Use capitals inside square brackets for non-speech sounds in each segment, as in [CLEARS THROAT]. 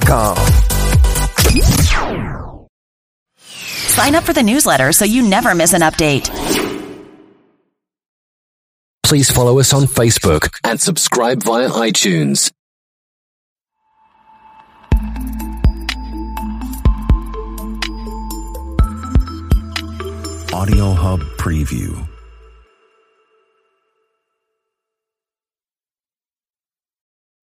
morninginspirationalradioshow.com. Sign up for the newsletter so you never miss an update. Please follow us on Facebook and subscribe via iTunes. Audio Hub Preview.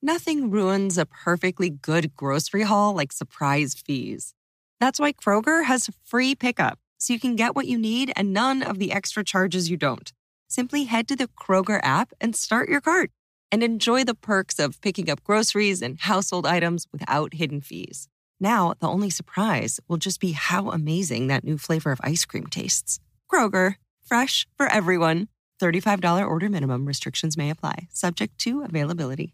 Nothing ruins a perfectly good grocery haul like surprise fees. That's why Kroger has free pickup, so you can get what you need and none of the extra charges you don't. Simply head to the Kroger app and start your cart and enjoy the perks of picking up groceries and household items without hidden fees. Now, the only surprise will just be how amazing that new flavor of ice cream tastes. Kroger, fresh for everyone. $35 order minimum restrictions may apply, subject to availability.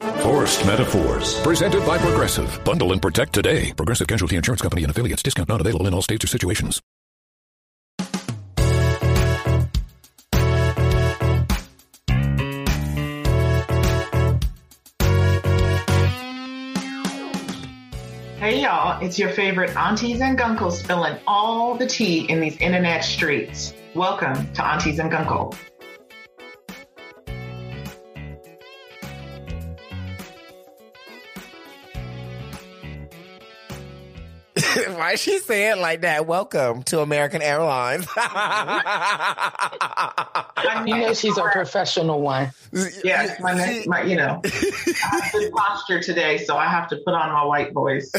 Forced Metaphors. Presented by Progressive. Bundle and protect today. Progressive Casualty Insurance Company and affiliates. Discount not available in all states or situations. Hey y'all, it's your favorite aunties and gunkles spilling all the tea in these internet streets. Welcome to Aunties and Gunkle. [LAUGHS] Why she saying like that? Welcome to American Airlines. [LAUGHS] You know she's a professional one. Yes, my, my you know, [LAUGHS] I have good posture today, so I have to put on my white voice.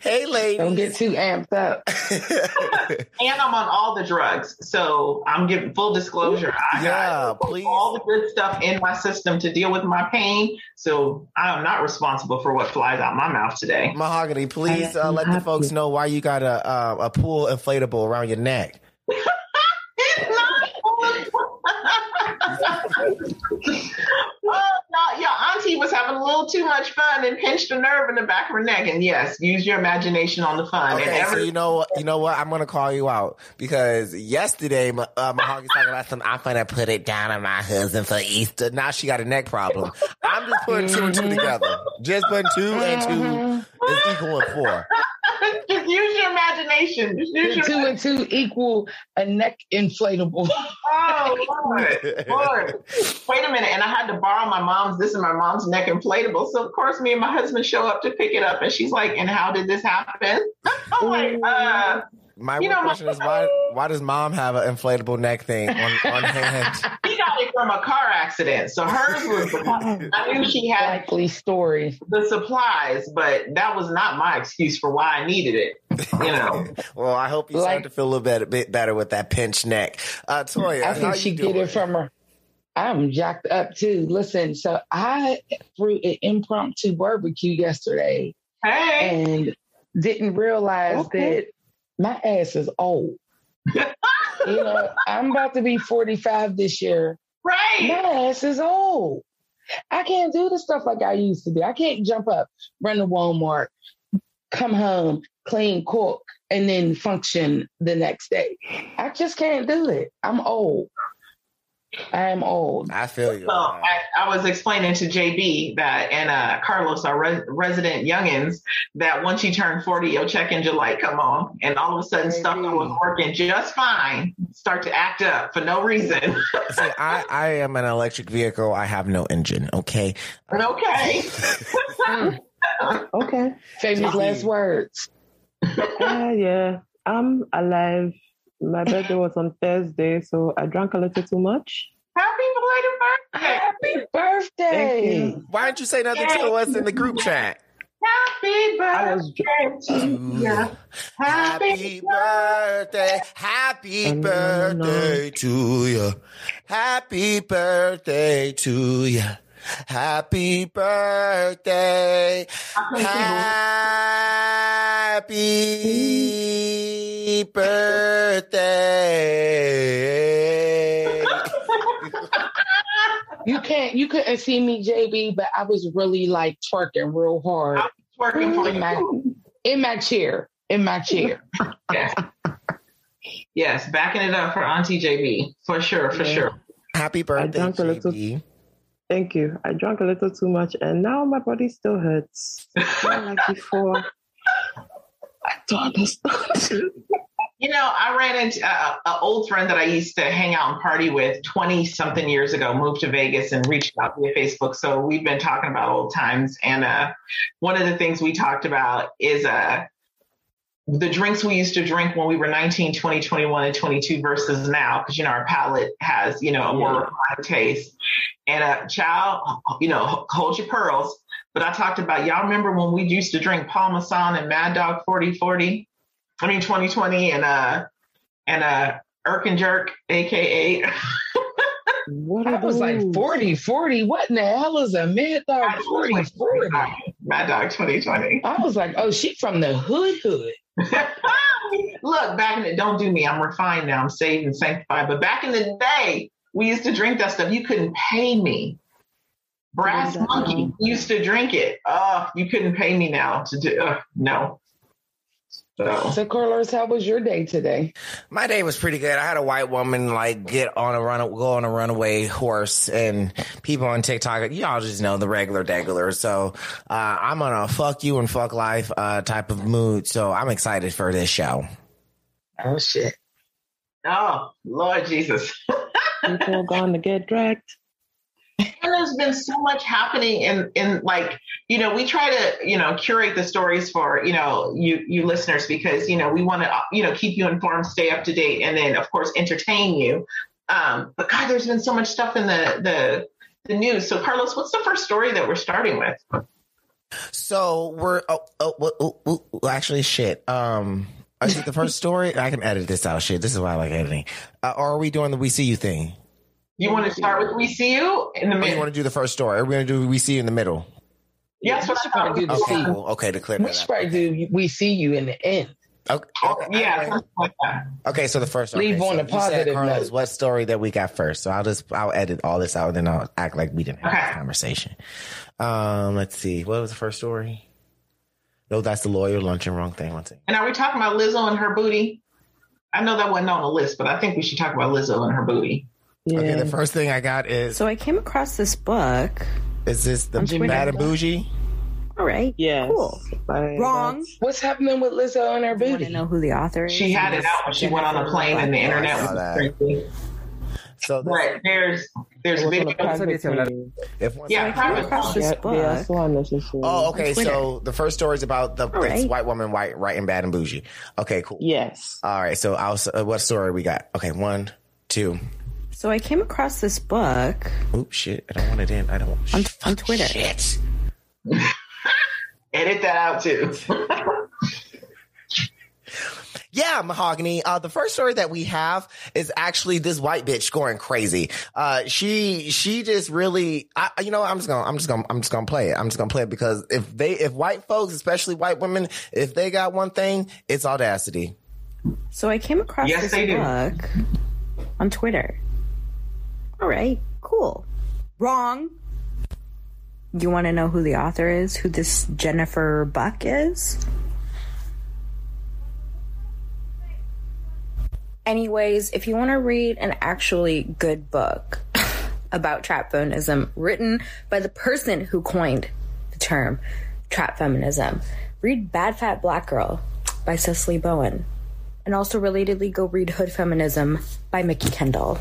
hey, lady. Don't get too amped up. and I'm on all the drugs, so I'm giving full disclosure. I Yeah, please. all the good stuff in my system to deal with my pain, so I am not responsible for what flies out my mouth today. Mahogany, please uh, let the folks know why you got a uh, a pool inflatable around your neck. oh, no, your auntie was having a little too much fun and pinched a nerve in the back of her neck. And yes, use your imagination on the fun. and Okay, so you know what? You know what? I'm gonna call you out because yesterday, Ma- uh, Mahogan's talking about some. I'm gonna put it down on my husband for Easter. Now she got a neck problem. I'm just putting two and two together. Just putting two and two is equal to four. [LAUGHS] just use your imagination. Just use your two and two equal a neck inflatable. [LAUGHS] Oh Lord, Lord! Wait a minute, and I had to borrow my mom's. This is my mom's neck inflatable. So of course, me and my husband show up to pick it up, and she's like, "And how did this happen?" [LAUGHS] I'm like, "Uh, My You one know, my- question is why? Why does mom have an inflatable neck thing on, on hand? [LAUGHS] he got it from a car accident. So hers was. I knew she had Likely story. the supplies, but that was not my excuse for why I needed it. You know, [LAUGHS] Well, I hope you Like- start to feel a little bit, bit better with that pinched neck. Uh, Toya, I how think she you get it from her. I'm jacked up too. Listen, so I threw an impromptu barbecue yesterday hey, and didn't realize Okay. that my ass is old. [LAUGHS] you know, I'm about to be 45 this year. right? My ass is old. I can't do the stuff like I used to do. I can't jump up, run to Walmart, come home, clean, cook, and then function the next day. I just can't do it. I'm old. I'm old. I feel you. So I, I was explaining to JB that and uh, Carlos, our res- resident youngins, that once you turn 40, your check engine light come on, and all of a sudden stuff that was working just fine start to act up for no reason. [LAUGHS] See, I, I am an electric vehicle. I have no engine. Okay. okay. [LAUGHS] Okay. Famous last words. Ah, yeah, I'm alive My birthday was on Thursday, so I drank a little too much. Happy belated birthday! Happy birthday! Why didn't you say nothing to us in the group chat? Happy birthday to you. Happy birthday, happy birthday to you. Happy birthday to you. Happy birthday. Happy birthday. You can't, you couldn't see me, JB, but I was really like twerking real hard. Twerking for in my, in my chair, in my chair. Yes. yes, backing it up for Auntie JB. For sure, for Yeah. sure. Happy birthday, drank a little- JB. Thank you. I drank a little too much, and now my body still hurts. Not like before. I don't understand. You know, I ran into uh, an old friend that I used to hang out and party with 20 something years ago, moved to Vegas and reached out via Facebook. So we've been talking about old times. And uh, one of the things we talked about is uh, the drinks we used to drink when we were 19, 20, 21, and 22 versus now, because, you know, our palate has, you know, a more refined taste. And uh, child, you know, hold your pearls. But I talked about, y'all remember when we used to drink Parmesan and Mad Dog 4040? I mean 2020 and uh and uh Irk and Jerk, aka What [LAUGHS] I was like 40, 40. What in the hell is a mad dog 40, 40? Mad Dog 2020. I was like, oh, she from the hood hood. [LAUGHS] Look, back in the don't do me. I'm refined now. I'm saved and sanctified. But back in the day, we used to drink that stuff. You couldn't pay me. Brass Monkey now? used to drink it. Oh, you couldn't pay me now to do. Uh, no. So So, Carlos, how was your day today? My day was pretty good. I had a white woman like get on a run, go on a runaway horse, and people on TikTok, y'all just know the regular degular. So uh, I'm on a fuck you and fuck life uh, type of mood. So I'm excited for this show. Oh, shit. Oh, Lord Jesus. People are going to get dragged. And there's been so much happening in, in like, you know, we try to, you know, curate the stories for, you know, you, you listeners, because, you know, we want to, you know, keep you informed, stay up to date, and then of course, entertain you. Um, but God, there's been so much stuff in the, the, the news. So Carlos, what's the first story that we're starting with? So we're oh, oh, oh, oh, oh, actually shit. Um, is it the first story? I can edit this out. Shit, this is why I like editing. Uh, are we doing the we see you thing? You want to start with We See You in the Or you want to do the first story? Are we going to do we see you in the middle? Yes, what I thought. do the Okay, see. cool. Okay, to clear We should probably do we see you in the end. Okay, okay, Yeah, okay. something like that. Okay, so the first Leave okay, on so a you said, positive Carlos, note. what story that we got first? So I'll just I'll edit all this out and then I'll act like we didn't have Okay. this conversation. Um, let's see. What was the first story? No, that's the lawyer luncheon. Wrong thing. One thing. And are we talking about Lizzo and her booty? I know that wasn't on the list, but I think we should talk about Lizzo and her booty. Yeah. Okay, the first thing I got is So I came across this book. is this the On Twitter. Bad and Bougie? All right. Yeah. Cool. By- Wrong. What's happening with Lizzo and her I want booty? to know who the author is. She had it out when she went on a plane and the internet was crazy. So this, But there's there's It a video. private page. if Yeah, I came private. across this Yeah, book. they are so unnecessary. Oh, okay. So the first story is about the right. white woman, white writing Bad and Bougie. Okay, cool. Yes. All right. So I'll. Uh, what story we got? Okay, one, two. So I came across this book. Oops, shit. I don't want it in. I don't. On- fuck, on Twitter. Shit. [LAUGHS] Edit that out too. [LAUGHS] Yeah, mahogany. Uh, the first story that we have is actually this white bitch going crazy. Uh, she, she just really, I, you know, I'm just gonna, I'm just gonna, I'm just gonna play it. I'm just gonna play it because if they, if white folks, especially white women, if they got one thing, it's audacity. So I came across Yes, this they do. book on Twitter. All right, cool. Wrong. You want to know who the author is? Who this Jennifer Buck is? Anyways, if you want to read an actually good book about trap feminism written by the person who coined the term trap feminism, read Bad Fat Black Girl by Sesali Bowen. And also relatedly, go read Hood Feminism by Mikki Kendall.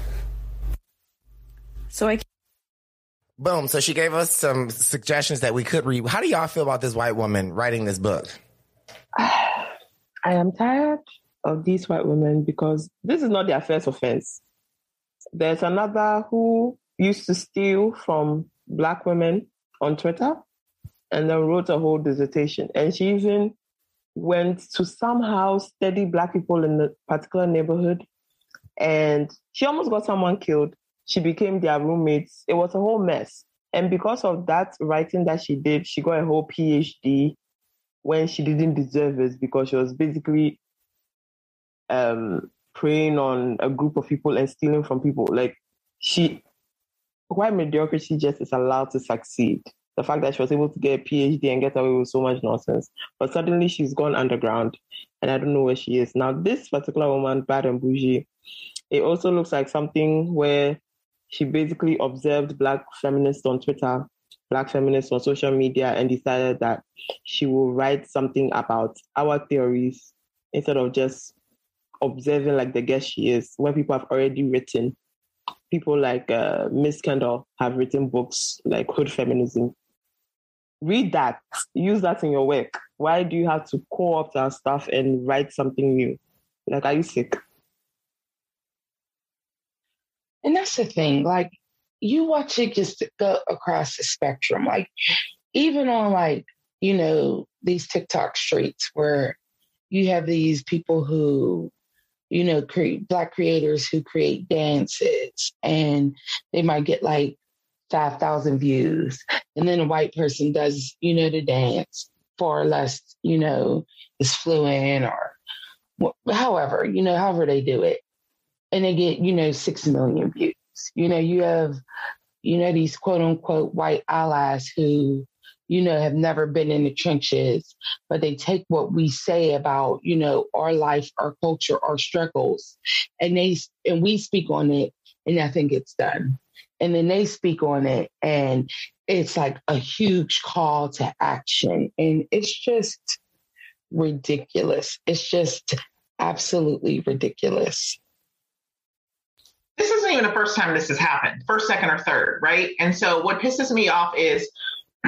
So I Boom. So she gave us some suggestions that we could read. How do y'all feel about this white woman writing this book? [SIGHS] I am tired of these white women because this is not their first offense. There's another who used to steal from black women on Twitter and then wrote a whole dissertation. And she even went to somehow study black people in a particular neighborhood. And she almost got someone killed. She became their roommates. It was a whole mess. And because of that writing that she did, she got a whole PhD when she didn't deserve it because she was basically um, preying on a group of people and stealing from people. Like she, why mediocrity just is allowed to succeed. The fact that she was able to get a PhD and get away with so much nonsense, but suddenly she's gone underground, and I don't know where she is now. This particular woman, Bad and Bougie, it also looks like something where she basically observed black feminists on Twitter, black feminists on social media, and decided that she will write something about our theories instead of just observing like the guest she is when people have already written. People like uh, Miss Kendall have written books like Hood Feminism. Read that, use that in your work. Why do you have to co opt our stuff and write something new? Like, are you sick? And that's the thing. Like, you watch it just go across the spectrum. Like, even on like, you know, these TikTok streets where you have these people who you know, create black creators who create dances and they might get like 5,000 views. And then a white person does, you know, the dance far less, you know, is fluent or however, you know, however they do it. And they get, you know, 6 million views. You know, you have, you know, these quote unquote white allies who you know, have never been in the trenches, but they take what we say about, you know, our life, our culture, our struggles, and they and we speak on it, and I think it's done. And then they speak on it, and it's like a huge call to action, and it's just ridiculous. It's just absolutely ridiculous. This isn't even the first time this has happened, first, second, or third, right? And so what pisses me off is [CLEARS THROAT]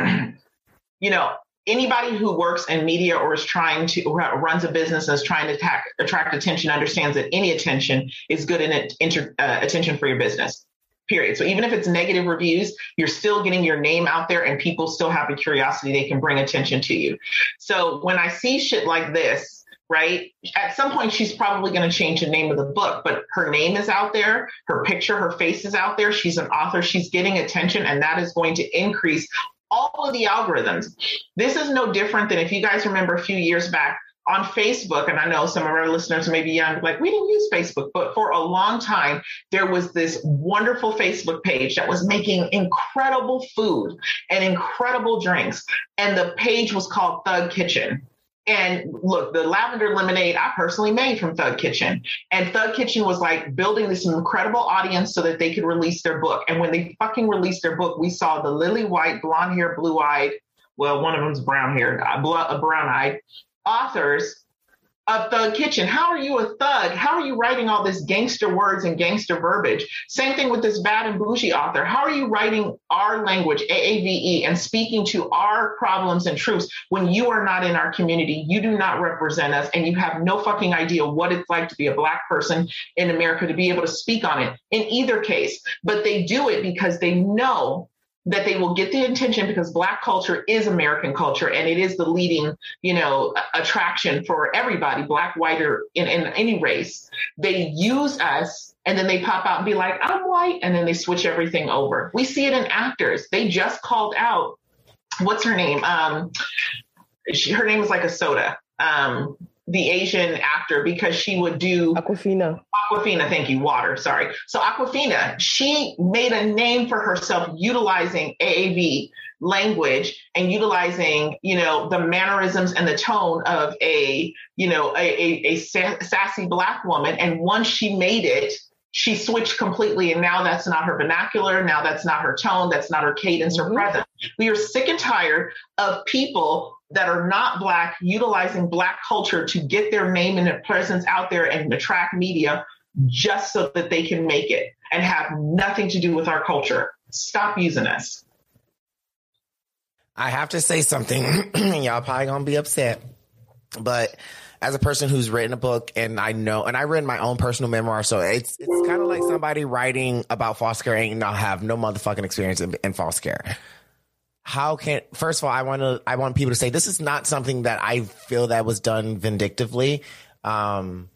you know, anybody who works in media or is trying to runs a business and is trying to attack, attract attention understands that any attention is good in inter, uh, attention for your business period so even if it's negative reviews you're still getting your name out there and people still have a curiosity they can bring attention to you so when i see shit like this right at some point she's probably going to change the name of the book but her name is out there her picture her face is out there she's an author she's getting attention and that is going to increase all of the algorithms. This is no different than if you guys remember a few years back on Facebook, and I know some of our listeners may be young, like we didn't use Facebook, but for a long time, there was this wonderful Facebook page that was making incredible food and incredible drinks. And the page was called Thug Kitchen. And look, the lavender lemonade I personally made from Thug Kitchen. And Thug Kitchen was like building this incredible audience so that they could release their book. And when they fucking released their book, we saw the lily white, blonde hair, blue eyed, well, one of them's brown hair, uh, brown eyed authors a thug kitchen. How are you a thug? How are you writing all this gangster words and gangster verbiage? Same thing with this bad and bougie author. How are you writing our language, AAVE, and speaking to our problems and truths when you are not in our community? You do not represent us, and you have no fucking idea what it's like to be a black person in America to be able to speak on it in either case. But they do it because they know that they will get the attention because black culture is American culture and it is the leading, you know, attraction for everybody, black, white, or in, in any race. They use us and then they pop out and be like, I'm white, and then they switch everything over. We see it in actors. They just called out, what's her name? Um, she, her name is like a soda. Um, the Asian actor because she would do Aquafina. Awkwafina, thank you, water, sorry. So Awkwafina, she made a name for herself utilizing AAV language and utilizing, you know, the mannerisms and the tone of a, you know, a, a, a sassy black woman. And once she made it, she switched completely and now that's not her vernacular now that's not her tone that's not her cadence mm-hmm. or presence we are sick and tired of people that are not black utilizing black culture to get their name and their presence out there and attract media just so that they can make it and have nothing to do with our culture stop using us i have to say something [CLEARS THROAT] y'all probably gonna be upset but as a person who's written a book and I know, and I read my own personal memoir, so it's it's kind of like somebody writing about foster care and not have no motherfucking experience in, in foster care. How can first of all, I want to I want people to say this is not something that I feel that was done vindictively. Um,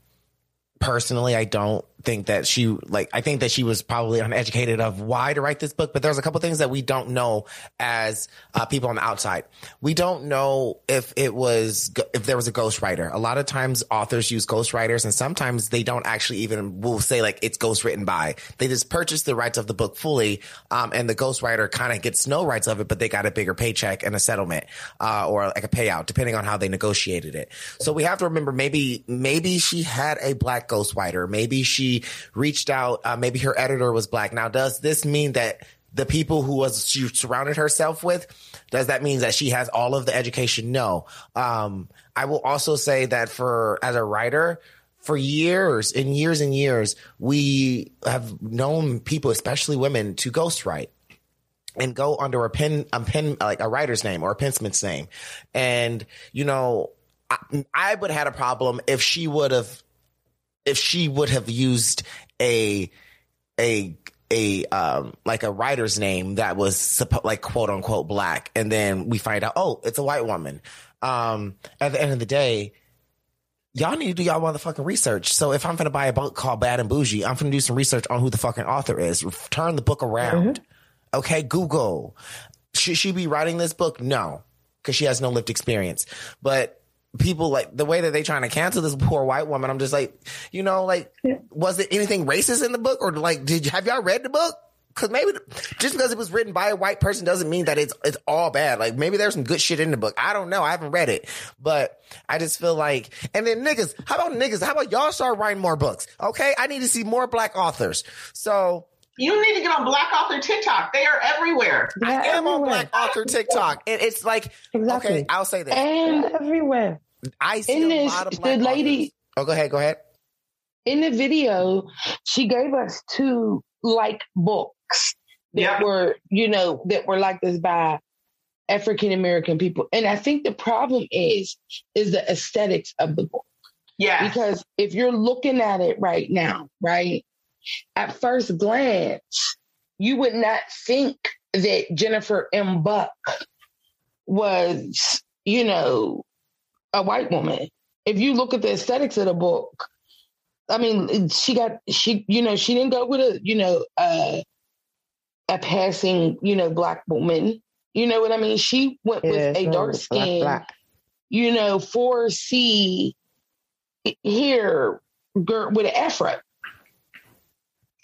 personally, I don't think that she like I think that she was probably uneducated of why to write this book, but there's a couple things that we don't know as uh, people on the outside. We don't know if it was if there was a ghostwriter. A lot of times authors use ghostwriters and sometimes they don't actually even will say like it's ghost written by. They just purchase the rights of the book fully um, and the ghostwriter kind of gets no rights of it, but they got a bigger paycheck and a settlement uh, or like a payout depending on how they negotiated it. So we have to remember maybe maybe she had a black ghostwriter. Maybe she reached out. Uh, maybe her editor was black. Now, does this mean that the people who was she surrounded herself with, does that mean that she has all of the education? No. Um, I will also say that for as a writer, for years and years and years, we have known people, especially women, to ghostwrite and go under a pen, a pen, like a writer's name or a pensman's name. And, you know, I, I would have had a problem if she would have if she would have used a a a um like a writer's name that was suppo- like quote unquote black and then we find out oh it's a white woman. Um at the end of the day y'all need to do y'all motherfucking research. So if i'm gonna buy a book called bad and bougie i'm gonna do some research on who the fucking author is. Turn the book around. Mm-hmm. okay google. Should she be writing this book? No because she has no lived experience. But people like the way that they trying to cancel this poor white woman. I'm just like, you know, like, was it anything racist in the book or like, did you, have y'all read the book? Cause maybe just because it was written by a white person doesn't mean that it's, it's all bad. Like maybe there's some good shit in the book. I don't know. I haven't read it, but I just feel like, and then niggas, how about niggas? How about y'all start writing more books? Okay. I need to see more black authors. So you need to get on Black Author TikTok. They are everywhere. They're I am everywhere. on Black Author TikTok. And it's like, exactly. okay, I'll say this. And everywhere. I see in a this, lot of black the lady. Authors. Oh, go ahead. Go ahead. In the video, she gave us two like books that yep. were, you know, that were like this by African American people. And I think the problem is, is the aesthetics of the book. Yeah. Because if you're looking at it right now, right, at first glance, you would not think that Jennifer M. Buck was, you know, a white woman. If you look at the aesthetics of the book, I mean, she got she, you know, she didn't go with a, you know, uh, a passing, you know, black woman. You know what I mean? She went yeah, with a dark skin, you know, 4C here girl with an afro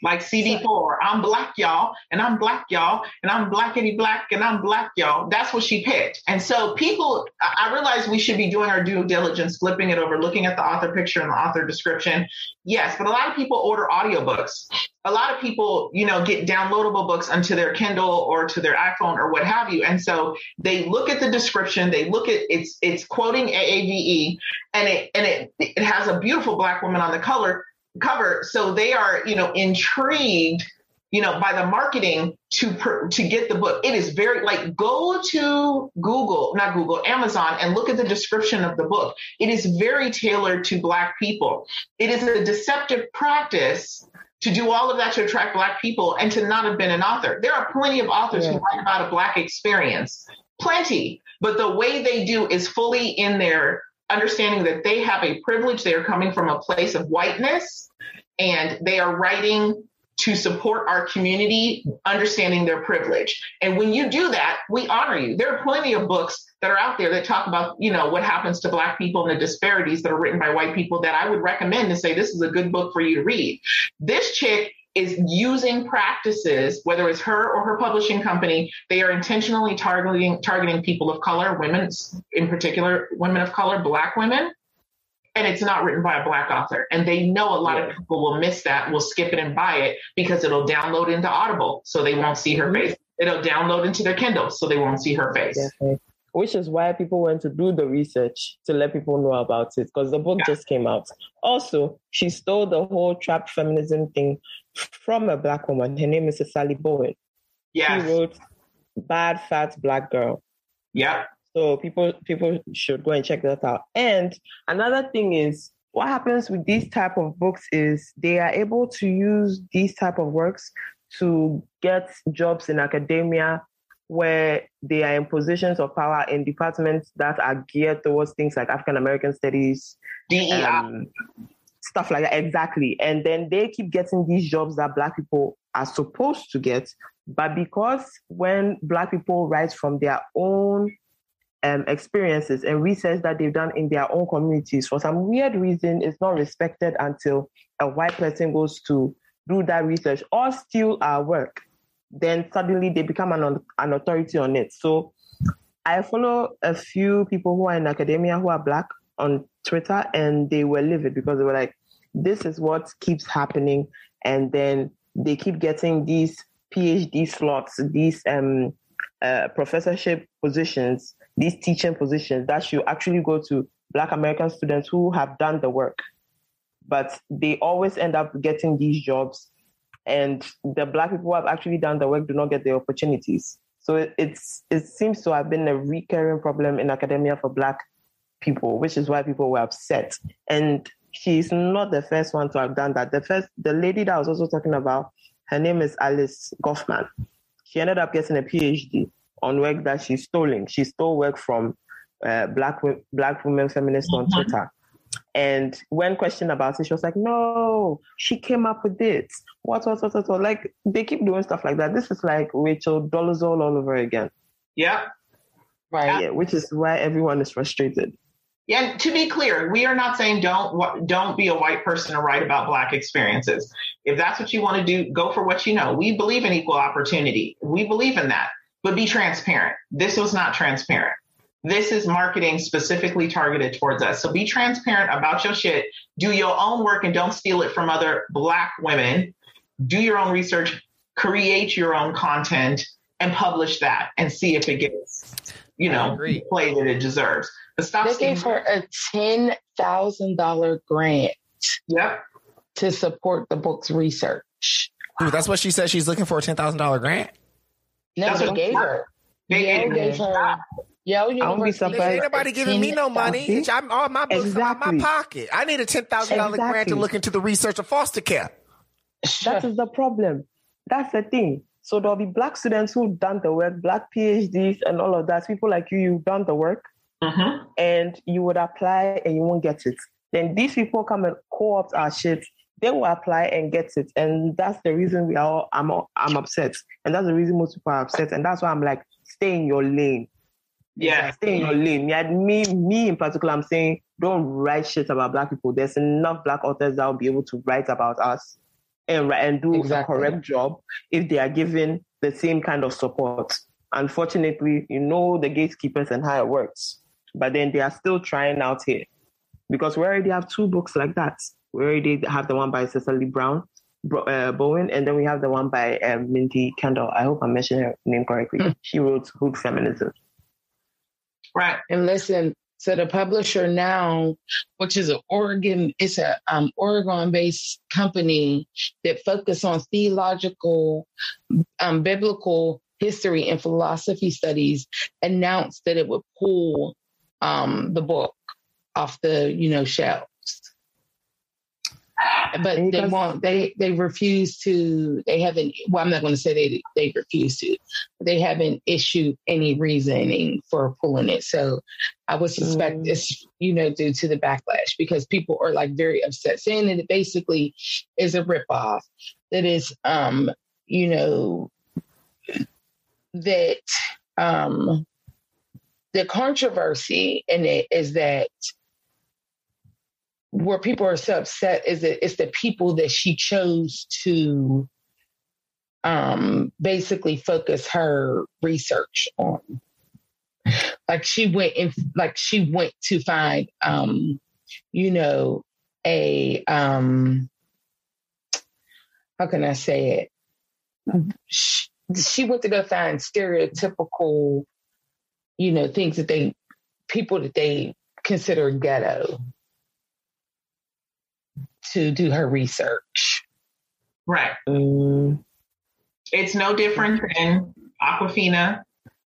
like CD4. I'm black, y'all, and I'm black, y'all, and I'm blackity black, and I'm black, y'all. That's what she picked. And so people, I realize we should be doing our due diligence, flipping it over, looking at the author picture and the author description. Yes, but a lot of people order audiobooks. A lot of people, you know, get downloadable books onto their Kindle or to their iPhone or what have you. And so they look at the description, they look at it's it's quoting AAVE and it and it it has a beautiful black woman on the color cover. So they are, you know, intrigued, you know, by the marketing to to get the book. It is very like go to Google, not Google, Amazon, and look at the description of the book. It is very tailored to Black people. It is a deceptive practice to do all of that to attract Black people and to not have been an author. There are plenty of authors yeah. who write about a Black experience, plenty. But the way they do is fully in their understanding that they have a privilege. They are coming from a place of whiteness and they are writing to support our community, understanding their privilege. And when you do that, we honor you. There are plenty of books that are out there that talk about, you know, what happens to black people and the disparities that are written by white people that I would recommend and say this is a good book for you to read. This chick is using practices, whether it's her or her publishing company, they are intentionally targeting targeting people of color, women in particular, women of color, black women. And it's not written by a black author. And they know a lot of people will miss that, will skip it and buy it because it'll download into Audible so they won't see her mm-hmm. face. It'll download into their Kindle so they won't see her face. Definitely. Which is why people went to do the research to let people know about it because the book yeah. just came out. Also, she stole the whole trap feminism thing from a black woman. Her name is Sally Bowen. Yeah. She wrote Bad Fat Black Girl. Yeah. So people people should go and check that out. And another thing is what happens with these type of books is they are able to use these type of works to get jobs in academia where they are in positions of power in departments that are geared towards things like African American studies, um, stuff like that. Exactly. And then they keep getting these jobs that Black people are supposed to get. But because when Black people write from their own um, experiences and research that they've done in their own communities, for some weird reason, it's not respected until a white person goes to do that research or steal our work then suddenly they become an, an authority on it. So I follow a few people who are in academia who are black on Twitter and they were livid because they were like, this is what keeps happening. And then they keep getting these PhD slots, these um, uh, professorship positions, these teaching positions that should actually go to Black American students who have done the work. But they always end up getting these jobs and the black people who have actually done the work do not get the opportunities. So it, it's it seems to have been a recurring problem in academia for black people, which is why people were upset. And she's not the first one to have done that. The first, the lady that I was also talking about, her name is Alice Goffman. She ended up getting a PhD on work that she's stealing. She stole work from uh, black black women feminists on mm-hmm. Twitter. And when questioned about it, she was like, no, she came up with it. What, what, what, what, what? Like, they keep doing stuff like that. This is like Rachel Dolezal all over again. Yeah. Right. Yeah, which is why everyone is frustrated. Yeah, to be clear, we are not saying don't don't be a white person to write about black experiences. If that's what you want to do, go for what you know. We believe in equal opportunity. We believe in that. But be transparent. This was not transparent. This is marketing specifically targeted towards us. So be transparent about your shit. Do your own work and don't steal it from other Black women. Do your own research, create your own content, and publish that and see if it gets, you know, the play that it deserves. But stop they gave her a ten thousand dollar grant. Yep. To support the book's research. Ooh, that's what she said. She's looking for a ten thousand dollar grant. No, That's they what- gave her. They Yeah, gave gave her. Yale I won't be University. surprised. Ain't nobody giving me no money. $10,000. I'm, all my books are out my pocket. I need a ten thousand dollar grant to look into the research of foster care. That is the problem. That's the thing. So there'll be black students who've done the work, black PhDs and all of that. People like you, you've done the work Mhm. and you would apply and you won't get it. Then these people come and co-opt our shit. They will apply and get it. And that's the reason we are all, I'm, I'm upset. And that's the reason most people are upset. And that's why I'm like, stay in your lane. Yeah. Stay in your lane. Yeah, me, me in particular, I'm saying don't write shit about black people. There's enough black authors that will be able to write about us and write and do Exactly. a correct job if they are given the same kind of support. Unfortunately, you know the gatekeepers and how it works. But then they are still trying out here. Because we already have two books like that. We already have the one by Cecily Brown, uh, Bowen, and then we have the one by um, Mindy Kendall. I hope I'm mentioning her name correctly. She wrote Hood Feminism. Right. And listen, so the publisher now, which is an Oregon, it's a um, Oregon-based company that focus on theological, um, biblical history and philosophy studies, announced that it would pull um, the book off the you know shelves. But they won't. They they refuse to. They haven't. Well, I'm not going to say they they refuse to. They haven't issued any reasoning for pulling it. So I would suspect Mm. it's you know due to the backlash because people are like very upset, saying that it basically is a ripoff. That is, um, you know, that um, the controversy in it is that where people are so upset is that it's the people that she chose to um basically focus her research on. Like she went in like she went to find um you know a um how can i say it? She, she went to go find stereotypical you know things that they people that they consider ghetto to do her research. Right. Mm, It's no different than Awkwafina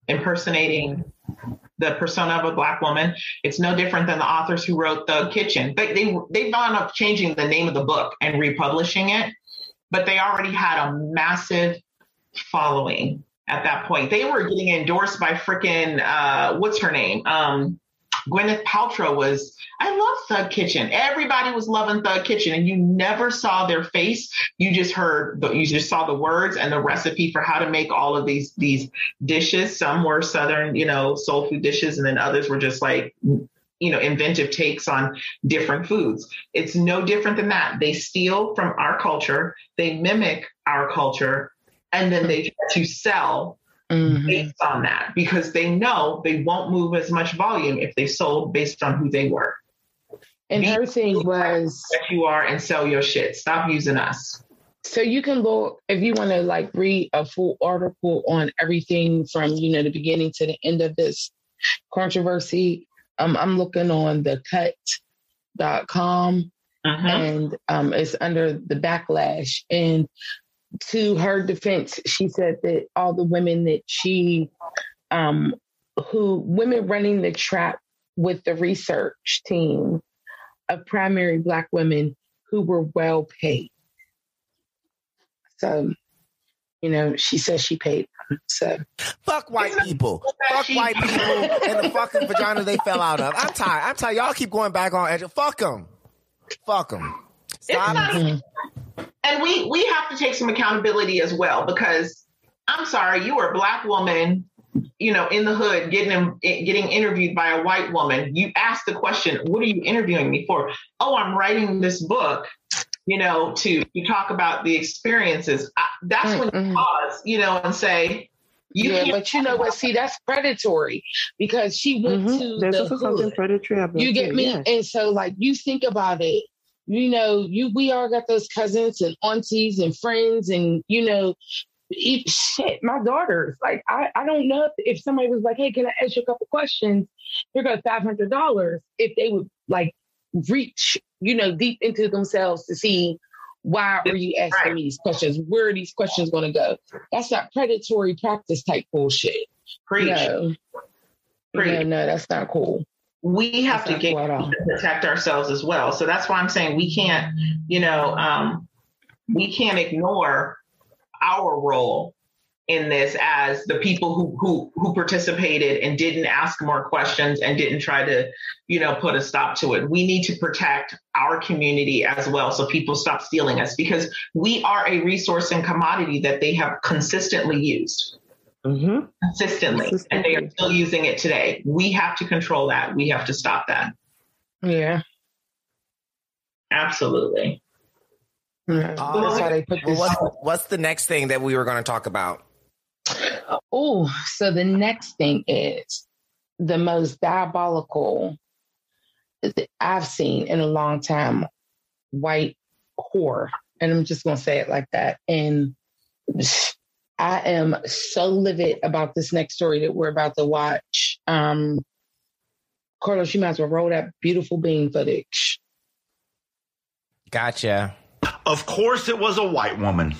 impersonating the persona of a black woman. It's no different than the authors who wrote The Kitchen. They they they've gone up changing the name of the book and republishing it, but they already had a massive following at that point. They were getting endorsed by freaking uh, what's her name? Um, Gwyneth Paltrow was. I love Thug Kitchen. Everybody was loving Thug Kitchen, and you never saw their face. You just heard. The, you just saw the words and the recipe for how to make all of these these dishes. Some were southern, you know, soul food dishes, and then others were just like you know, inventive takes on different foods. It's no different than that. They steal from our culture, they mimic our culture, and then they try to sell mm-hmm. based on that because they know they won't move as much volume if they sold based on who they were. And Be her thing was you are and sell your shit. Stop using us. So you can look if you want to like read a full article on everything from you know the beginning to the end of this controversy. Um, I'm looking on the cut.com uh-huh. and um, it's under the backlash. And to her defense, she said that all the women that she, um, who women running the trap with the research team of primary Black women who were well paid. So, you know, she says she paid them. So, fuck white people. fuck white people and the fucking vagina they fell out of. I'm tired. I'm tired. Y'all keep going back on edge. Fuck them. Fuck them. Stop. Not, and we we have to take some accountability as well because I'm sorry, you were a black woman, you know, in the hood getting getting interviewed by a white woman. You asked the question, "What are you interviewing me for?" Oh, I'm writing this book, you know, to you talk about the experiences. I, that's mm-hmm. when you pause, you know, and say. You yeah, but you know what? See, that's predatory because she went mm-hmm. to There's the also hood. something predatory about You get me? Yeah. And so, like, you think about it you know, you we all got those cousins and aunties and friends, and you know, it, shit, my daughters. Like, I, I don't know if, if somebody was like, hey, can I ask you a couple questions? Here goes five hundred dollars. If they would like reach, you know, deep into themselves to see why are you asking me these questions? Where are these questions going to go? That's not predatory practice type bullshit. Preach. No. Preach. no, no, that's not cool we have to get to protect ourselves as well. So that's why I'm saying we can't, you know, um, we can't ignore our role in this as the people who who who participated and didn't ask more questions and didn't try to, you know, put a stop to it. We need to protect our community as well so people stop stealing us because we are a resource and commodity that they have consistently used mm-hmm. consistently, consistently, and they are still using it today. We have to control that. We have to stop that. Yeah. Absolutely. Uh, that's why they put this. What's, what's the next thing that we were going to talk about? Oh, so the next thing is the most diabolical that I've seen in a long time white whore. And I'm just going to say it like that. And I am so livid about this next story that we're about to watch. Um, Carlos, you might as well roll that beautiful bean footage. Gotcha. Of course, it was a white woman.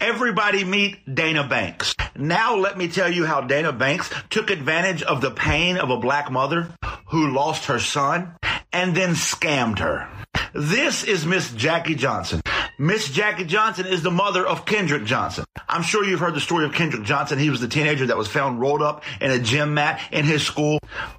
Everybody meet Dana Banks. Now let me tell you how Dana Banks took advantage of the pain of a black mother who lost her son and then scammed her. This is Miss Jackie Johnson. Miss Jackie Johnson is the mother of Kendrick Johnson. I'm sure you've heard the story of Kendrick Johnson. He was the teenager that was found rolled up in a gym mat in his school,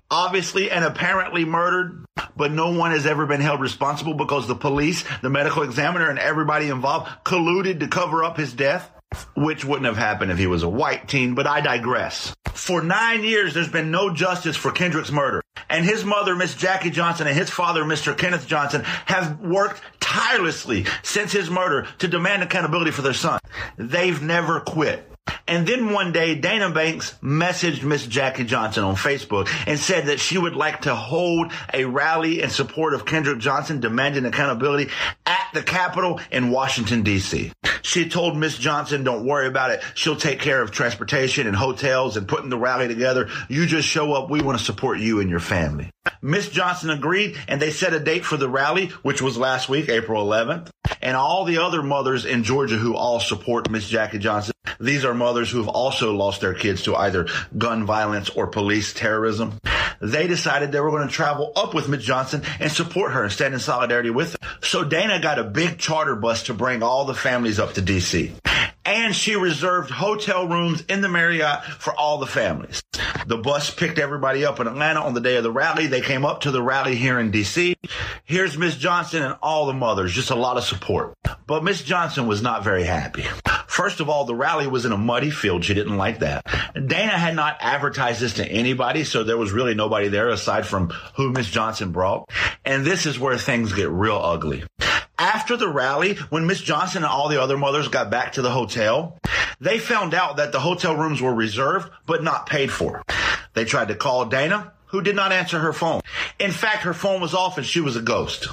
obviously and apparently murdered, but no one has ever been held responsible because the police, the medical examiner, and everybody involved colluded to cover up his death which wouldn't have happened if he was a white teen, but I digress. For nine years, there's been no justice for Kendrick's murder. And his mother, Miss Jackie Johnson, and his father, Mr. Kenneth Johnson, have worked tirelessly since his murder to demand accountability for their son. They've never quit. And then one day, Dana Banks messaged Miss Jackie Johnson on Facebook and said that she would like to hold a rally in support of Kendrick Johnson demanding accountability at the Capitol in Washington, D.C. She told Miss Johnson, don't worry about it. She'll take care of transportation and hotels and putting the rally together. You just show up. We want to support you and your family. Miss Johnson agreed and they set a date for the rally, which was last week, April 11th. And all the other mothers in Georgia who all support Miss Jackie Johnson, these are mothers who have also lost their kids to either gun violence or police terrorism. they decided they were going to travel up with Miss Johnson and support her and stand in solidarity with her. So Dana got a big charter bus to bring all the families up to DC. And she reserved hotel rooms in the Marriott for all the families. The bus picked everybody up in Atlanta on the day of the rally. They came up to the rally here in DC. Here's Miss Johnson and all the mothers, just a lot of support. But Miss Johnson was not very happy. First of all, the rally was in a muddy field. She didn't like that. Dana had not advertised this to anybody, so there was really nobody there aside from who Miss Johnson brought. And this is where things get real ugly. After the rally, when Miss Johnson and all the other mothers got back to the hotel, they found out that the hotel rooms were reserved but not paid for. They tried to call Dana, who did not answer her phone. In fact, her phone was off and she was a ghost.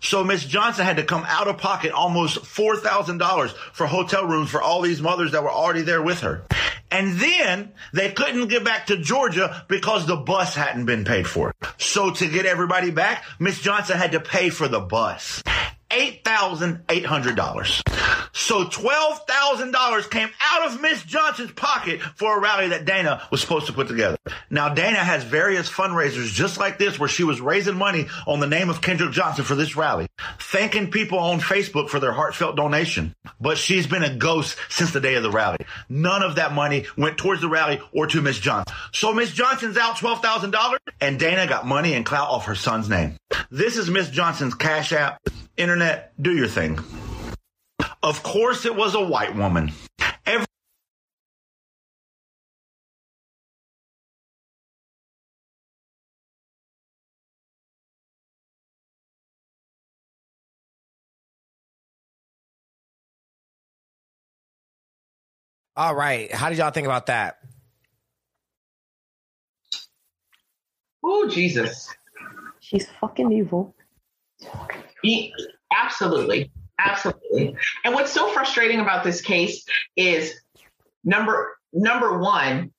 So Miss Johnson had to come out of pocket almost $4,000 for hotel rooms for all these mothers that were already there with her. And then they couldn't get back to Georgia because the bus hadn't been paid for. So to get everybody back, Miss Johnson had to pay for the bus. $8,800. So $12,000 came out of Miss Johnson's pocket for a rally that Dana was supposed to put together. Now, Dana has various fundraisers just like this where she was raising money on the name of Kendrick Johnson for this rally, thanking people on Facebook for their heartfelt donation. But she's been a ghost since the day of the rally. None of that money went towards the rally or to Miss Johnson. So Miss Johnson's out $12,000 and Dana got money and clout off her son's name. This is Miss Johnson's cash app. Internet, do your thing. Of course, it was a white woman. Every- All right. How did y'all think about that? Oh, Jesus. She's fucking evil. Ye- Absolutely. Absolutely. And what's so frustrating about this case is number number one,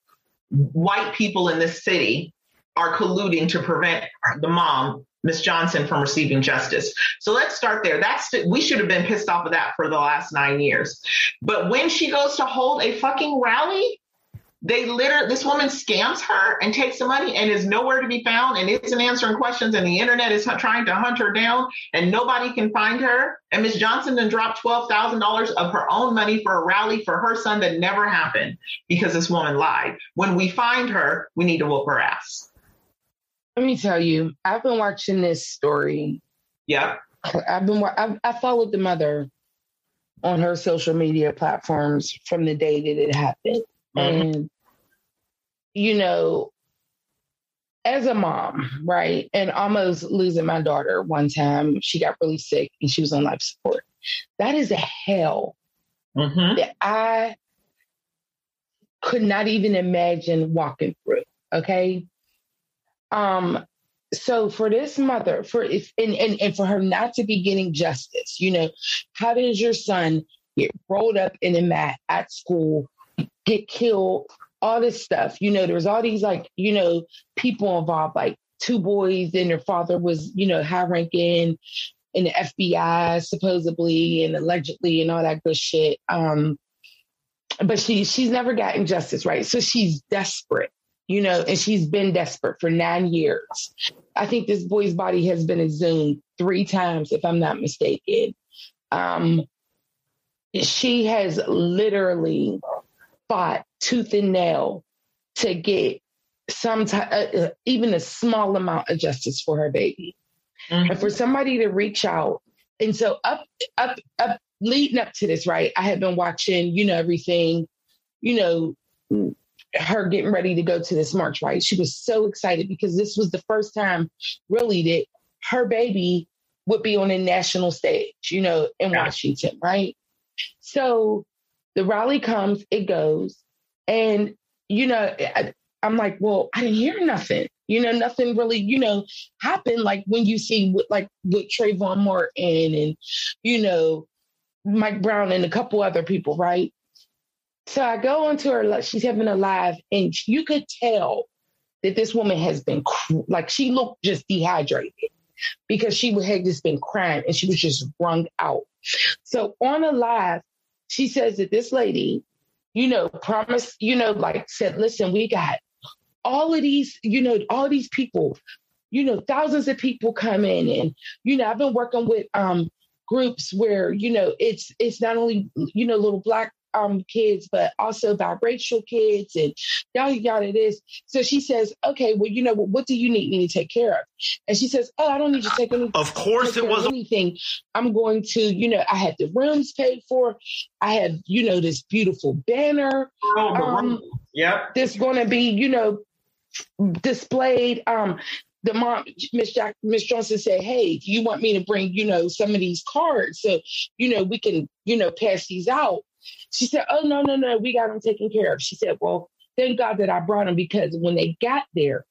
white people in this city are colluding to prevent the mom, Miss Johnson, from receiving justice. So let's start there. That's we should have been pissed off of that for the last nine years. But when she goes to hold a fucking rally, they literally this woman scams her and takes the money and is nowhere to be found and isn't answering questions and the internet is trying to hunt her down and nobody can find her and miss johnson then dropped $12000 of her own money for a rally for her son that never happened because this woman lied when we find her we need to whoop her ass Let me tell you, I've been watching this story. Yep. I've been. I've, I followed the mother on her social media platforms from the day that it happened, mm-hmm. and you know, as a mom, right, and almost losing my daughter one time, she got really sick and she was on life support. That is a hell that I could not even imagine walking through. Okay. Um, so for this mother, for if and, and and for her not to be getting justice, you know, how does your son get rolled up in a mat at school, get killed, all this stuff? You know, there was all these like, you know, people involved, like two boys, and their father was, you know, high ranking in the FBI supposedly and allegedly and all that good shit. Um, but she she's never gotten justice, right? So she's desperate, you know, and she's been desperate for nine years. I think this boy's body has been exhumed three times, if I'm not mistaken. Um, she has literally fought tooth and nail to get some type, uh, uh, even a small amount of justice for her baby, and for somebody to reach out. And so up, up, up, leading up to this, right? I had been watching, you know, everything, you know, her getting ready to go to this march, right? She was so excited because this was the first time, really, that her baby would be on a national stage, you know, in Washington, right? So the rally comes, it goes, and you know, I, I'm like, well, I didn't hear nothing. You know, nothing really, you know, happened like when you see with like with Trayvon Martin and you know Mike Brown and a couple other people, right? So I go into her, she's having a live, and you could tell that this woman has been like she looked just dehydrated because she had just been crying and she was just wrung out. So on a live, she says that this lady, you know, promised, you know, like said, listen, we got all of these, you know, all these people, you know, thousands of people come in and, you know, I've been working with um groups where, you know, it's it's not only, you know, little black um, kids, but also biracial kids and yada yada this. So she says, okay, well, you know, what do you need me to take care of? And she says, oh, I don't need you to take anything. Of course, it was anything. I'm going to, you know, I had the rooms paid for. I had, you know, this beautiful banner. Oh, um, yep. That's going to be, you know, displayed. Um, the mom, Miss Jack, Miss Johnson said, "Hey, you want me to bring, you know, some of these cards so, you know, we can, you know, pass these out." She said, Oh, no, no, no, we got them taken care of. She said, Well, thank God that I brought them because when they got there,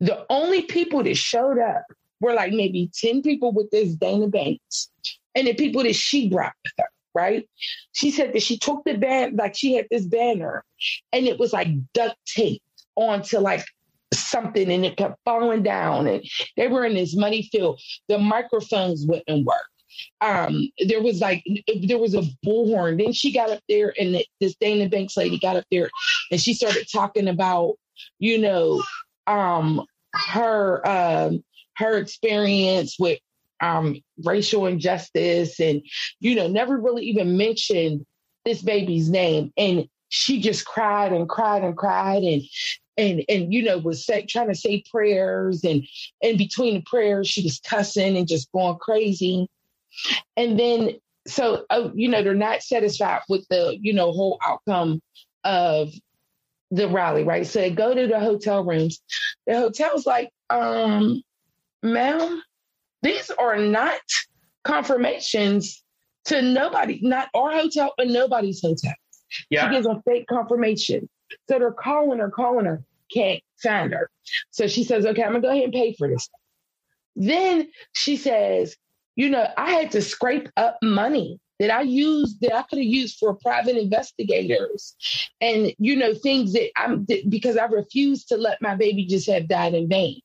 the only people that showed up were like maybe 10 people with this Dana Banks and the people that she brought with her, right? She said that she took the band, like she had this banner and it was like duct tape onto like something and it kept falling down and they were in this muddy field. The microphones wouldn't work um, there was like there was a bullhorn. Then she got up there, and this Dana Banks lady got up there, and she started talking about, you know, um, her um, her experience with um, racial injustice, and you know, never really even mentioned this baby's name, and she just cried and cried and cried, and and and you know was say, trying to say prayers and in between the prayers she was cussing and just going crazy and then, so, oh, you know, they're not satisfied with the, you know, whole outcome of the rally, right? So they go to the hotel rooms. The hotel's like, um, ma'am, these are not confirmations to nobody, not our hotel, but nobody's hotel. Yeah. She gives a fake confirmation. So they're calling her, calling her, can't find her. So she says, okay, I'm gonna go ahead and pay for this. Then she says, you know, I had to scrape up money that I used that I could have used for private investigators and, you know, things that I'm because I refused to let my baby just have died in vain.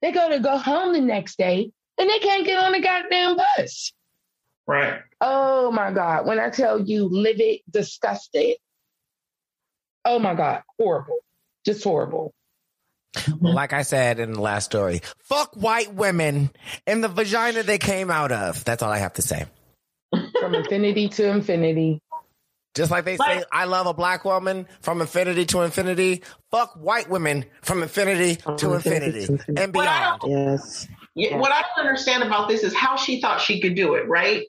They're going to go home the next day and they can't get on the goddamn bus. Right. Oh my God. When I tell you livid, disgusted. Oh my God. Horrible. Just horrible. Well, like I said in the last story, fuck white women in the vagina they came out of. That's all I have to say. From infinity to infinity. Just like they say, I love a black woman from infinity to infinity. Fuck white women from infinity to infinity and beyond. Yes. What I don't understand about this is how she thought she could do it, right?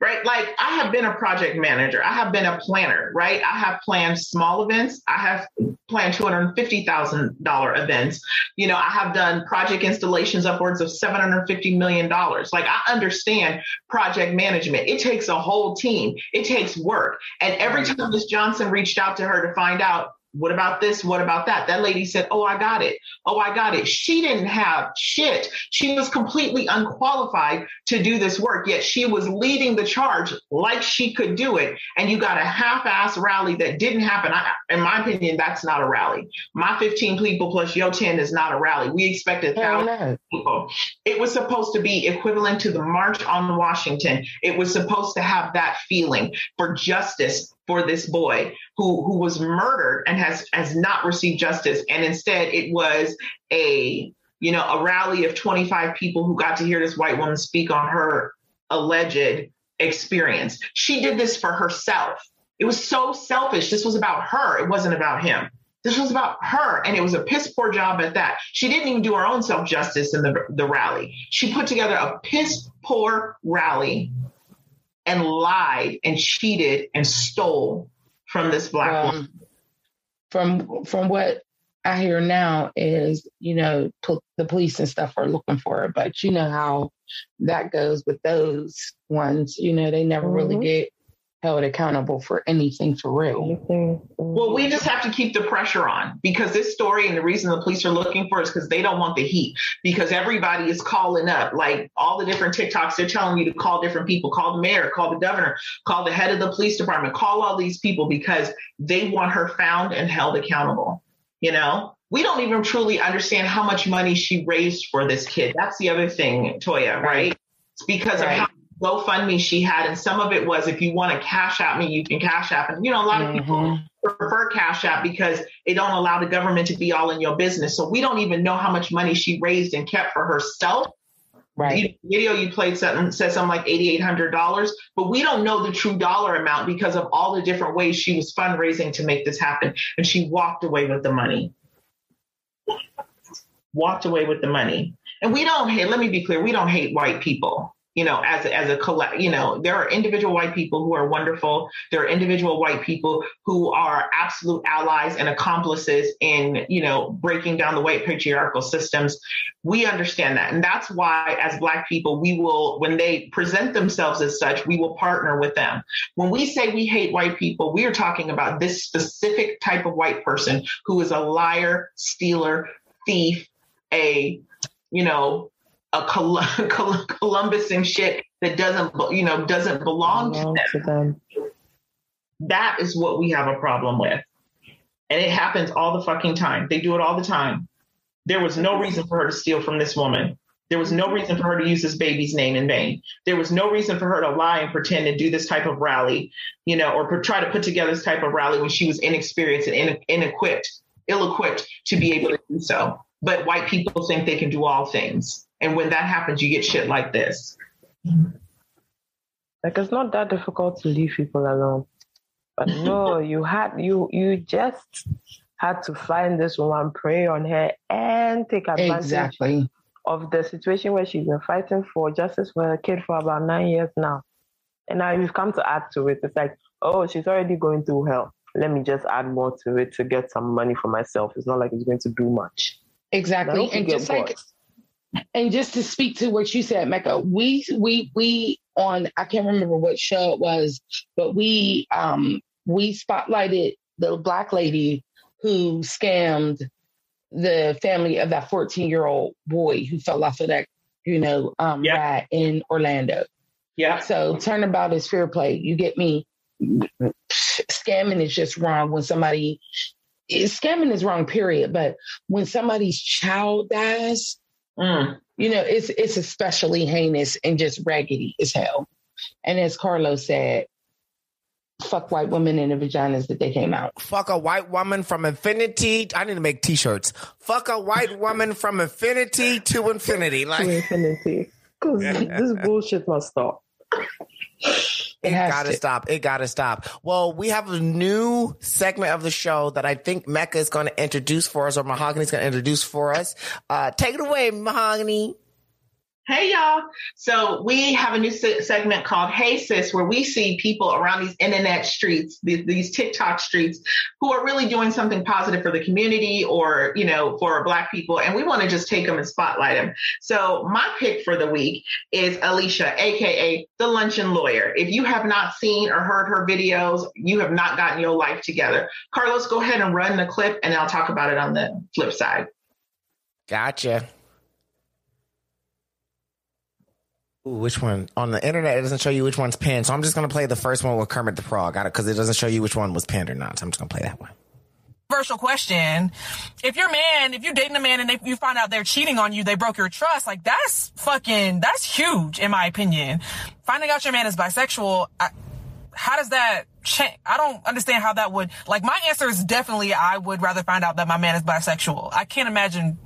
Right? Like I have been a project manager, I have been a planner, right? I have planned small events, I have planned two hundred fifty thousand dollar events. You know, I have done project installations upwards of seven hundred fifty million dollars. Like I understand project management. It takes a whole team. It takes work. And every time Ms. Johnson reached out to her to find out what about this? What about that? That lady said, Oh, I got it. Oh, I got it. She didn't have shit. She was completely unqualified to do this work, yet she was leading the charge like she could do it. And you got a half ass rally that didn't happen. I, in my opinion, that's not a rally. My 15 people plus your 10 is not a rally. We expected thousands people. It was supposed to be equivalent to the March on Washington. It was supposed to have that feeling for justice for this boy who who was murdered and has has not received justice. And instead it was a you know a rally of 25 people who got to hear this white woman speak on her alleged experience. She did this for herself. It was so selfish. This was about her. It wasn't about him. This was about her and it was a piss poor job at that. She didn't even do her own self justice in the the rally. She put together a piss poor rally and lied and cheated and stole from this black um, woman. From from what I hear now is, you know, the police and stuff are looking for her, but you know how that goes with those ones. You know, they never mm-hmm. really get held accountable for anything for real. Well, we just have to keep the pressure on because this story and the reason the police are looking for it is because they don't want the heat because everybody is calling up like all the different TikToks. They're telling you to call different people, call the mayor, call the governor, call the head of the police department, call all these people because they want her found and held accountable. You know, we don't even truly understand how much money she raised for this kid. That's the other thing, Toya, right? It's because right. of how GoFundMe she had, and some of it was if you want to cash out me, you can cash app. And you know, a lot of people Mm-hmm. prefer cash app because it don't allow the government to be all in your business. So we don't even know how much money she raised and kept for herself. Right. The video you played something said something like eighty eight hundred dollars, but we don't know the true dollar amount because of all the different ways she was fundraising to make this happen, and she walked away with the money. Walked away with the money, and we don't hate. Let me be clear: we don't hate white people. You know, as as a collect, you know, there are individual white people who are wonderful. There are individual white people who are absolute allies and accomplices in, you know, breaking down the white patriarchal systems. We understand that. And that's why, as Black people, we will, when they present themselves as such, we will partner with them. When we say we hate white people, we are talking about this specific type of white person who is a liar, stealer, thief, a, you know, a Col- [LAUGHS] Col- Columbus and shit that doesn't, you know, doesn't belong to them. to them. That is what we have a problem with. And it happens all the fucking time. They do it all the time. There was no reason for her to steal from this woman. There was no reason for her to use this baby's name in vain. There was no reason for her to lie and pretend and do this type of rally, you know, or try to put together this type of rally when she was inexperienced and in- inequipped, ill-equipped to be able to do so. But white people think they can do all things. And when that happens, you get shit like this. Like it's not that difficult to leave people alone. But [LAUGHS] no, you had you you just had to find this woman, prey on her, and take advantage Exactly. of the situation where she's been fighting for justice for her kid for about nine years now. And now you've come to add to it. It's like, oh, she's already going through hell. Let me just add more to it to get some money for myself. It's not like it's going to do much. I Exactly. And get just like and just to speak to what you said, Mecca, we we we on I can't remember what show it was, but we um we spotlighted the black lady who scammed the family of that 14 year old boy who fell off of that, you know, um ride in Orlando. Yeah. So turnabout is fair play. You get me? Scamming is just wrong when somebody scamming is wrong, period. But when somebody's child dies, Mm. you know, it's it's especially heinous and just raggedy as hell. And as Carlos said, fuck white women in the vaginas that they came out. Fuck a white woman from infinity. I need to make t-shirts. Fuck a white woman from infinity to infinity. Like to infinity. Because this bullshit must stop. It, gotta stop. It gotta stop. Well, we have a new segment of the show that I think Mecca is going to introduce for us, or Mahogany is going to introduce for us. Uh, take it away, Mahogany. Hey y'all. So we have a new se- segment called Hey Sis, where we see people around these internet streets, these, these TikTok streets, who are really doing something positive for the community or, you know, for black people. And we want to just take them and spotlight them. So my pick for the week is Alicia, AKA the luncheon lawyer. If you have not seen or heard her videos, you have not gotten your life together. Carlos, go ahead and run the clip and I'll talk about it on the flip side. Gotcha. Ooh, which one? On the internet, it doesn't show you which one's pinned. So I'm just to play the first one with Kermit the Frog. Because it doesn't show you which one was pinned or not. So I'm just to play that one. controversial question. If your man, if you're dating a man and they, you find out they're cheating on you, they broke your trust, like that's fucking, that's huge in my opinion. Finding out your man is bisexual, I, how does that change? I don't understand how that would, like my answer is definitely I would rather find out that my man is bisexual. I can't imagine,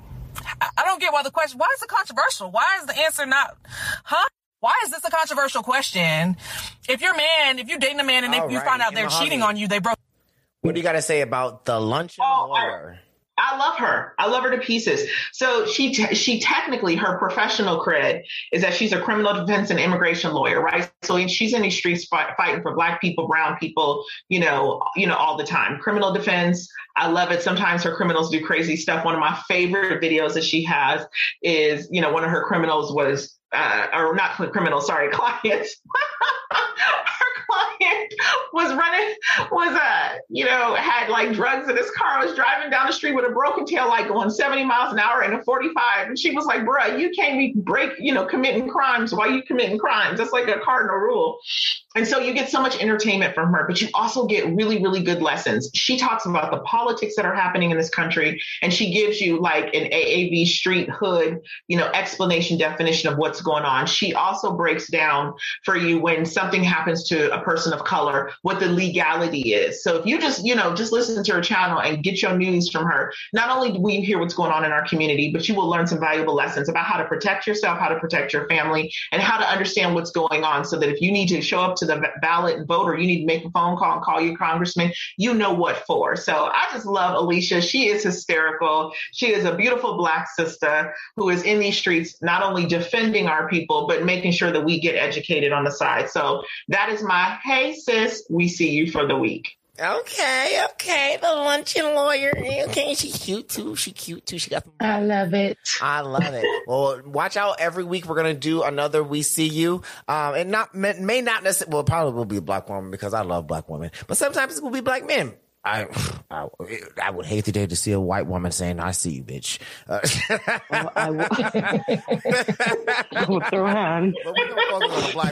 I, don't get why the question, why is it controversial? Why is the answer not, huh? Why is this a controversial question? If your man, if you're dating a man and they, All you find out they're cheating on you, they broke What do you got to say about the lunch luncheon oh, lawyer? I love her. I love her to pieces. So she te- she technically her professional cred is that she's a criminal defense and immigration lawyer, right? So she's in these streets fight, fighting for black people, brown people, you know, you know, all the time. Criminal defense. I love it. Sometimes her criminals do crazy stuff. One of my favorite videos that she has is, you know, one of her criminals was, uh, or not criminal, sorry, [LAUGHS] clients. her client was running, was uh, you know, had like drugs in his car, was driving down the street with a broken tail light going 70 miles an hour in a 45. And she was like, bruh, you can't be break, you know, committing crimes while you committing crimes. That's like a cardinal rule. And so you get so much entertainment from her, but you also get really, really good lessons. She talks about the politics that are happening in this country, and she gives you like an AAV street hood, you know, explanation definition of what's going on. She also breaks down for you when something happens to a person of color, what the legality is. So if you just, you know, just listen to her channel and get your news from her, not only will you hear what's going on in our community, but you will learn some valuable lessons about how to protect yourself, how to protect your family, and how to understand what's going on so that if you need to show up to the ballot and vote or you need to make a phone call and call your congressman, you know what for. So I just love Alicia. She is hysterical. She is a beautiful black sister who is in these streets, not only defending our people, but making sure that we get educated on the side. So that is my hey sis, we see you for the week. Okay, okay. The luncheon lawyer. Okay, she's cute too. She cute too. She got. I love it. I love it. well, watch out. Every week we're gonna do another "We See You," um, and not may, may not necessarily. Well, probably will be a black woman because I love black women, but sometimes it will be black men. I, I, I would hate today to see a white woman saying, "I see you, bitch." Uh, oh, I [LAUGHS] will throw hand.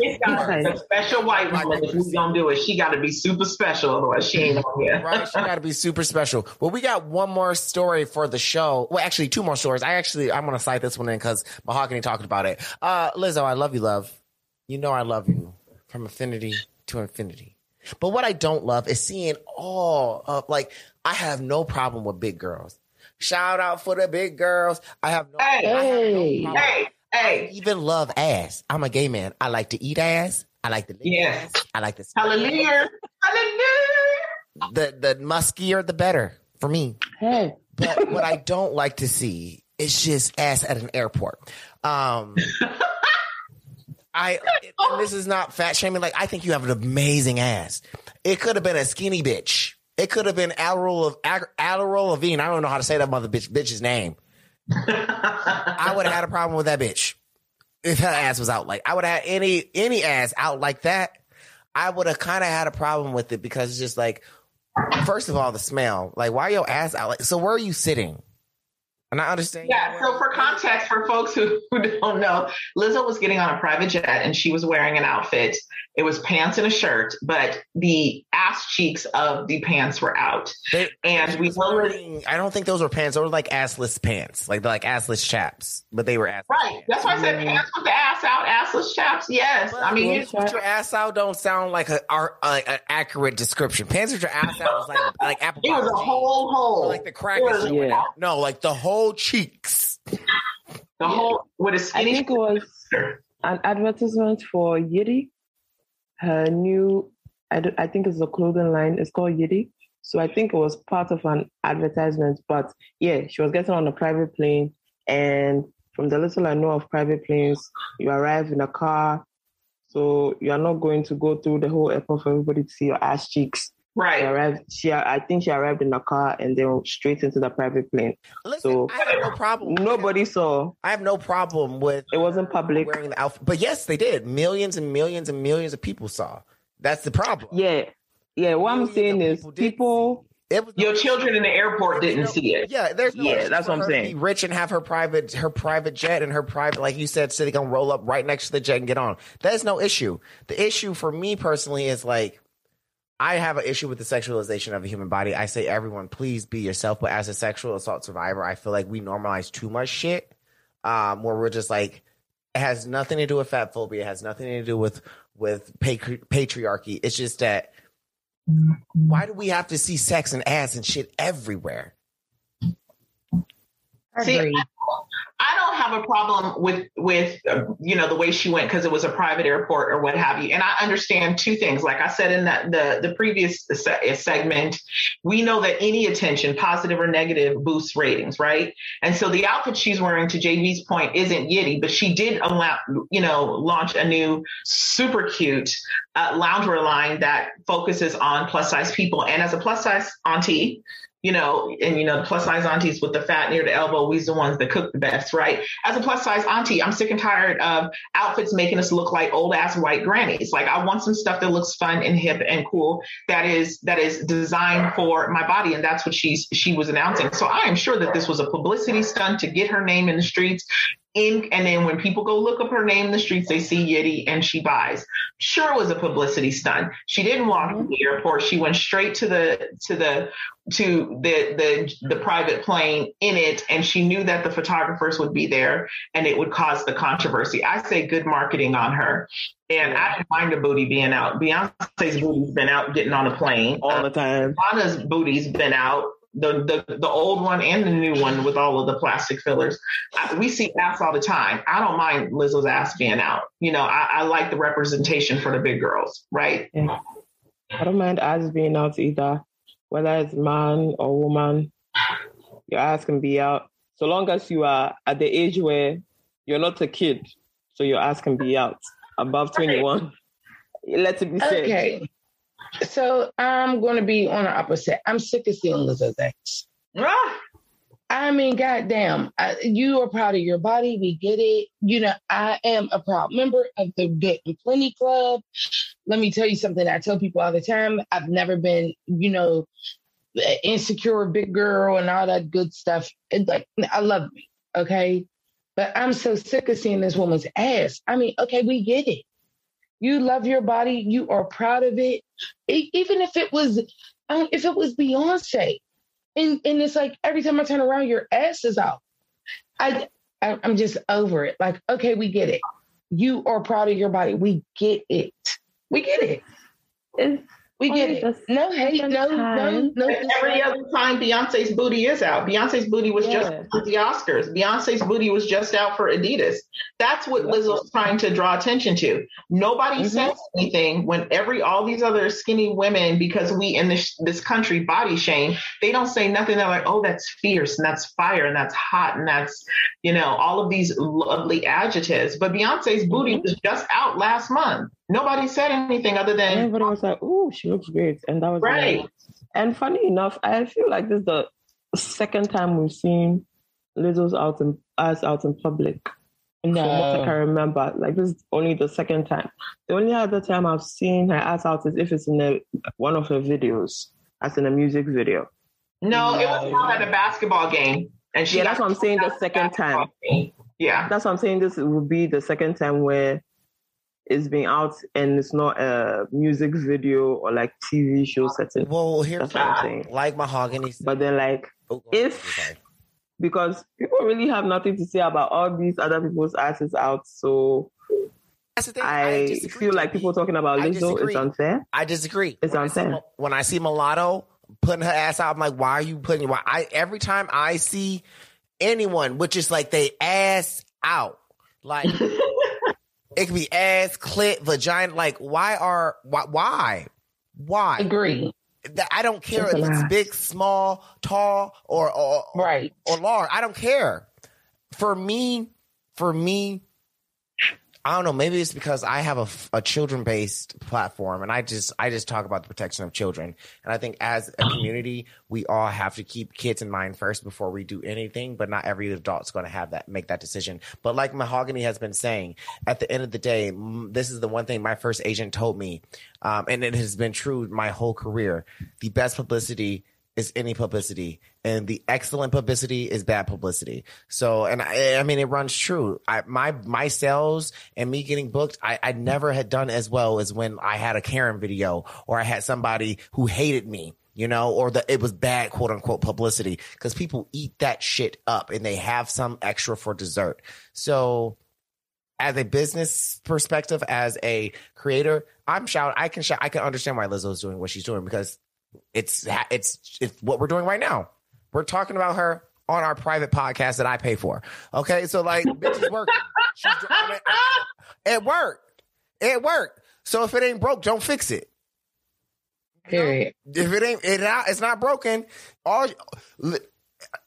It's got a special white woman. If we gonna do it, she got to be super special, otherwise she ain't on here. right? She got to be super special. Well, we got one more story for the show. Well, actually, two more stories. I actually I'm gonna cite this one in because Mahogany talked about it. Uh, Lizzo, I love you, love. You know I love you from affinity to infinity. But what I don't love is seeing all of like I have no problem with big girls. Shout out for the big girls. I have no, hey, I have no problem. hey, hey. I even love ass. I'm a gay man. I like to eat ass. I like to lick yes. ass. I like to Hallelujah. Hallelujah. The the muskier the better for me. Hey. But what I don't like to see is just ass at an airport. Um [LAUGHS] I [LAUGHS] this is not fat shaming. Like I think you have an amazing ass. It could have been a skinny bitch. It could have been Adderall of Adderall Levine. I don't know how to say that mother bitch bitch's name. [LAUGHS] I would have had a problem with that bitch if her ass was out like I would have had any any ass out like that. I would have kind of had a problem with it because it's just like, first of all, the smell. Like, why your ass out? Like, so where are you sitting? And I understand. Yeah. So for context, for folks who, who don't know, Lizzo was getting on a private jet and she was wearing an outfit. It was pants and a shirt, but the ass cheeks of the pants were out. They, and we wearing, I don't think those were pants. Those were like assless pants, like like assless chaps, but they were ass. Right. That's why I said pants with the ass out, assless chaps. Yes. But I mean, pants with your ass out don't sound like a, like an accurate description. Pants with your ass out is like like [LAUGHS] apple. It was a whole hole. Or like the crack is showing yeah. out. No, like the whole cheeks. The whole with a I skinny. think it was an advertisement for Yitty. Her new, I, think it's a clothing line. It's called Yitty. So I think it was part of an advertisement. But yeah, she was getting on a private plane. And from the little I know of private planes, you arrive in a car. So you are not going to go through the whole airport for everybody to see your ass cheeks. She Right. arrived. She, I think she arrived in a car and then straight into the private plane. Listen, So I have no problem. nobody saw. I have no problem with It wasn't public. wearing the outfit, but yes, they did. Millions and millions and millions of people saw. That's the problem. Yeah, yeah. What I'm saying is people people. It was Your children in the airport didn't see it. Yeah, there's no Yeah, that's what I'm her saying. Be rich and have her private her private jet and her private, like you said, so they can roll up right next to the jet and get on. That's no issue. The issue for me personally is like. I have an issue with the sexualization of the human body. I say everyone, please be yourself. But as a sexual assault survivor, I feel like we normalize too much shit. Um, where we're just like, it has nothing to do with fat phobia. It has nothing to do with with patri- patriarchy. It's just that why do we have to see sex and ass and shit everywhere? See, I, don't have a problem with with uh, you know the way she went because it was a private airport or what have you. And I understand two things. Like I said in that the the previous se- segment, we know that any attention, positive or negative, boosts ratings, right? And so the outfit she's wearing, to JV's point, isn't Yitty, but she did allow you know launch a new super cute uh, loungewear line that focuses on plus size people. And as a plus size auntie, you know, and you know, the plus size aunties with the fat near the elbow, we's the ones that cook the best, right? As a plus size auntie, I'm sick and tired of outfits making us look like old ass white grannies. Like I want some stuff that looks fun and hip and cool that is that is designed for my body. And that's what she's she was announcing. So I am sure that this was a publicity stunt to get her name in the streets in, and then when people go look up her name in the streets, they see Yitty and she buys. Sure was a publicity stunt. She didn't walk to the airport. She went straight to the to the to the the the private plane in it, and she knew that the photographers would be there and it would cause the controversy. I say good marketing on her. And I didn't mind the booty being out. Beyonce's booty's been out getting on a plane. All the time. Uh, Anna's booty's been out the, the the old one and the new one with all of the plastic fillers. I, we see ass all the time. I don't mind Lizzo's ass being out. You know, I, I like the representation for the big girls, right? Yeah. I don't mind ass being out either, whether it's man or woman. Your ass can be out so long as you are at the age where you're not a kid, so your ass can be out above twenty one. Let it be said. Okay. So I'm going to be on the opposite. I'm sick of seeing Lizzo things. Ah. I mean, goddamn, I, you are proud of your body. We get it. You know, I am a proud member of the Good and Plenty Club. Let me tell you something. I tell people all the time. I've never been, you know, insecure big girl and all that good stuff. Like, I love me, okay. But I'm so sick of seeing this woman's ass. I mean, okay, we get it. You love your body. You are proud of it. it even if it was, um, if it was Beyonce, and and it's like every time I turn around, your ass is out. I, I'm just over it. Like, okay, we get it. You are proud of your body. We get it. We get it. It's, we get it. No hate. No, no, no. Every other time Beyonce's booty is out. Beyonce's booty was Yeah. just for the Oscars. Beyonce's booty was just out for Adidas. That's what Liz Lizzo's trying to draw attention to. Nobody mm-hmm. says anything when every all these other skinny women, because we in this this country body shame, they don't say nothing. They're like, oh, that's fierce and that's fire and that's hot and that's you know all of these lovely adjectives. But Beyonce's booty mm-hmm. was just out last month. Nobody said anything other than Everybody was like, "Ooh, she looks great," and that was Right. it. And funny enough, I feel like this is the second time we've seen Lizzo's out in us out in public. From what I can remember, like this is only the second time. The only other time I've seen her ass out is if it's in a, one of her videos, as in a music video. No, it was out at a basketball game, and she. yeah, that's what I'm saying. The second time. Yeah, that's what I'm saying. This would be the second time where it's been out and it's not a music video or like TV show setting. Well, here's what I'm saying. Like mahogany. But then, like, oh, if because people really have nothing to say about all these other people's asses out, so I, feel like people talking about I Lizzo is unfair. I disagree. It's when I see unfair. When I see Mulatto putting her ass out, I'm like, why are you putting? Why I every time I see anyone, which is like they ass out, like [LAUGHS] it could be ass, clit, vagina. Like, why are why why why? Agree. I don't care It's if it's big, small, tall, or or right or large. I don't care. For me, for me, I don't know. Maybe it's because I have a, a children based platform, and I just I just talk about the protection of children. And I think as a community, we all have to keep kids in mind first before we do anything. But not every adult's going to have that make that decision. But like Mahogany has been saying, at the end of the day, this is the one thing my first agent told me, um, and it has been true my whole career. The best publicity is any publicity and the excellent publicity is bad publicity. So, and I, I mean, it runs true. I, my, my sales and me getting booked, I, I never had done as well as when I had a Karen video or I had somebody who hated me. You know, or that it was bad quote unquote publicity because people eat that shit up and they have some extra for dessert. So as a business perspective, as a creator, I'm shout. I can shout. I can understand why Lizzo's doing what she's doing because it's it's it's what we're doing right now. We're talking about her on our private podcast that I pay for. Okay, so like, bitch is working. She's, I mean, [LAUGHS] it worked. It worked. So if it ain't broke, don't fix it. Period. If it ain't, it not, it's not broken. All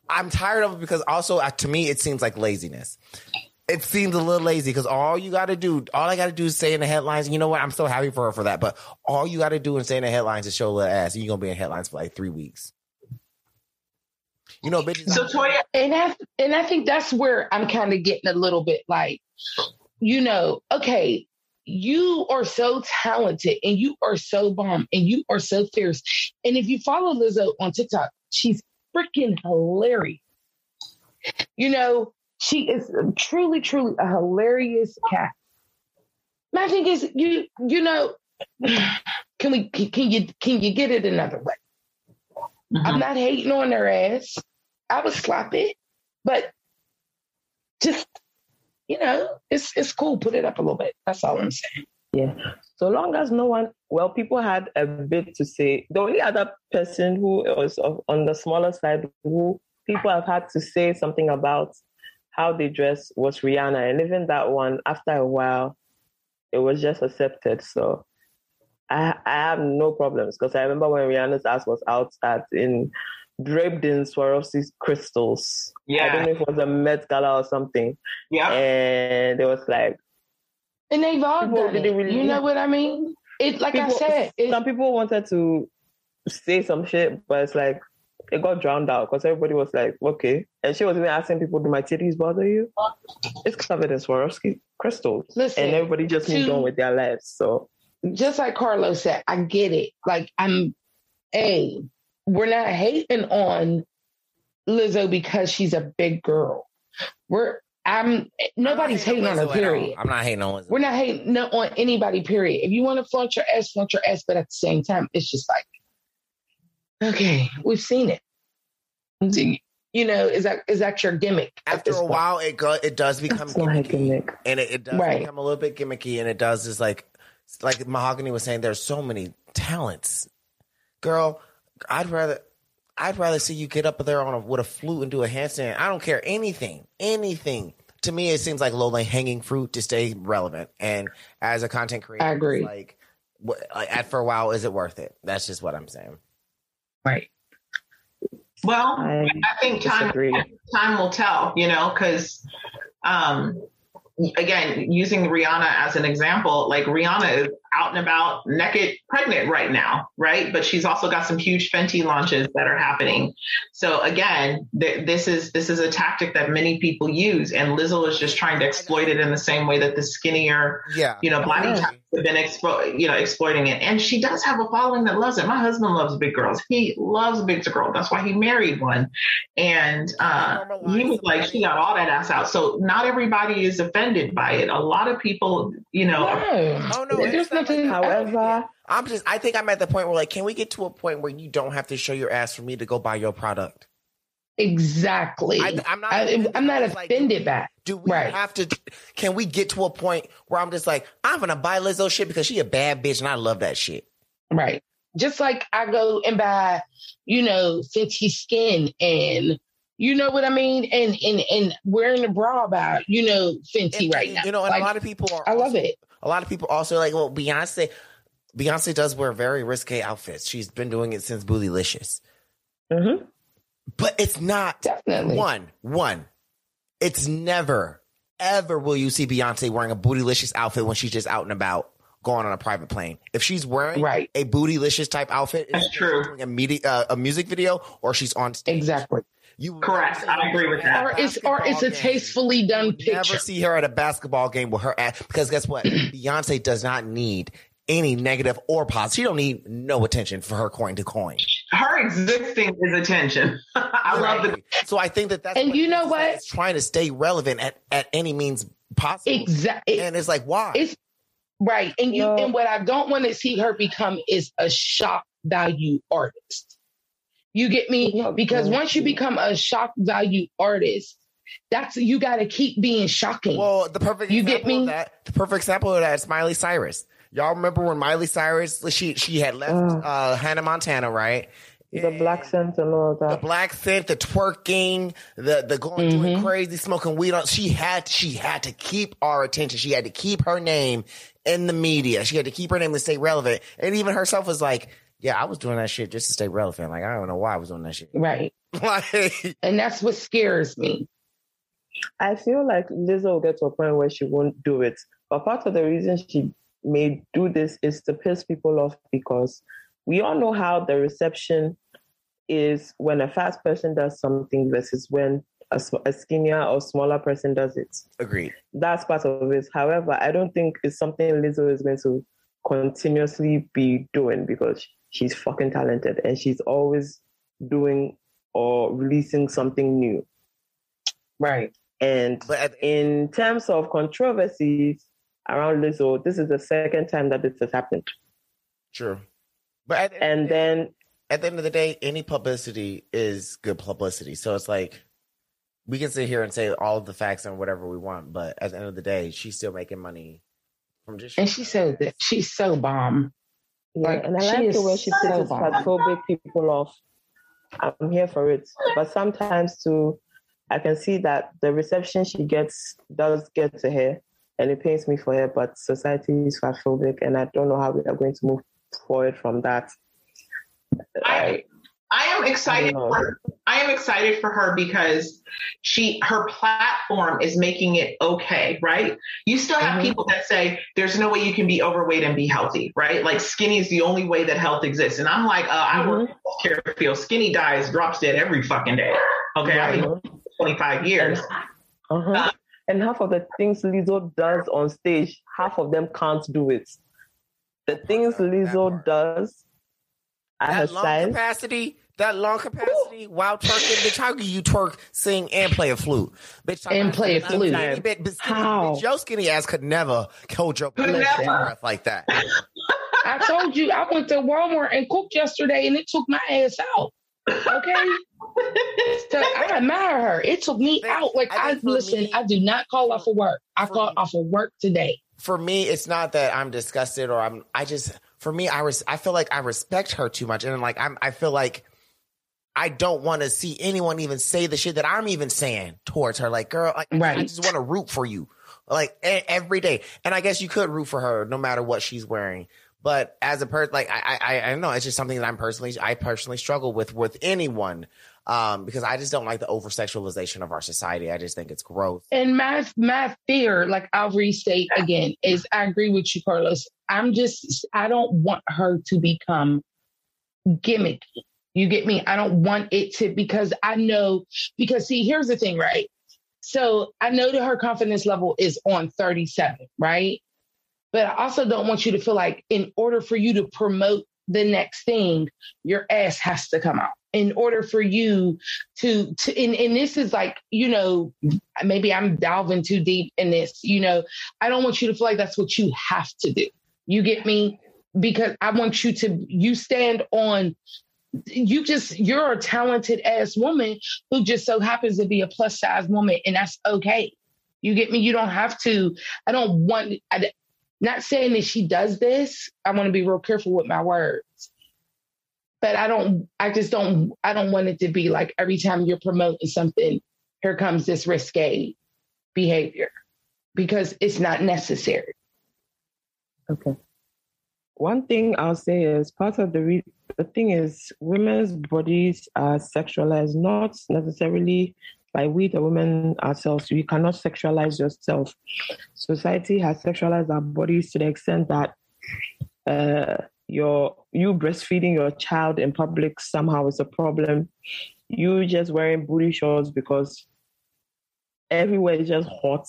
I'm tired of it because also uh, to me it seems like laziness. It seems a little lazy because all you got to do, all I got to do is say in the headlines. You know what? I'm so happy for her for that. But all you got to do and say in the headlines is show a little ass, and you're gonna be in headlines for like three weeks. You know, bitches. So Toya, and I and I think that's where I'm kind of getting a little bit like, you know, okay, you are so talented and you are so bomb and you are so fierce. And if you follow Lizzo on TikTok, she's freaking hilarious. You know, she is truly, truly a hilarious cat. My thing is, you you know, [SIGHS] can we can you can you get it another way? Mm-hmm. I'm not hating on her ass. I was sloppy, but just you know, it's it's cool. Put it up a little bit. That's all I'm saying. Yeah. So long as no one, well, people had a bit to say. The only other person who was on the smaller side who people have had to say something about how they dress was Rihanna, and even that one, after a while, it was just accepted. So I I have no problems because I remember when Rihanna's ass was out at in draped in Swarovski crystals. Yeah. I don't know if it was a Met Gala or something. Yeah. And it was like. And they've all done it. Really, you know what I mean? It like people, I said. It, some people wanted to say some shit, but it's like it got drowned out because everybody was like, okay. And she was even asking people, do my titties bother you? It's covered in Swarovski crystals. Listen, and everybody just moved on with their lives. So just like Carlos said, I get it. Like I'm a we're not hating on Lizzo because she's a big girl. We're I'm nobody's hating, hating on her. Period. I'm not hating on Lizzo. We're not hating on anybody. Period. If you want to flaunt your ass, flaunt your ass. But at the same time, it's just like, okay, we've seen it. You know, is that is that your gimmick? After a point? while, it go it does become gimmicky, gimmick. and it, it does right. become a little bit gimmicky, and it does is like like Mahogany was saying. There's so many talents, girl. I'd rather I'd rather see you get up there on a, with a flute and do a handstand. I don't care anything, anything. To me, it seems like low hanging fruit to stay relevant. And as a content creator, I agree. Like, at for a while, is it worth it? That's just what I'm saying. Right. Well, I, I think time time will tell. You know, because um, again, using Rihanna as an example, like Rihanna is out and about naked pregnant right now, right? But she's also got some huge Fenty launches that are happening. So again, th- this is this is a tactic that many people use, and Lizzo is just trying to exploit it in the same way that the skinnier, yeah, you know, body yeah. Types have been expo- you know exploiting it. And she does have a following that loves it. My husband loves big girls. He loves big girls. That's why he married one, and uh, he was like, she got all that ass out. So not everybody is offended by it. A lot of people, you know, no. oh no, there's nothing. However, I'm just. I think I'm at the point where like, can we get to a point where you don't have to show your ass for me to go buy your product? Exactly. I, am not. I, am not offended like, by. Do we right. have to? Can we get to a point where I'm just like, I'm gonna buy Lizzo shit because she a bad bitch and I love that shit. Right. Just like I go and buy, you know, Fenty Skin and you know what I mean? And and and wearing a bra about, you know, Fenty and, right now. You know, and like, a lot of people are I also, love it. A lot of people also like, well, Beyonce Beyonce does wear very risque outfits. She's been doing it since Bootylicious. Mm-hmm. But it's not Definitely. one, one. It's never, ever will you see Beyonce wearing a bootylicious outfit when she's just out and about going on a private plane. If she's wearing right. a bootylicious type outfit, that's true. Doing a, media, uh, a music video or she's on stage. Exactly. You correct. I agree with that. Or it's or it's a tastefully done picture. Never see her at a basketball game with her ass because guess what? [CLEARS THROAT] Beyonce does not need any negative or positive. She don't need no attention for her coin to coin. Her existing is attention. [LAUGHS] I right. love the. So I think that that's and you know what? It's trying to stay relevant at at any means possible. Exactly. And it's like why? It's right. And you and what I don't want to see her become is a shock value artist. You get me? Because once you become a shock value artist, that's you got to keep being shocking. Well, the perfect you get me? that the perfect example of that is Miley Cyrus. Y'all remember when Miley Cyrus she she had left uh, uh, Hannah Montana, right? The blaccent and all of that. The blaccent, the twerking, the the going mm-hmm. doing crazy, smoking weed on. She had she had to keep our attention. She had to keep her name in the media. She had to keep her name to stay relevant. And even herself was like, yeah, I was doing that shit just to stay relevant. Like, I don't know why I was doing that shit. Right. [LAUGHS] like, and that's what scares me. I feel like Lizzo will get to a point where she won't do it. But part of the reason she may do this is to piss people off because we all know how the reception is when a fast person does something versus when a, a skinnier or smaller person does it. Agreed. That's part of it. However, I don't think it's something Lizzo is going to continuously be doing because she's fucking talented and she's always doing or releasing something new. Right. And in terms of controversies around Lizzo, this is the second time that this has happened. True. But and then at the end of the day, any publicity is good publicity. So it's like we can sit here and say all of the facts and whatever we want, but at the end of the day, she's still making money from just. And she said that she's so bomb. Yeah, Like, and I like the way she so pisses bomb. fatphobic people off. I'm here for it. But sometimes too, I can see that the reception she gets does get to her and it pains me for her, but society is fatphobic and I don't know how we are going to move forward from that. I I am excited. I. For her. I am excited for her because she her platform is making it okay, right? You still have Mm-hmm. people that say there's no way you can be overweight and be healthy, right? Like skinny is the only way that health exists. And I'm like, uh, I work in Mm-hmm. healthcare field. Skinny dies, drops dead every fucking day. Okay, I've been doing it for 25 years. Uh-huh. And half of the things Lizzo does on stage, half of them can't do it. The things Lizzo does at her that long size, capacity, that long capacity, while twerking, bitch, how can you twerk, sing, and play a flute? Bitch, And play a flute. Skinny, bitch, but skinny, How? bitch, your skinny ass could never hold your breath like that. [LAUGHS] I told you I went to Walmart and cooked yesterday and it took my ass out. Okay. so I [LAUGHS] admire her. It took me out. Like I, listen, I do not call off of work. I called off of work today. For me, it's not that I'm disgusted or I'm. I just for me, I res, I feel like I respect her too much, and like I'm. I feel like I don't want to see anyone even say the shit that I'm even saying towards her. Like, girl, like, I just want to root for you, like every day. And I guess you could root for her no matter what she's wearing. But as a person, like I, I, I don't know. It's just something that I'm personally, I personally struggle with with anyone, um, because I just don't like the over sexualization of our society. I just think it's gross. And my my fear, like I'll restate again, is I agree with you, Carlos. I'm just I don't want her to become gimmicky. You get me? I don't want it to because I know because see, here's the thing, right? So I know that her confidence level is on 37, right? But I also don't want you to feel like in order for you to promote the next thing, your ass has to come out. In order for you to to and, and this is like, you know, maybe I'm delving too deep in this, you know. I don't want you to feel like that's what you have to do. You get me? Because I want you to you stand on you just you're a talented ass woman who just so happens to be a plus size woman and that's okay you get me you don't have to i don't want I, not saying that she does this. I want to be real careful with my words. But i don't i just don't i don't want it to be like every time you're promoting something here comes this risque behavior because it's not necessary. Okay. One thing I'll say is part of the re- the thing is women's bodies are sexualized, not necessarily by we the women ourselves. we cannot sexualize yourself. Society has sexualized our bodies to the extent that uh, your you breastfeeding your child in public somehow is a problem. You just wearing booty shorts because everywhere is just hot.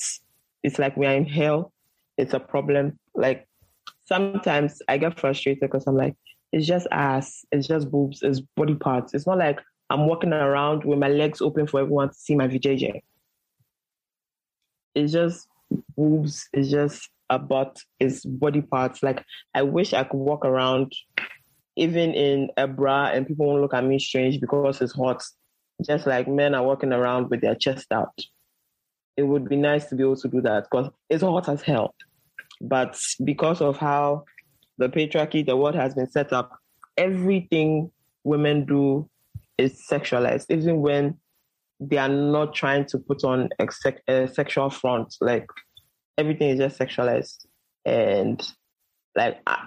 It's like we are in hell. It's a problem. Like sometimes I get frustrated because I'm like, it's just ass, it's just boobs, it's body parts. It's not like I'm walking around with my legs open for everyone to see my VJJ. It's just boobs, it's just a butt, it's body parts. Like I wish I could walk around even in a bra and people won't look at me strange because it's hot. Just like men are walking around with their chest out. It would be nice to be able to do that because it's hot as hell. But because of how the patriarchy, the world has been set up, everything women do is sexualized, even when they are not trying to put on a, sec- a sexual front. Like everything is just sexualized. And like, I,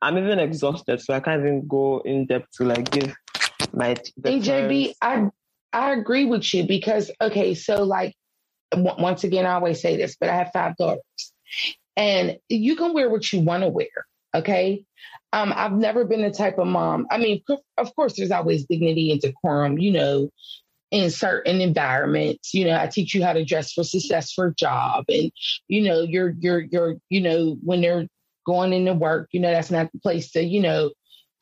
I'm even exhausted, so I can't even go in depth to like give my. AJB. I I agree with you because okay, so like w- once again, I always say this, but I have five daughters, and you can wear what you want to wear. Okay. Um, I've never been the type of mom. I mean, of course, there's always dignity and decorum, you know, in certain environments. You know, I teach you how to dress for success for a job. And, you know, you're, you're, you're, you know, when they're going into work, you know, that's not the place to, you know,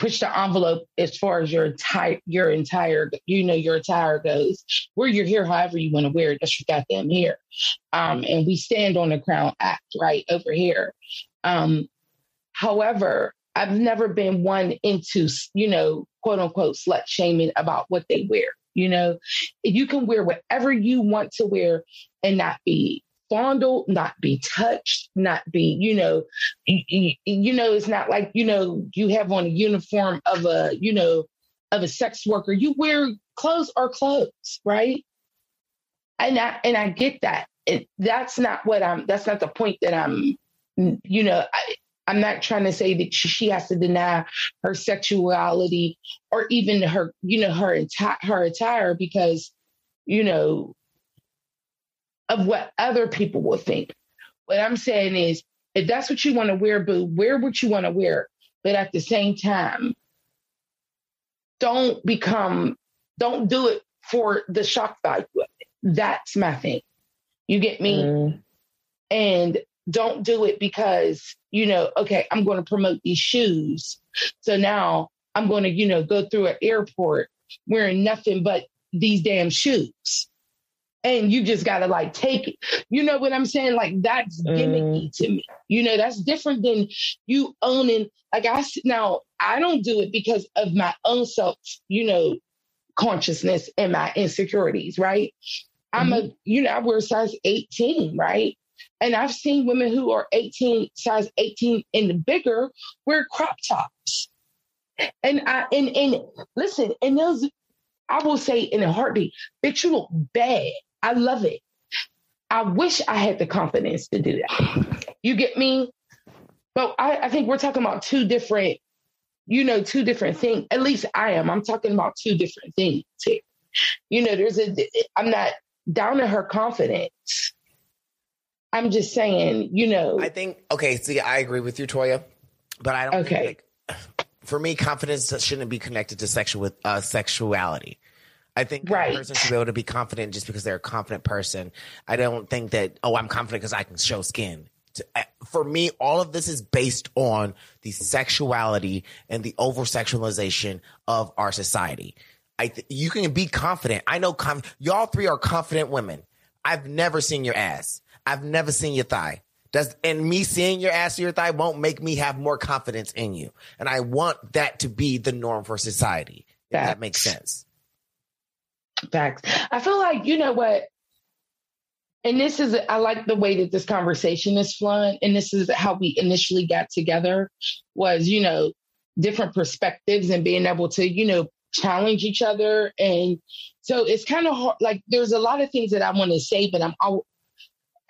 push the envelope as far as your entire your entire you know your attire goes. Wear your hair however you want to wear it. That's your goddamn hair. Um, and we stand on the Crown Act right over here. Um, however, I've never been one into you know quote unquote slut shaming about what they wear. You know, you can wear whatever you want to wear and not be fondled, not be touched, not be, you know, you, you, know, it's not like, you know, you have on a uniform of a, you know, of a sex worker. You wear clothes or clothes, right? And I and I get that. It, that's not what I'm. That's not the point that I'm. You know, I, I'm not trying to say that she has to deny her sexuality or even her, you know, her entire her attire because, you know, of what other people will think. What I'm saying is, if that's what you want to wear, boo, wear what you want to wear. But at the same time, don't become, don't do it for the shock value of it. That's my thing. You get me? Mm. And don't do it because, you know, okay, I'm going to promote these shoes. So now I'm going to, you know, go through an airport wearing nothing but these damn shoes and you just gotta like take it. You know what I'm saying? Like that's gimmicky mm. to me. You know, that's different than you owning. Like I now, I don't do it because of my own self. You know, consciousness and my insecurities. Right? I'm mm-hmm. a, you know, I wear size 18, right? And I've seen women who are 18, size 18 and bigger, wear crop tops. And I and and listen, and those I will say in a heartbeat, bitch, you look bad. I love it. I wish I had the confidence to do that. You get me? But I, I think we're talking about two different, you know, two different things. At least I am. I'm talking about two different things here. You know, there's a, I'm not down to her confidence. I'm just saying, you know. I think, okay, see, I agree with you, Toya, but I don't okay. think, like, for me, confidence shouldn't be connected to sexual with uh, sexuality. I think right. a person should be able to be confident just because they're a confident person. I don't think that, oh, I'm confident because I can show skin. Eh, for me, all of this is based on the sexuality and the over sexualization of our society. I th- you can be confident. I know conf- y'all three are confident women. I've never seen your ass. I've never seen your thigh. Does and me seeing your ass or your thigh won't make me have more confidence in you. And I want that to be the norm for society. That, that makes sense. Facts. I feel like, you know what? And this is, I like the way that this conversation is flowing. And this is how we initially got together was, you know, different perspectives and being able to, you know, challenge each other. And so it's kind of hard. Like there's a lot of things that I want to say, but I'm all,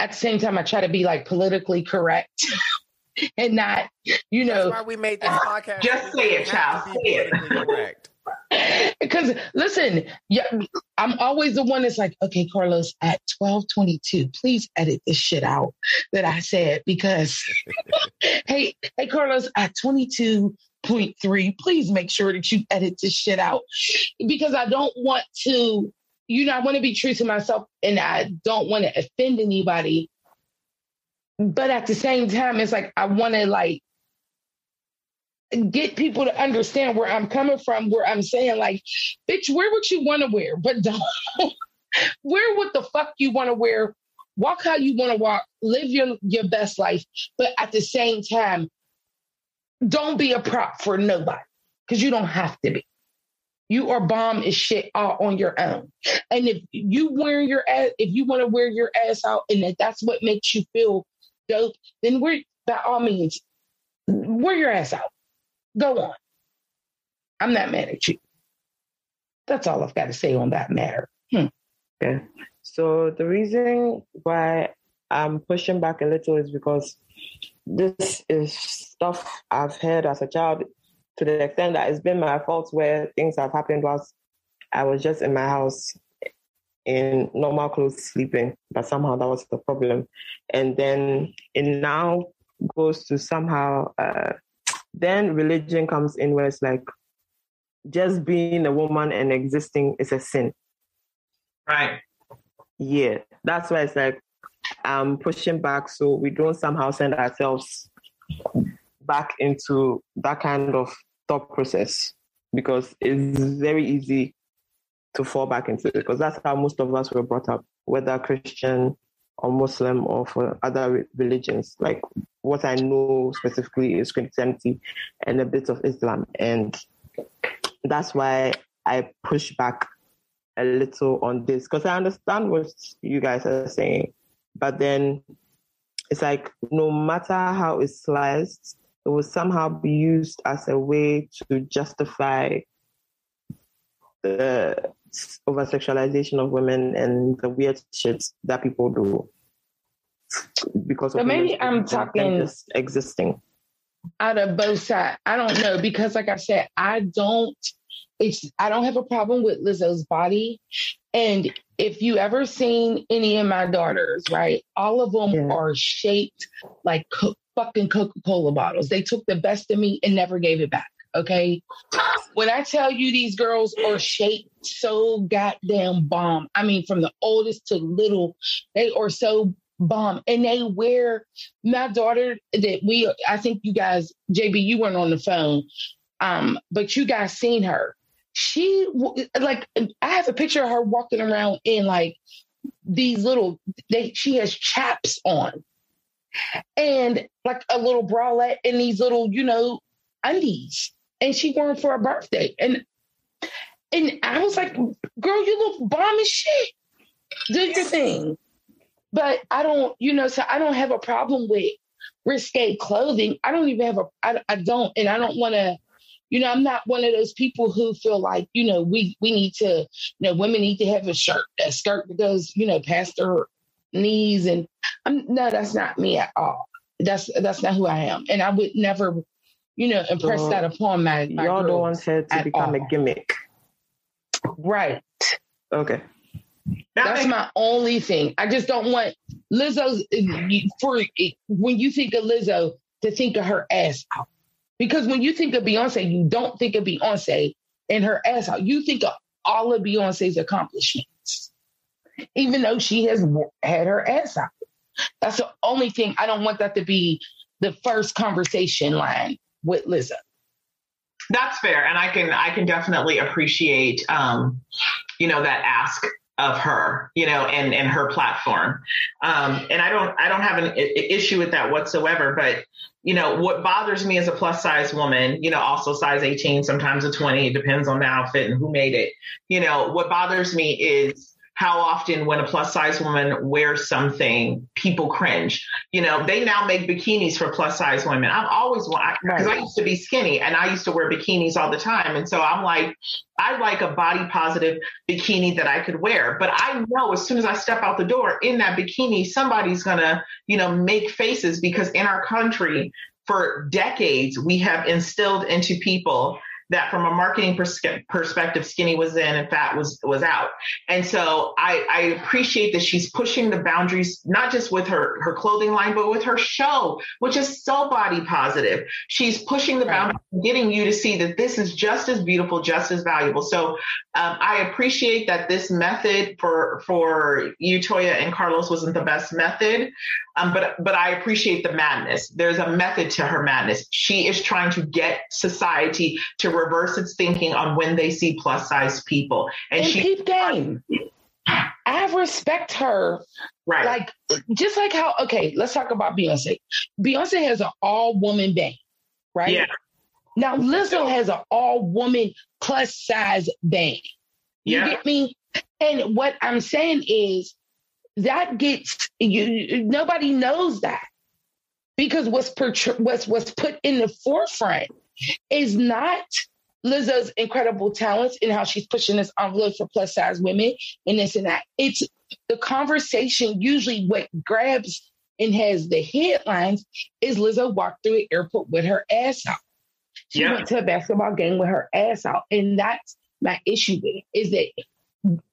at the same time, I try to be like politically correct. [LAUGHS] and not, you know. That's why we made this podcast. Just say it, child. Say it. Correct [LAUGHS] because listen, yeah, I'm always the one that's like, okay, Carlos, at 1222, please edit this shit out that I said because [LAUGHS] hey, hey, Carlos, at 22.3, please make sure that you edit this shit out because I don't want to, you know, I want to be true to myself and I don't want to offend anybody. But at the same time, it's like I want to like get people to understand where I'm coming from, where I'm saying, like, bitch, wear what you want to wear, but [LAUGHS] don't wear what the fuck you want to wear. Walk how you want to walk, live your, your best life. But at the same time, don't be a prop for nobody because you don't have to be. You are bomb as shit all on your own. And if you wear your ass, if you want to wear your ass out and that that's what makes you feel dope, then wear by all means, wear your ass out. Go on. I'm not mad at you. That's all I've got to say on that matter. Hmm. Yeah. So the reason why I'm pushing back a little is because this is stuff I've heard as a child to the extent that it's been my fault where things have happened whilst I was just in my house in normal clothes sleeping, but somehow that was the problem. And then it now goes to somehow uh, Then religion comes in where it's like just being a woman and existing is a sin. Right. Yeah. That's why it's like I'm pushing back so we don't somehow send ourselves back into that kind of thought process because it's very easy to fall back into it because that's how most of us were brought up, whether Christian or Muslim or for other religions. Like what I know specifically is Christianity and a bit of Islam. And that's why I push back a little on this because I understand what you guys are saying. But then it's like no matter how it's sliced, it will somehow be used as a way to justify the over sexualization of women and the weird shit that people do because of so maybe I'm talking just existing out of both sides. I don't know because, like I said, I don't. It's I don't have a problem with Lizzo's body, and if you ever seen any of my daughters, right, all of them yeah. are shaped like fucking Coca Cola bottles. They took the best of me and never gave it back. Okay. When I tell you these girls are shaped so goddamn bomb, I mean, from the oldest to little, they are so bomb. And they wear my daughter that we, I think you guys, JB, you weren't on the phone, um, but you guys seen her. She, like, I have a picture of her walking around in like these little, they, she has chaps on and like a little bralette and these little, you know, undies and she wore them for her birthday. And and I was like, girl, you look bomb as shit. Do your thing. But I don't, you know, so I don't have a problem with risque clothing. I don't even have a, I, I don't, and I don't want to, you know, I'm not one of those people who feel like, you know, we we need to, you know, women need to have a shirt, a skirt that goes, you know, past their knees, and I'm no, that's not me at all. That's that's not who I am, and I would never you know, impress so that upon my, my Y'all don't want her to become all. a gimmick. Right. Okay. That's my only thing. I just don't want Lizzo's for when you think of Lizzo to think of her ass out. Because when you think of Beyonce, you don't think of Beyonce and her ass out. You think of all of Beyonce's accomplishments, even though she has had her ass out. That's the only thing. I don't want that to be the first conversation line with Lizzo. That's fair, and I can I can definitely appreciate um, you know that ask of her, you know, and and her platform. Um, and I don't I don't have an I- issue with that whatsoever. But you know, what bothers me as a plus size woman, you know, also size 18, sometimes a 20, it depends on the outfit and who made it. You know, what bothers me is how often when a plus size woman wears something, people cringe. You know, they now make bikinis for plus size women. I've always wanted, because I used to be skinny and I used to wear bikinis all the time. And so I'm like, I like a body positive bikini that I could wear. But I know as soon as I step out the door in that bikini, somebody's going to, you know, make faces because in our country, for decades, we have instilled into people that from a marketing pers- perspective, skinny was in and fat was was out. And so I, I appreciate that she's pushing the boundaries, not just with her her clothing line, but with her show, which is so body positive. She's pushing the right. boundaries, getting you to see that this is just as beautiful, just as valuable. So um, I appreciate that this method for for you, Toya and Carlos, wasn't the best method. Um, but but I appreciate the madness. There's a method to her madness. She is trying to get society to reverse its thinking on when they see plus size people. And, and she keep [LAUGHS] game. I respect her. Right. Like just like how okay, let's talk about Beyonce. Beyonce has an all woman band, right? Yeah. Now Lizzo has an all woman plus size band. You yeah. get me? And what I'm saying is that gets you nobody knows that because what's what's what's put in the forefront is not Lizzo's incredible talents and how she's pushing this envelope for plus size women and this and that. It's the conversation usually what grabs and has the headlines is Lizzo walked through an airport with her ass out. She yeah. went to a basketball game with her ass out. And that's my issue with it is that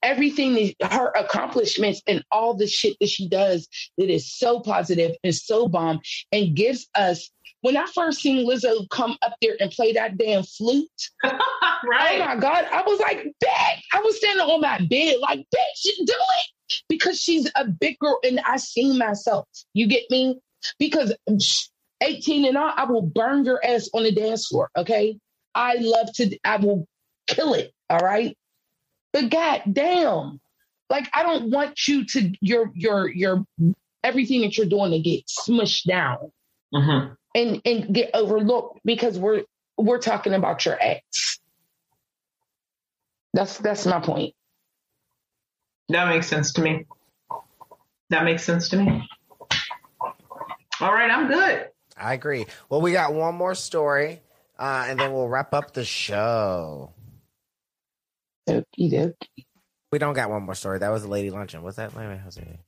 everything her accomplishments and all the shit that she does that is so positive and so bomb and gives us when I first seen Lizzo come up there and play that damn flute, [LAUGHS] oh right? Oh my god! I was like, bitch! I was standing on my bed like, bitch, do it," because she's a big girl, and I seen myself. You get me? Because eighteen and all, I will burn your ass on the dance floor. Okay, I love to. I will kill it. All right, but god damn, like I don't want you to your your your everything that you're doing to get smushed down. Mm-hmm and and get overlooked because we're we're talking about your ex. That's that's my point. That makes sense to me. That makes sense to me. All right, I'm good. I agree. Well, we got one more story, uh, and then we'll wrap up the show. Okie dokie. We don't got one more story. That was a lady luncheon. What's that? Wait, wait, Jose.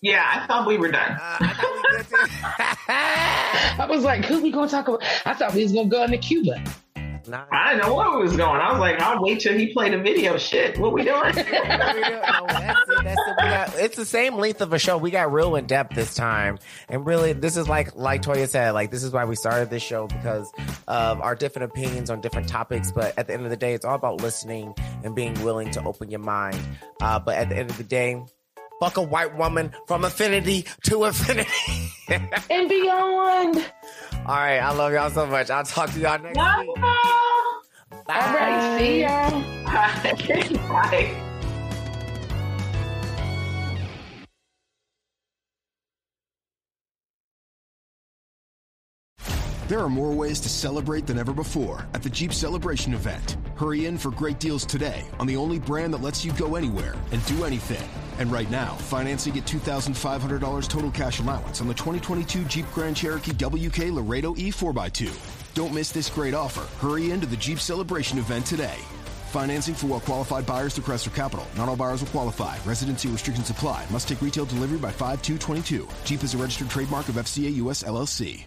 Yeah, I thought we were done. Uh, [LAUGHS] [LAUGHS] I was like, who we gonna talk about? I thought we was gonna go into Cuba. I didn't know where we was going. I was like, I'll wait till he played the video. Shit, what we doing? [LAUGHS] that's it, that's it. Got, it's the same length of a show. We got real in depth this time, and really, this is like like Toya said, like this is why we started this show because of our different opinions on different topics. But at the end of the day, it's all about listening and being willing to open your mind. Uh, but at the end of the day, fuck a white woman from affinity to affinity and beyond. All right, I love y'all so much. I'll talk to y'all next Bye. week. Bye. All right, see y'all. [LAUGHS] Bye. There are more ways to celebrate than ever before at the Jeep Celebration event. Hurry in for great deals today on the only brand that lets you go anywhere and do anything. And right now, financing at $2,500 total cash allowance on the 2022 Jeep Grand Cherokee WK Laredo E 4x2. Don't miss this great offer. Hurry into the Jeep Celebration event today. Financing for well qualified buyers through Chrysler Capital. Not all buyers will qualify. Residency restrictions apply. Must take retail delivery by 5222. Jeep is a registered trademark of FCA US LLC.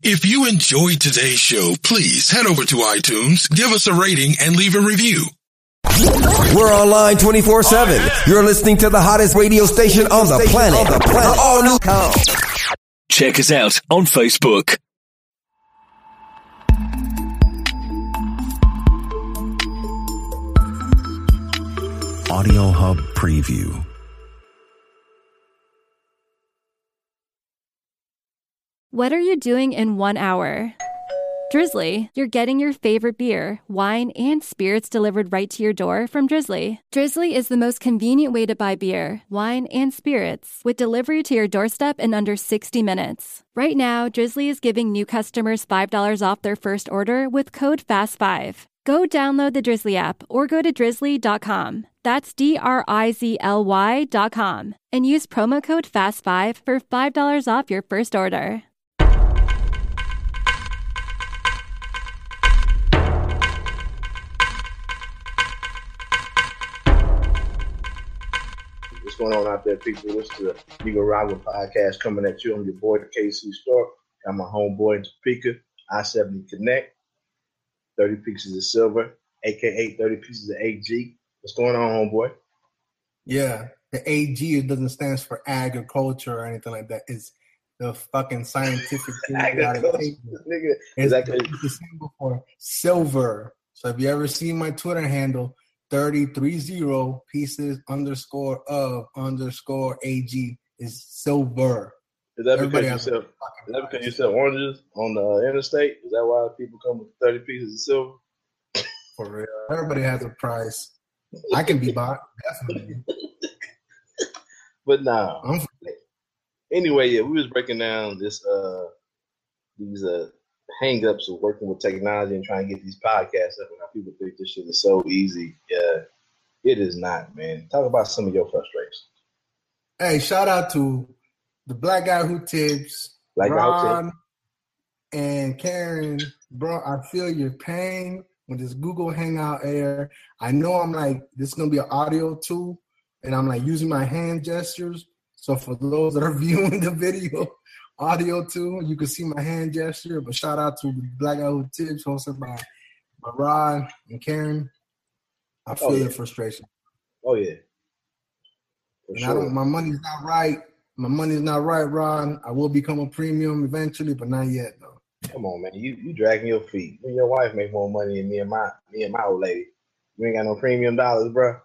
If you enjoyed today's show, please head over to iTunes, give us a rating, and leave a review. We're online 24 7. You're listening to the hottest radio station on the planet. On the planet. All new. Check us out on Facebook. Audio Hub Preview. What are you doing in one hour? Drizly, you're getting your favorite beer, wine, and spirits delivered right to your door from Drizly. Drizly is the most convenient way to buy beer, wine, and spirits with delivery to your doorstep in under 60 minutes. Right now, Drizly is giving new customers $5 off their first order with code FAST5. Go download the Drizly app or go to drizly.com. That's D R I Z L Y.com and use promo code FAST5 for $5 off your first order. What's going on out there, people? Is the Nicaragua podcast coming at you. I'm your boy, the KC Stork. Got my homeboy Topeka, I 70 Connect, 30 pieces of silver, aka 30 pieces of AG. What's going on, homeboy? Yeah, the AG it doesn't stand for agriculture or anything like that. It's the fucking scientific [LAUGHS] thing. Nigga. Exactly. it's the symbol for silver. So if you ever see my Twitter handle, 3030 pieces underscore of underscore AG is silver. Is that because you sell? Is that because you sell oranges on the interstate? Is that why people come with 30 pieces of silver? For real. Everybody has a price. I can be bought, [LAUGHS] definitely. But nah, I'm anyway, yeah, we was breaking down this uh these uh hang-ups of working with technology and trying to get these podcasts up and how people think this shit is so easy. Yeah, it is not, man. Talk about some of your frustrations. Hey, shout out to the black guy who tips, Black guy who Rod and Karen. Bro, I feel your pain with this Google Hangout air. I know I'm like this is gonna be an audio too, and I'm like using my hand gestures. So for those that are [LAUGHS] viewing the video, audio too, you can see my hand gesture. But shout out to the Black Guy Who Tips, hosted by, by Rod and Karen. I oh, feel Oh, yeah. your frustration. Oh yeah. For And I don't, my money's not right. My money's not right, Ron. I will become a premium eventually, but not yet though. Come on, man. You you dragging your feet. You and your wife make more money than me and my me and my old lady. You ain't got no premium dollars, bro.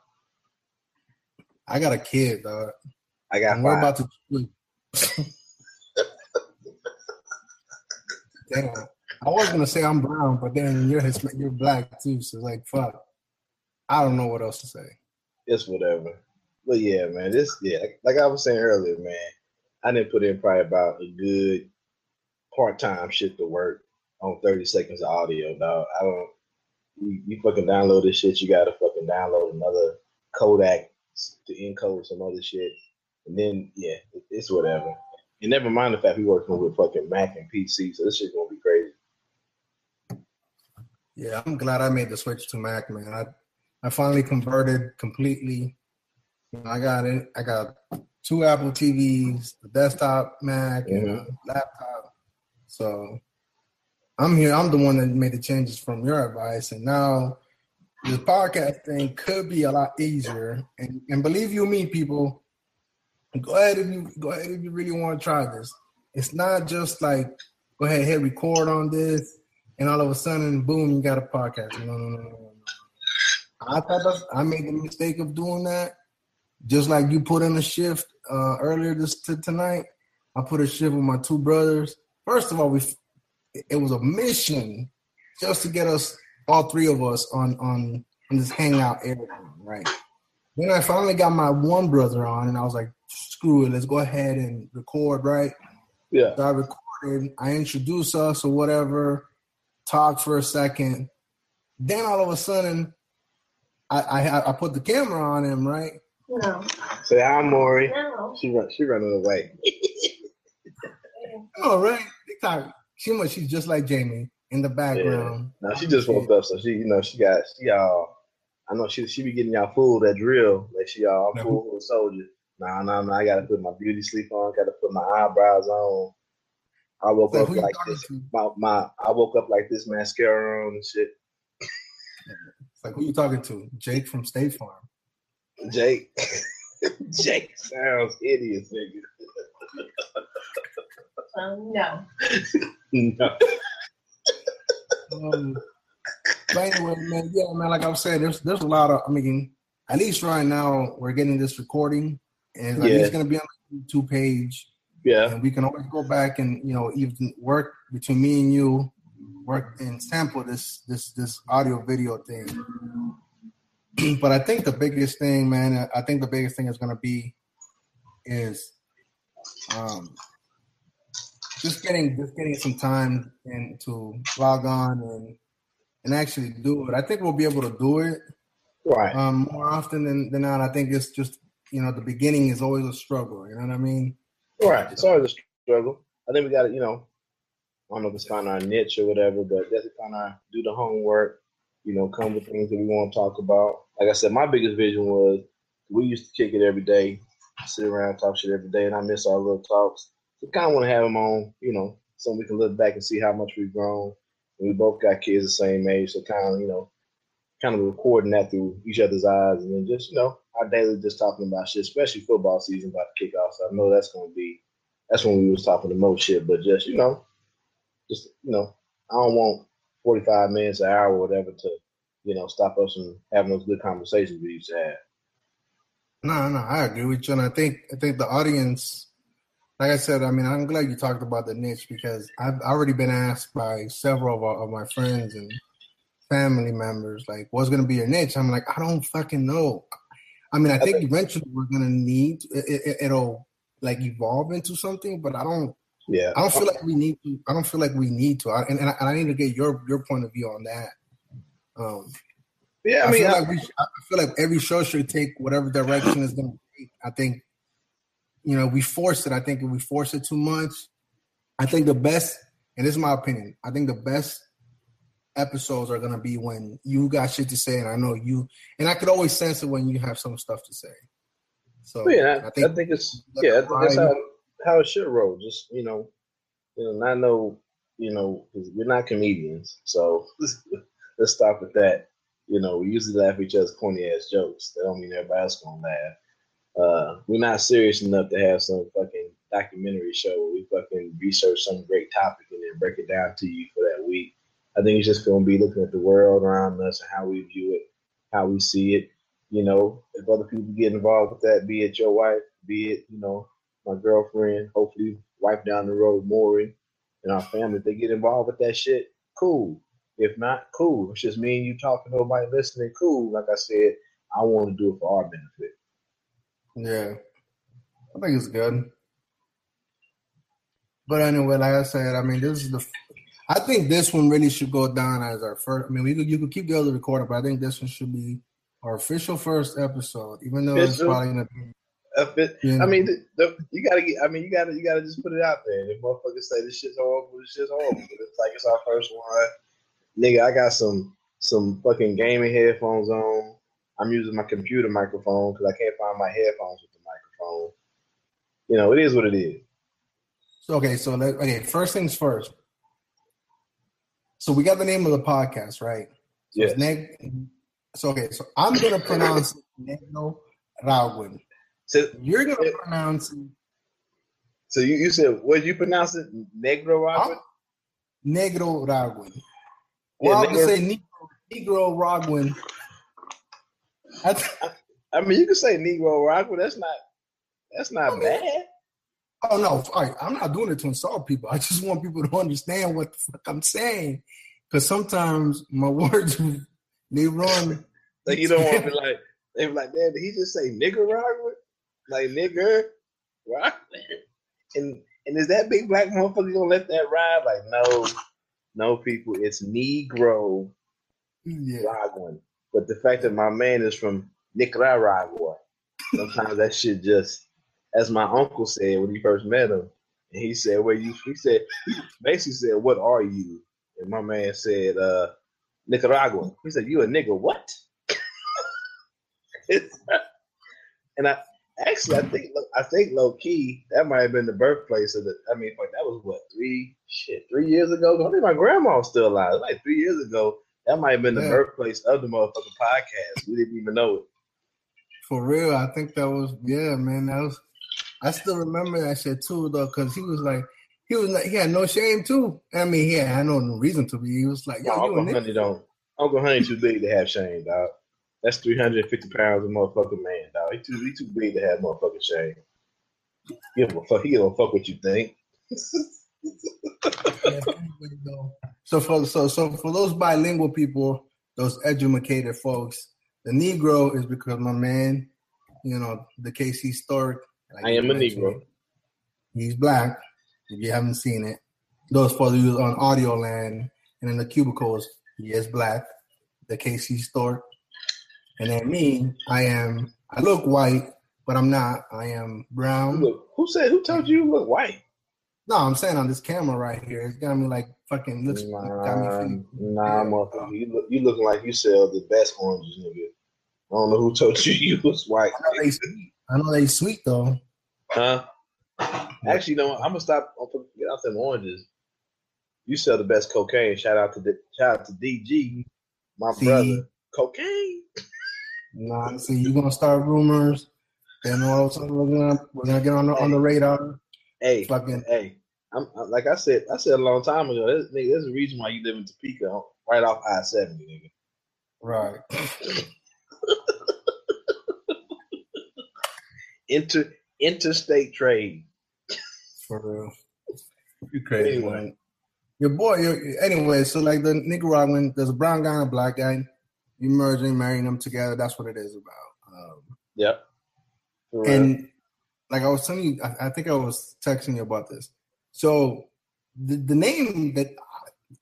I got a kid, dog. I got five. about to. [LAUGHS] Damn. I was gonna say I'm brown, but then you're Hisp- you're black too, so like fuck. I don't know what else to say. It's whatever. But yeah, man, this yeah, like I was saying earlier, man. I didn't put in probably about a good part time shit to work on 30 seconds of audio, dog. I don't you, you fucking download this shit, you gotta fucking download another codec to encode some other shit. And then yeah, it, it's whatever. And never mind the fact we working with fucking Mac and PC, so this shit's gonna be crazy. Yeah, I'm glad I made the switch to Mac, man. I I finally converted completely. I got it. I got two Apple TVs, a desktop Mac, and a laptop. So I'm here. I'm the one that made the changes from your advice, and now this podcast thing could be a lot easier. And and believe you me, people, go ahead if you go ahead if you really want to try this. It's not just like go ahead, hit record on this, and all of a sudden, boom, you got a podcast. No, no, no, no, no. no. I thought I made the mistake of doing that. Just like you put in a shift uh, earlier this t- tonight, I put a shift with my two brothers. First of all, we it was a mission just to get us all three of us on on on this hangout area, right? Then I finally got my one brother on, and I was like, "Screw it, let's go ahead and record." Right? Yeah. So I recorded. I introduced us or whatever, talked for a second. Then all of a sudden, I I, I put the camera on him, right? Say hi, Maury. No. She run, she running away. All [LAUGHS] oh, right. right. TikTok. She must. She's just like Jamie in the background. No, she just woke up, so she, you know, she got, she all. I know she she be getting y'all food that drill, like she all No. full of soldier. Nah, nah, nah. I gotta put my beauty sleep on. Gotta put my eyebrows on. I woke So up like this. to? My, my I woke up like this mascara on and shit. It's like who you talking to? Jake from State Farm. Jake, [LAUGHS] Jake sounds hideous, nigga. Um, no. no. Um, but anyway, man, yeah, man. Like I was saying, there's there's a lot of. I mean, at least right now we're getting this recording, and at Yeah. least gonna be on the YouTube page. Yeah. And we can always go back and you know even work between me and you, work and sample this this this audio video thing. [CLEARS THROAT] but I think the biggest thing, man, I think the biggest thing is gonna be is um just getting just getting some time and to log on and and actually do it. I think we'll be able to do it right um, more often than, than not. I think it's just you know the beginning is always a struggle. You know what I mean? Right. It's always a struggle. I think we got to, you know, I don't know if it's kind of our niche or whatever, but definitely kind of do the homework, you know, come with things that we want to talk about. Like I said, my biggest vision was we used to kick it every day, sit around, talk shit every day, and I miss our little talks. So kind of want to have them on, you know, so we can look back and see how much we've grown. And we both got kids the same age, so kind of, you know, kind of recording that through each other's eyes, and then just, you know, our daily just talking about shit, especially football season about to kick off. So I know that's going to be, that's when we was talking the most shit. But just, you know, just, you know, I don't want 45 minutes, an hour, or whatever to, you know, stop us from having those good conversations we used to have. No, no, I agree with you, and I think I think the audience, like I said, I mean, I'm glad you talked about the niche because I've already been asked by several of, our, of my friends and family members, like, "What's going to be your niche?" I'm like, I don't fucking know. I mean, I think eventually we're going to need it, it, it'll like evolve into something, but I don't. Yeah, I don't feel like we need to. I don't feel like we need to. I, and, and, I, and I need to get your your point of view on that. Um, yeah, I, I, mean, feel I- like we. I feel like every show should take whatever direction is going to take. I think, you know, we force it. I think if we force it too much, I think the best, and this is my opinion. I think the best episodes are going to be when you got shit to say, and I know you, and I could always sense it when you have some stuff to say. So yeah, I, I I think, think, it's yeah, I think that's how how it should roll. Just you know, you know, not know, you know, we're not comedians, so [LAUGHS] let's stop with that. You know, we usually laugh at each other's corny ass jokes. That don't mean everybody else gonna laugh. Uh, we're not serious enough to have some fucking documentary show where we fucking research some great topic and then break it down to you for that week. I think it's just gonna be looking at the world around us and how we view it, how we see it. You know, if other people get involved with that, be it your wife, be it, you know, my girlfriend, hopefully wife down the road, Maury, and our family, if they get involved with that shit, cool. If not, cool. It's just me and you talking, nobody listening, cool. Like I said, I want to do it for our benefit. yeah, I think it's good. But anyway, like I said, I mean, this is the. I think this one really should go down as our first. I mean, we could you could keep the other recording, but I think this one should be our official first episode, even though it's probably gonna be. Yeah. I mean, the, the, you gotta get. I mean, you gotta, you gotta just put it out there. If motherfuckers say this shit's horrible, this shit's horrible. But it's like it's our first one, nigga. I got some some fucking gaming headphones on. I'm using my computer microphone because I can't find my headphones with the microphone. You know, it is what it is. So okay, so let, okay, first things first. So we got the name of the podcast, right? So Yes. Neg- so okay, so I'm gonna pronounce it [LAUGHS] Negro Ragwin. So you're gonna pronounce it So you, you said what you pronounce it? Negro Robert? Negro Ragwin. Yeah, Well, I'm say Negro, Negro Ragwin. I mean, you can say Negro Robert. That's not that's not bad. Oh no, right, I'm not doing it to insult people. I just want people to understand what the fuck I'm saying. Because sometimes my [LAUGHS] words they run. [LAUGHS] Like you don't want to be [LAUGHS] like they be like, man, did he just say nigger Robert? Like nigger Robert? And and is that big black motherfucker gonna let that ride? Like no, no people, it's Negro Ragwan. But the fact that my man is from Nicaragua, sometimes that shit just, as my uncle said when he first met him, and he said, "Where you?" He said, he basically said, "What are you?" And my man said, "Uh, Nicaragua." He said, "You a nigga? What?" [LAUGHS] and I actually, I think, I think low key that might have been the birthplace of the. I mean, fuck, that was what three shit three years ago. I think my grandma was still alive. Like three years ago, that might have been the Yeah. birthplace of the motherfucking podcast. We didn't even know it. For real, I think that was yeah, man. That was. I still remember that shit too, though, because he was like, he was like, he had no shame too. I mean, he had no reason to be. He was like, yo, No, Uncle. Honey don't. Uncle Honey too big to have shame, dog. That's three hundred and fifty pounds of motherfucking man, dog. He too he too big to have motherfucking shame. He a fuck. He a fuck what you think. [LAUGHS] So for so so for those bilingual people, those educated folks, the Negro is because my man, you know, the KC Stork. like I am a Negro. He's black. If you haven't seen it, those for you on audio land and in the cubicles, he is black. The KC Stork, and then me, I am. I look white, but I'm not. I am brown. Look, who said? Who told you you look white? No, I'm saying on this camera right here, it's got me like fucking looks. got me Nah, feeling- nah, motherfucker. You look, you looking like you sell the best oranges, nigga. I don't know who told you [LAUGHS] you was white. I know they sweet. I know they sweet though. Huh? Actually, no. I'm gonna stop. I'm gonna get out them oranges. You sell the best cocaine. Shout out to the, shout out to DG, my See? brother. Cocaine. Nah, see, you're gonna start rumors. Then all of a sudden we're gonna we're gonna get on the on the radar. Hey, fucking hey. I'm I- like I said. I said a long time ago. There's, nigga, there's a reason why you live in Topeka, right off I seventy, nigga. Right. [LAUGHS] Inter interstate trade. For real. You crazy man. Your boy, your, anyway, so like the Nicaraguan, there's a brown guy and a black guy. You merging, marrying them together. That's what it is about. Um, Yep. Real. and like I was telling you, I, I think I was texting you about this. So the the name that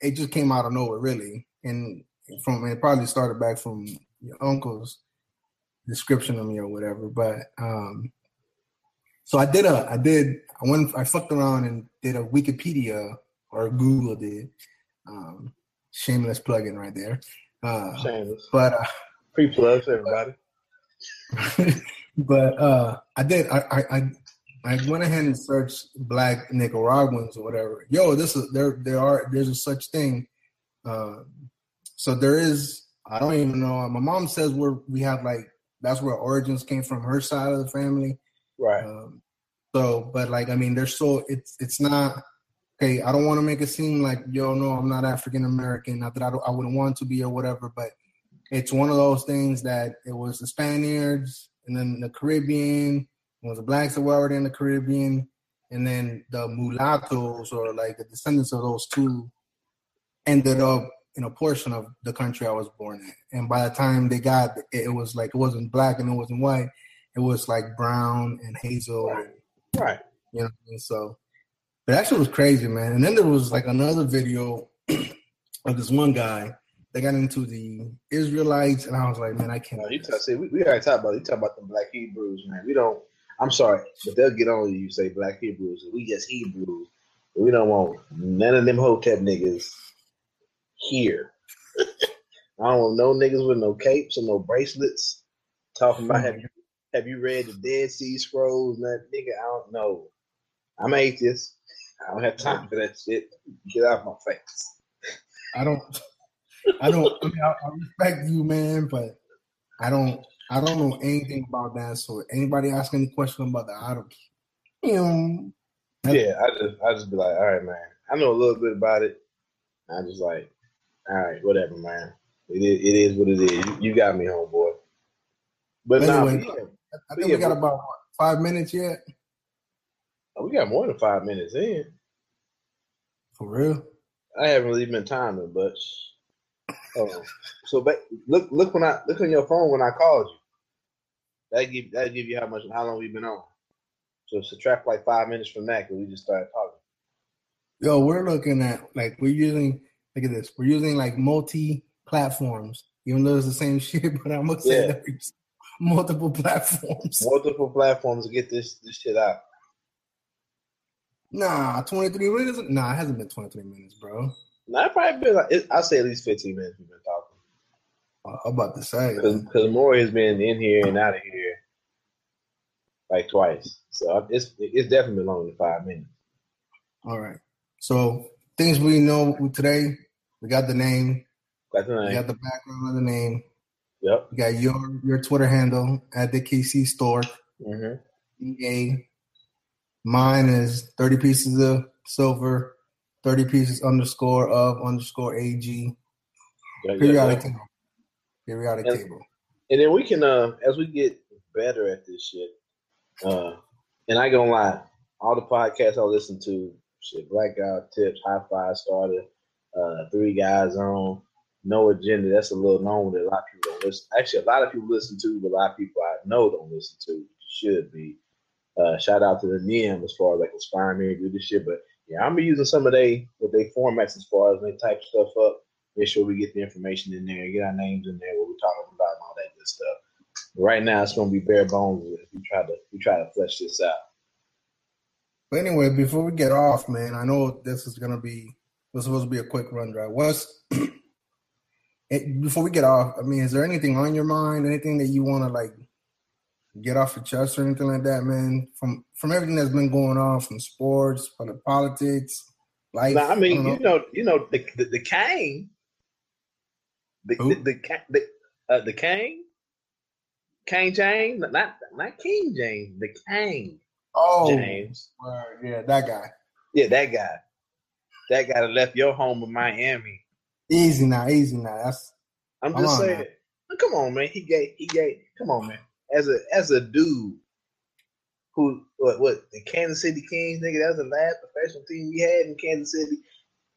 it just came out of nowhere, really, and from it probably started back from your uncle's description of me or whatever. But um, so I did a, I did, I went, I fucked around and did a Wikipedia or Google did. Um, shameless plug-in right there. Uh, Shameless. But uh, Free plugs, everybody. [LAUGHS] but uh, I did. I, I I I went ahead and searched black Nicaraguans or whatever. Yo, this is there. There are there's a such thing. Uh, so there is. I don't even know. My mom says we're we have like that's where origins came from her side of the family. Right. Um, so, but like I mean, there's so it's it's not. Okay, I don't want to make it seem like yo, no, I'm not African American. Not that I don't, I wouldn't want to be or whatever, but it's one of those things that it was the Spaniards and then the Caribbean. It was the blacks that were already in the Caribbean, and then the mulattoes or like the descendants of those two ended up in a portion of the country I was born in. And by the time they got it, it was like it wasn't black and it wasn't white. It was like brown and hazel. Right. Right. You know, and so but that shit was crazy, man. And then there was like another video [CLEARS THROAT] of this one guy that got into the Israelites, and I was like, man, I can't. No, you talk, see, we, we gotta talk about you talk about the black Hebrews, man. We don't. I'm sorry, but they'll get on you. Say black Hebrews. We just Hebrews. We don't want none of them hotep niggas here. [LAUGHS] I don't want no niggas with no capes and no bracelets. Talking about have you have you read the Dead Sea Scrolls? And that nigga, I don't know. I'm atheist. I don't have time for that shit. Get out of my face. I don't. I don't. I, mean, I, I respect you, man, but I don't. I don't know anything about that. So anybody ask any question about that, I don't. You know, Yeah, I just I just be like, all right, man. I know a little bit about it. I just like, all right, whatever, man. It is, it is what it is. You, you got me, homeboy. But now, anyway, I think we got about what, five minutes yet. Oh, we got more than five minutes in. For real? I haven't really been timing, but oh, so but look, look when I look on your phone when I called you. That give that give you how much how long we've been on. So subtract like five minutes from that because we just started talking. Yo, we're looking at like we're using. Look at this. We're using like multi platforms, even though it's the same [LAUGHS] shit. But I'm gonna say Yeah. that we use multiple platforms. Multiple platforms to get this this shit out. Nah, 23 minutes. Nah, it hasn't been 23 minutes, bro. Now it probably been like I'll say at least fifteen minutes we've been talking. I'm about to say because Maury has been in here and out of here like twice, so it's it's definitely been longer than five minutes. All right. So things we know today. We got the name. Got the We name. got the background of the name. Yep. We got your your Twitter handle at the KC Store. Mm-hmm. EA. Mine is 30 pieces of silver, 30 pieces underscore of underscore AG. Yeah, Periodic yeah. table. Periodic And- table. And then we can, uh, as we get better at this shit, uh, and I gonna lie, all the podcasts I listen to, shit, Black Guy Tips, High Five Starter, uh, Three Guys On, No Agenda, that's a little known that a lot of people don't listen. Actually, a lot of people listen to, but a lot of people I know don't listen to. Should be. Uh, shout out to the NIM as far as like inspiring me to do this shit. But yeah, I'm be using some of they what they formats as far as they type stuff up. Make sure we get the information in there, get our names in there, what we're talking about, and all that good stuff. Right now, it's gonna be bare bones. If we try to we try to flesh this out. But anyway, before we get off, man, I know this is gonna be is supposed to be a quick run drive. What's [CLEARS THROAT] it, before we get off? I mean, is there anything on your mind? Anything that you want to like get off your chest or anything like that, man? From from everything that's been going on, from sports, from the politics, life. Now, I mean, don't you know, you know, the the, the Kang, the the the, the, uh, the Kang, Kang James, not not King James, the Kang Oh, James. word, yeah, that guy. Yeah, that guy. That guy that left your home in Miami. Easy now, easy now. That's I'm just saying. man. Come on, man. He gave. He gave. Come on, man. As a as a dude who what what the Kansas City Kings nigga. That was the last professional team we had in Kansas City.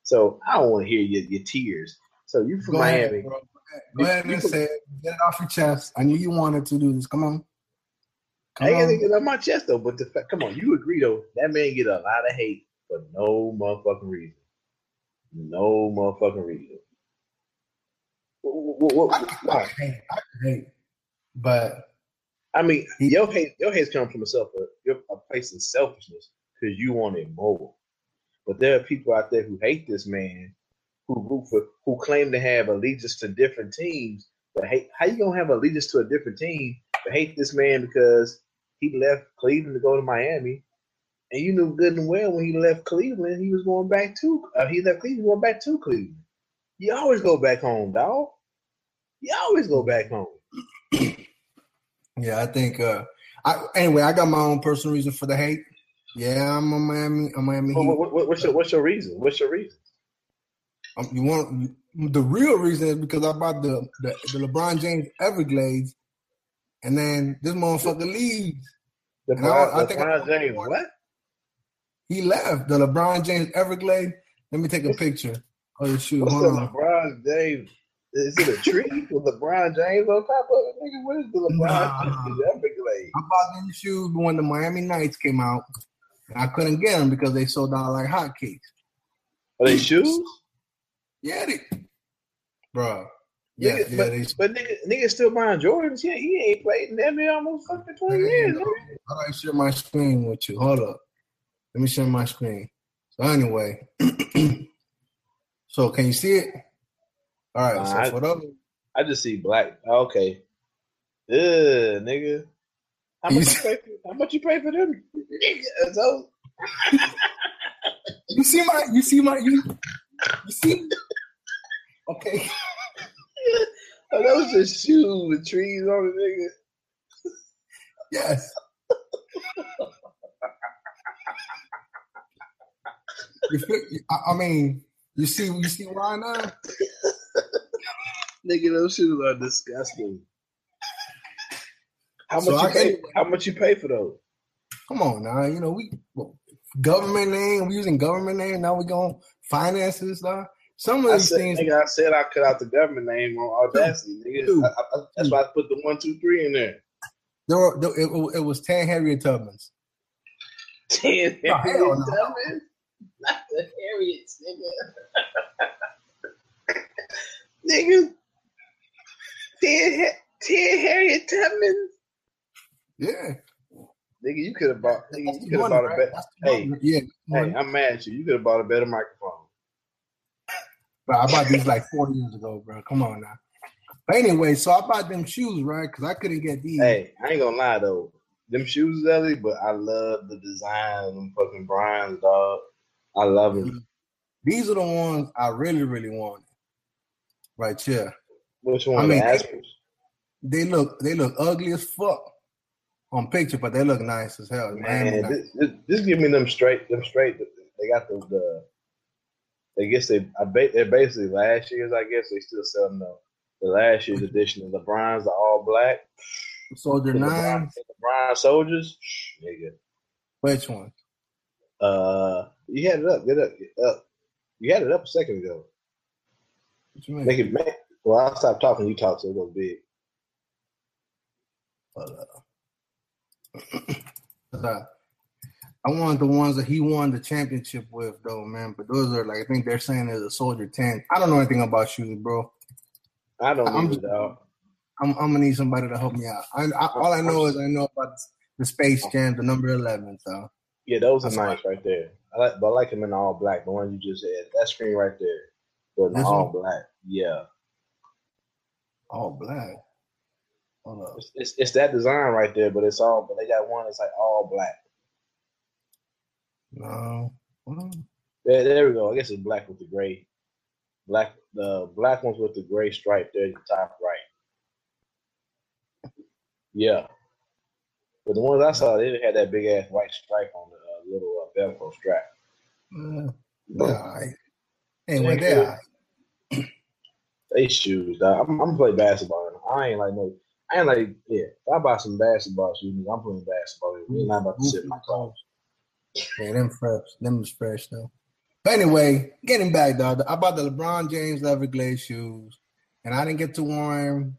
So I don't want to hear your, your tears. So you from Go ahead, Miami? bro. Go ahead You say it. Get it off your chest. I knew you wanted to do this. Come on. I ain't gonna get it on my chest though. But the fact, come on, you agree though? That man get a lot of hate for no motherfucking reason. No motherfucking reason. What, what, what, I, I, hate, I hate, but I mean, your hate, your hate's coming from a a, a place of selfishness because you want it more. But there are people out there who hate this man, who root for, who claim to have allegiance to different teams. But hate, how you gonna have allegiance to a different team? But hate this man because he left Cleveland to go to Miami, and you knew good and well when he left Cleveland, he was going back to. Uh, he left Cleveland, going back to Cleveland. You always go back home, dog. You always go back home. [CLEARS THROAT] Yeah, I think. uh I anyway, I got my own personal reason for the hate. Yeah, I'm a Miami. I'm Miami. What, what, what, what's your What's your reason? What's your reason? Um, you want the real reason is because I bought the, the the LeBron James Everglades, and then this motherfucker leaves. The And I- I LeBron, think LeBron James, what? He left the LeBron James Everglade. Let me take a picture of the shoe. What's Hold on. LeBron James? Is it a tree with LeBron James on top of it? Nigga, what is the LeBron Nah. I bought them shoes when the Miami Nights came out. I couldn't get them because they sold out like hotcakes. Are they shoes? Yeah, they, bro. Yeah, Nigga, yeah, but, they. but nigga, nigga still buying Jordans. Yeah, he ain't played in near almost fucking twenty years. How I share my screen with you? Hold up. Let me share my screen. So anyway, [CLEARS THROAT] so can you see it? All right. So I- for those, I just see black. Okay. Ugh, nigga. How much you pay for, how much you pay for them? Nigga, so you see my, you see my, you, you see. Okay. [LAUGHS] oh, was just shoes with trees on it, nigga. Yes. You feel, I, I mean, you see, you see why now? Nigga, those shoes are disgusting. How much So you I- pay? How much you pay for those? Come on now, you know we well, government name. We using government name. Now we going finances stuff. Some of these said, things. nigga, I said I cut out the government name on Audacity, nigga. I, I, that's why I put the one, two, three in there. There were, there, it, it was ten Harriet Tubmans. Ten Oh, Harriet no. Tubmans? Not the Harriets, nigga. [LAUGHS] nigga. Ten, Ha- Harriet Tubmans? Yeah. Nigga, you could have bought. Nigga, you could have bought a better. Hey. Yeah, hey, I'm mad at you. You could have bought a better microphone. Bro, I bought these like four years ago, bro. Come on now. But anyway, so I bought them shoes, right? Because I couldn't get these. Hey, I ain't gonna lie though. Them shoes, Ellie, but I love the design of them fucking Brian's dog. I love them. These are the ones I really, really wanted. Right here. Which one? I mean, the Aspers? They look they look ugly as fuck on picture, but they look nice as hell. Man, nice. this, this, this give me them straight. Them straight. They got the. the I guess they. I bet they're basically last year's. I guess they still selling the the last year's edition of the Bronze, the all black. Soldier The nine. The Bronze soldiers. Nigga. Which one? Uh, you had it up. Get up. Get up. You had it up a second ago. What you mean? Make. Well, I'll stop talking. You talk so it goes big. Uh, [CLEARS THROAT] I wanted the ones that he won the championship with, though, man. But those are like I think they're saying is a Soldier Ten. I don't know anything about shoes, bro. I don't I'm just-. I'm, I'm gonna need somebody to help me out. I, I, all I know is I know about the Space Jam, the number eleven. So Yeah, those are That's nice right there. I like, but I like them in all black. The one you just said, that screen right there, but in all one? black. Yeah, all black. Hold up. it's, it's it's that design right there, but it's all. But they got one that's like all black. No. Well, There, there we go. I guess it's black with the gray. Black, the black ones with the gray stripe there at the top right. Yeah, but the ones I saw, they had that big ass white stripe on the uh, little uh, Velcro strap. Uh, they're all right. Anyway, they're all right. They shoes, dog. I'm, I'm gonna play basketball. I ain't like no. I ain't like yeah. If I buy some basketball shoes, I'm playing basketball. We're not about to sit in my car. Yeah, them fresh. Them is fresh though. But anyway, getting back, dog. I bought the LeBron James Everglade shoes, and I didn't get to wear them,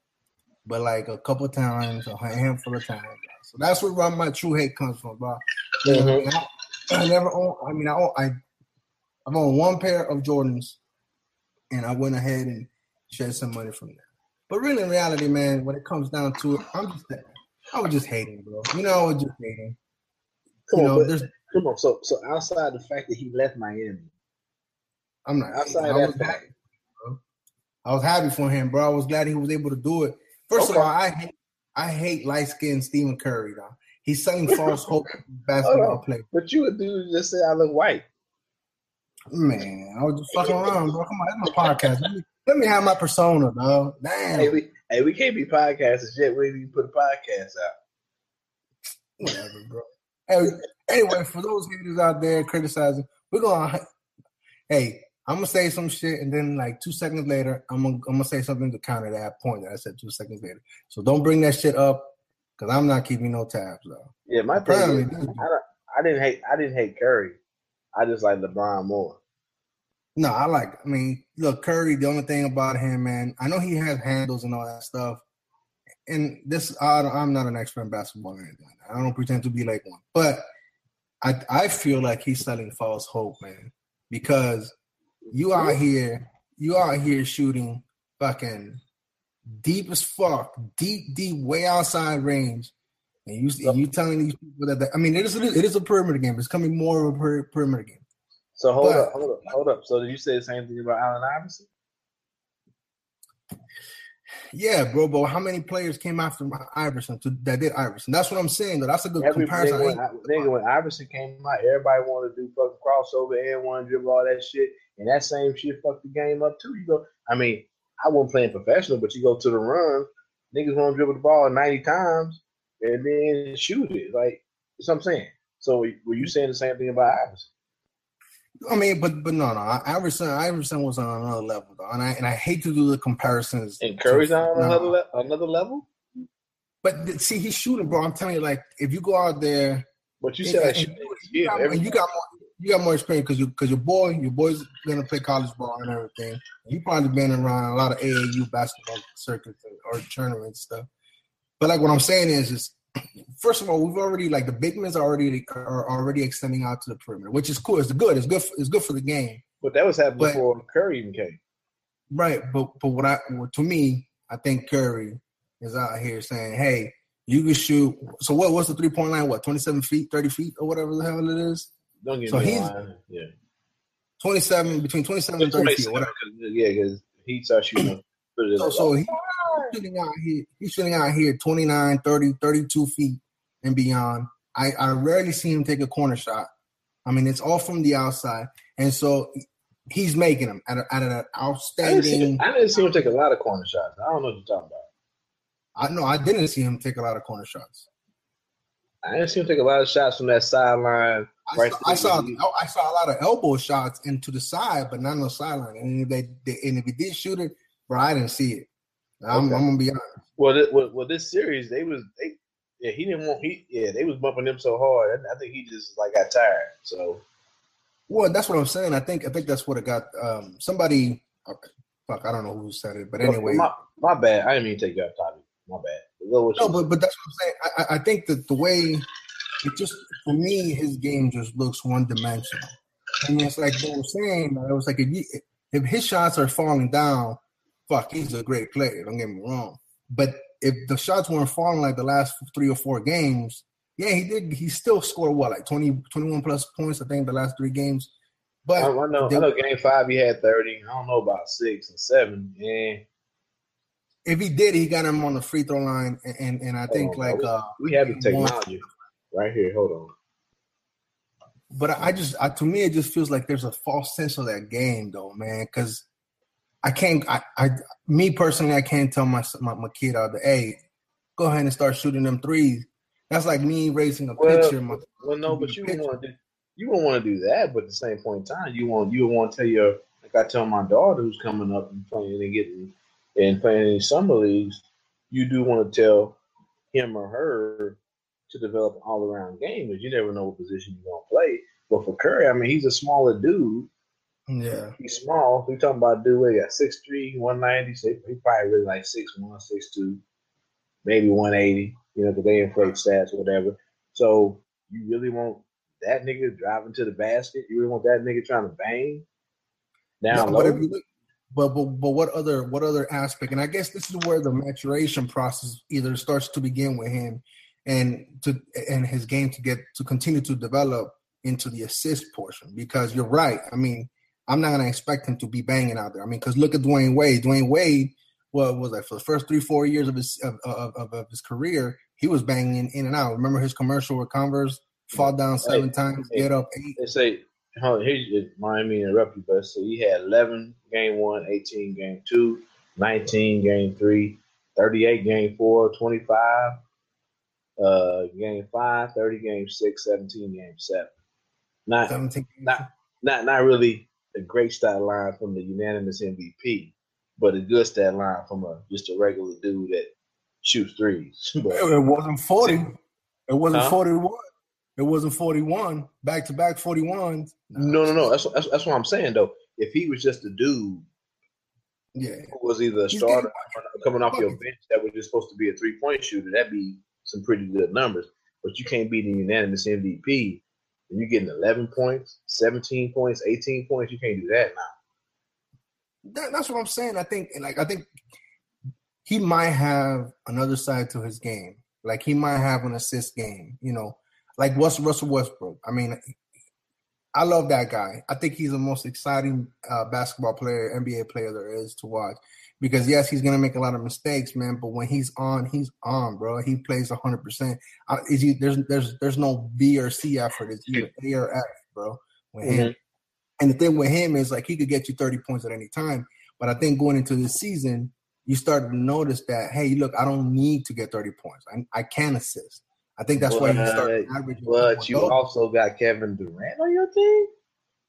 but like a couple times, a handful of times. So that's where my true hate comes from, bro. Mhm. I, I never own. I mean, I own, I I've owned one pair of Jordans, and I went ahead and shed some money from that. But really, in reality, man, when it comes down to it, I'm just I was just hating, bro. You know, I was just hating. Come You on, know, but, there's- come on. So, so outside the fact that he left Miami, I'm not outside I that was fact, happy, bro. I was happy for him, bro. I was glad he was able to do it. First Okay. of all, I hate I hate light skinned Stephen Curry, though. He's selling false [LAUGHS] hope basketball player. But you would do just say I look white. Man, I was just fucking around, bro. Come on, that's my podcast. Let me, let me have my persona, dog. Damn. Hey, we, hey, we can't be podcasters yet. We didn't put a podcast out. Whatever, bro. Hey, anyway, for those haters out there criticizing, we're gonna. Hey, I'm gonna say some shit, and then like two seconds later, I'm gonna I'm gonna say something to counter that point that I said two seconds later. So don't bring that shit up, because I'm not keeping no tabs, though. Yeah, my thing is, I, I didn't hate. I didn't hate Curry. I just like LeBron more. No, I like. I mean, look, Curry. The only thing about him, man, I know he has handles and all that stuff. And this, I, I'm not an expert in basketball or anything. I don't pretend to be like one, but I, I feel like he's selling false hope, man, because you out here, you out here shooting fucking deep as fuck, deep, deep, way outside range, and you, and you telling these people that, that I mean, it is, it is a perimeter game. It's coming more of a per, perimeter game. So hold But- up, hold up, hold up. So did you say the same thing about Allen Iverson? Yeah, bro, but how many players came after Iverson to, that did Iverson? That's what I'm saying. Though. That's a good Every comparison. nigga, when, nigga, when Iverson came out, everybody wanted to do fucking crossover and one dribble all that shit, and that same shit fucked the game up too. You go, I mean, I wasn't playing professional, but you go to the run, niggas want to dribble the ball ninety times and then shoot it. Like that's what I'm saying. So were you saying the same thing about Iverson? I mean, but but no, no. Iverson, Iverson was on another level, though, and I and I hate to do the comparisons. And Curry's to- on no. another le- another level. But see, he's shooting, bro. I'm telling you, like, if you go out there, But you and- said I and shoot you, yeah, you got, and you got more, you got more experience because you because your boy, your boy's gonna play college ball and everything. You probably been around a lot of AAU basketball circuits or tournaments stuff. But like what I'm saying is, is [CLEARS THROAT] first of all, we've already like the big men are already are already extending out to the perimeter, which is cool. It's good. It's good. For, it's good for the game. But that was happening But- before Curry even came. Right, but but what I well, to me, I think Curry is out here saying, "Hey, you can shoot." So what? What's the three point line? What twenty seven feet, thirty feet, or whatever the hell it is? Don't get So me he's. Yeah. twenty seven between twenty seven and thirty feet, or 27, whatever. 'cause- yeah, because he started shooting. [CLEARS THROAT] put it in So so he, he's shooting out here. He's shooting out here 29, 30, 32 feet and beyond. I I rarely see him take a corner shot. I mean, it's all from the outside, and so he's making them at, a, at an I didn't, see, outstanding. I didn't see him take a lot of corner shots. I don't know what you're talking about. I know I didn't see him take a lot of corner shots. I didn't see him take a lot of shots from that sideline. I Right saw, I saw. I saw a lot of elbow shots into the side, but not on the sideline. And if they, they and if he did shoot it, bro, I didn't see it. I'm, Okay. I'm gonna be honest. Well, this, well, well, this series they was they yeah he didn't want he yeah they was bumping him so hard. I think he just like got tired. So Well, that's what I'm saying. I think I think that's what it got. Um, somebody, fuck, I don't know who said it, but Well, anyway, my, my bad. I didn't mean to take you off topic. My bad. No, you. but but that's what I'm saying. I, I- I think that the way it just for me, his game just looks one dimensional. And it's like they were saying, it was like if, you, if his shots are falling down, fuck, he's a great player. Don't get me wrong. But if the shots weren't falling like the last three or four games, yeah, he did. He still scored what, like 20, 21 plus points, I think, the last three games. But I, I know. they- I know. Game five, he had thirty. I don't know about six and seven. Yeah, if he did, he got him on the free throw line, and and, and I think on, like bro. uh, we have the technology right here. Hold on. But I just, I, to me, it just feels like there's a false sense of that game, though, man. Because I can't, I, I, me personally, I can't tell my my, my kid out there, hey, go ahead and start shooting them threes. That's like me raising a Well, picture. My, well, no, but you want to do you won't want to do that. But at the same point in time, you want you want to tell your like I tell my daughter who's coming up and playing and getting and playing in summer leagues. You do want to tell him or her to develop an all around game because you never know what position you're gonna play. But for Curry, I mean, he's a smaller dude. Yeah, He's small. We talking about dude. He got 6'3", 190. So he, he probably really like 6'1", 6'2", maybe one eighty. you know, because they inflate stats or whatever. So you really want that nigga driving to the basket? You really want that nigga trying to bang? Now, No, but, if you look, but but but what other what other aspect? And I guess this is where the maturation process either starts to begin with him, and to and his game to get to continue to develop into the assist portion. Because you're right. I mean, I'm not gonna expect him to be banging out there. I mean, because look at Dwyane Wade. Dwyane Wade, what was that for the first three four years of his of, of, of, his career? He was banging in and out. Remember his commercial with Converse? Fall down seven Hey, times, hey, get up eight. They say, on, here's mind me interrupt you, but so he had 11 game one, 18 game two, 19 game three, 38 game four, 25 uh, game five, 30 game six, 17 game seven. Not, not, not, not really a great stat line from the unanimous MVP, but a good stat line from a just a regular dude that shoots threes. [LAUGHS] But- It wasn't 40. It wasn't Huh? 41. It wasn't 41. Back to back 41s. No, no, no. That's, that's that's what I'm saying though. If he was just a dude, yeah, who was either a starter or coming off your bench that was just supposed to be a three point shooter, that'd be some pretty good numbers. But you can't be the unanimous MVP and you're getting 11 points, 17 points, 18 points. You can't do that now. That, that's what I'm saying. I think, and like, I think he might have another side to his game. Like, he might have an assist game, you know, like what's Russell Westbrook. I mean, I love that guy. I think he's the most exciting uh, basketball player, NBA player there is to watch. Because yes, he's gonna make a lot of mistakes, man. But when he's on, he's on, bro. He plays hundred percent. Is he? There's there's there's no B or C effort. It's either A or F, bro. With him. Mhm. And the thing with him is like he could get you 30 points at any time. But I think going into this season, you started to notice that, hey, look, I don't need to get 30 points. I, I can assist. I think that's why you start But- averaging. But you also got Kevin Durant on your team.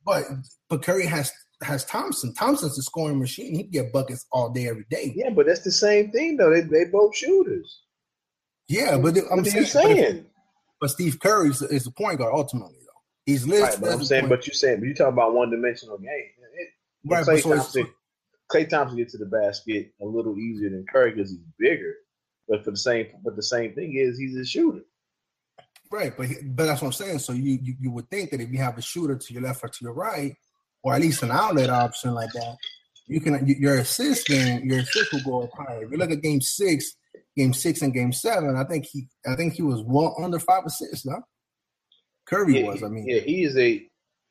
But but Curry has has Thompson. Thompson's a scoring machine. He can get buckets all day, every day. Yeah, but that's the same thing though. They they both shooters. Yeah, but I'm What are saying, but if- But, Steve Curry is, is the point guard ultimately, though. He's listed. Right, but I'm saying, but you're saying, but you talking about one dimensional game. It, Right, Klay but so Thompson, Klay Thompson gets to the basket a little easier than Curry because he's bigger. But for the same, but the same thing is he's a shooter. Right, but but that's what I'm saying. So you, you you would think that if you have a shooter to your left or to your right, or at least an outlet option like that, you can your assist game your assist will go up higher. If you look at game six, game six and game seven, I think he I think he was well under five assists. No, Curry Yeah, was. I mean, yeah, he is a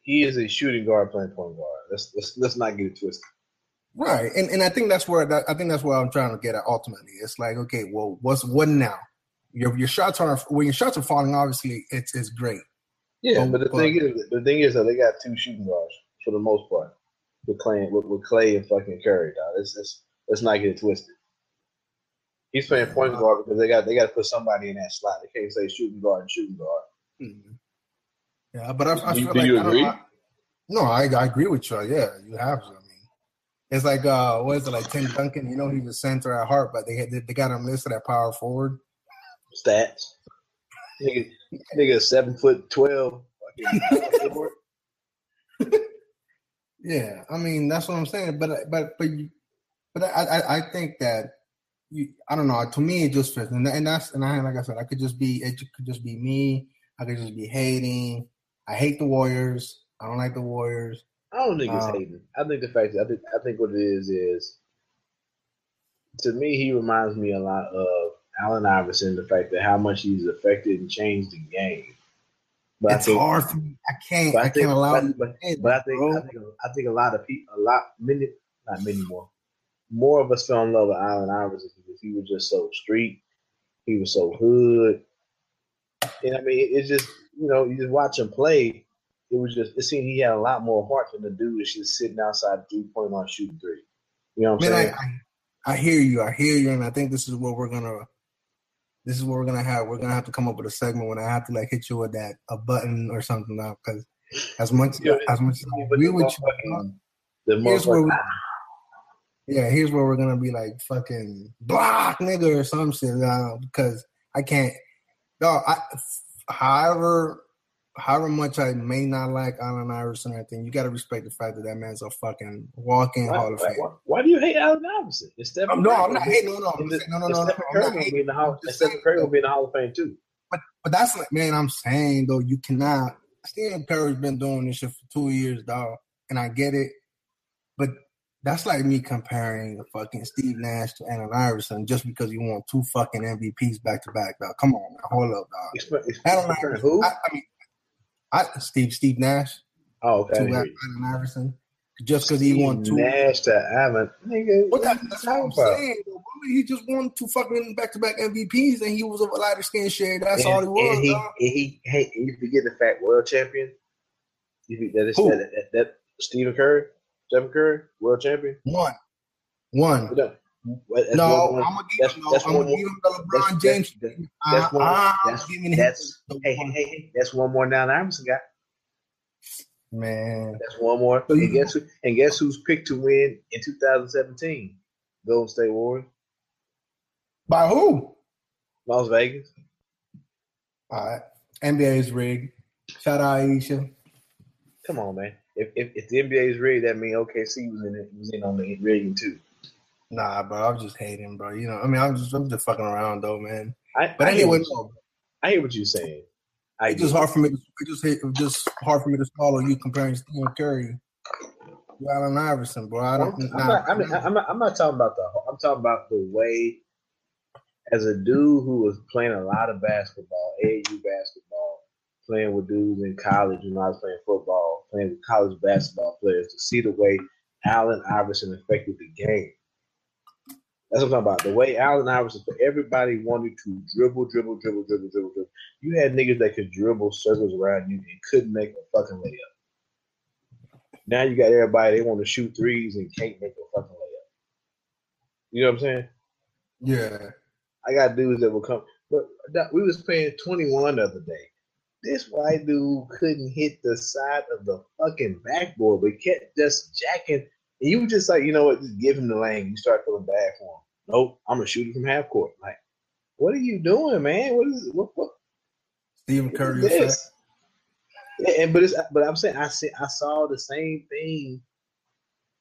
he is a shooting guard playing point guard. Let's let's let's not get it twisted. right, and and I think that's where that, I think that's where I'm trying to get at. Ultimately, it's like okay, well, what's what now? Your your shots are when your shots are falling. Obviously, it's it's great. Yeah, But- but the but- thing is, the thing is that they got two shooting guards for the most part. With Klay, with, with Klay and fucking Curry, dog. Let's, let's let's not get it twisted. He's playing point guard because they got they got to put somebody in that slot. They can't say shooting guard and shooting guard. Yeah, but I, I Do- feel do like you I don't- agree? I- no, I, I agree with you. Yeah, you have to. I mean, it's like uh, what is it like Tim Duncan? You know, he's a center at heart, but they had, they got him listed at power forward. Stats. Nigga, nigga, seven foot twelve. [LAUGHS] Yeah, I mean that's what I'm saying. But but but you, but I, I I think that you I don't know. To me, it just fits, and, and that's and I like I said, I could just be it could just be me. I could just be hating. I hate the Warriors. I don't like the Warriors. I don't think it's Um, hating. I think the fact I think I think what it is is to me he reminds me a lot of Allen Iverson. The fact that how much he's affected and changed the game. But it's think- hard for me. I can't. I, think, can't allow. but, but, to but I think. I think I think a lot of people, a lot many, not many more, more of us fell in love with Allen Iverson because he was just so street. He was so hood. And I mean, it- it's just you know, you just watch him play. It was just it seemed he had a lot more heart than the dude that's just sitting outside three point line shooting three. You know what I'm Man, saying? I, I, I hear you. I hear you, and I think this is what we're gonna. This is what we're gonna have. We're gonna have to come up with a segment when I have to like hit you with that a button or something now because as much Yeah, as much as I agree with you, here's where we, yeah, here's where we're gonna be like fucking block nigga or some shit uh, because I can't. No, I. However, however much I may not like Allen Iverson or anything, you got to respect the fact that that man's a fucking walking Why, Hall of Fame. why, why do you hate Allen Iverson? It's Stephen no, Curry. I'm not hating. No, no, I'm no, no, no, no, Stephen Curry not be in the Hall. Stephen Curry gonna be in the Hall of Fame too. But but that's like, man, I'm saying though, you cannot. Stephen Curry's been doing this shit for two years, dog, and I get it. But that's like me comparing the fucking Steve Nash to Allen Iverson just because you won two fucking MVPs back to back, dog. Come on, man, hold up, dog. Explain- explain- Allen Iverson, who? I, I mean, I Steve Steve Nash Oh, okay. To Allen. Iverson just because he won two. Nash to Allen, nigga. What that, you that's what I'm about? saying. He just won two fucking back to back MVPs and he was a lighter skin shade. That's and, all he was. And he, and he, hey, you forget the fact, world champion. You that is Who? that, that, that Stephen Curry, Stephen Curry, world champion. One. One. No, that's No, one- I'm gonna give him. No, that's I'm one gonna give him the LeBron that's- James. That's, that's one. I'm that's, giving him that's hey, hey, hey, hey, that's one more down Iverson got. Man, That's one more. So and guess who? And guess who's picked to win in 2017? Golden State Warriors, by who? Las Vegas. All right. NBA is rigged. Shout out Ayesha. Come on, man. If if, if the NBA is rigged, that means OKC was in it, was in on the rigging too. Nah, bro, I'm just hating, bro. You know, I mean, I'm just, I'm just fucking around, though, man. I, But I hear anyway, what you- no, I hear what you're saying. I it's just hard for me. To, it's just it's just hard for me to swallow you comparing Stephen Curry to Allen Iverson, bro. I don't. I'm nah, not, I'm, not, I'm, not, I'm not talking about the. I'm talking about the way, as a dude who was playing a lot of basketball, AAU basketball, playing with dudes in college when I was playing football, playing with college basketball players, to see the way Allen Iverson affected the game. That's what I'm talking about. The way Allen Iverson, everybody wanted to dribble, dribble, dribble, dribble, dribble, dribble. You had niggas that could dribble circles around you and couldn't make a fucking layup. Now you got everybody they want to shoot threes and can't make a fucking layup. You know what I'm saying? Yeah. I got dudes that will come. But we was playing 21 the other day. This white dude couldn't hit the side of the fucking backboard, but kept just jacking. And you were just like, you know what? Just give him the lane. You start feeling bad for him. Nope, I'm gonna shoot it from half court. Like, what are you doing, man? What is what? what Stephen Curry is this? Yeah, and but it's but I'm saying I see I saw the same thing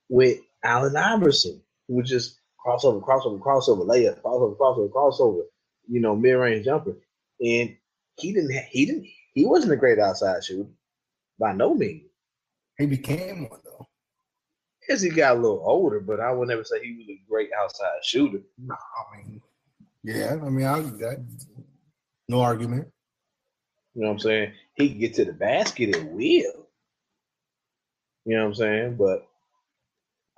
with Allen Iverson, who was just crossover, crossover, crossover, layup, crossover, crossover, crossover, you know, mid range jumper. And he didn't he didn't he wasn't a great outside shooter by no means. He became one though. As he got a little older, but I would never say he was a great outside shooter. No, I mean, yeah, I mean, I that no argument. You know what I'm saying? He can get to the basket at will. You know what I'm saying? But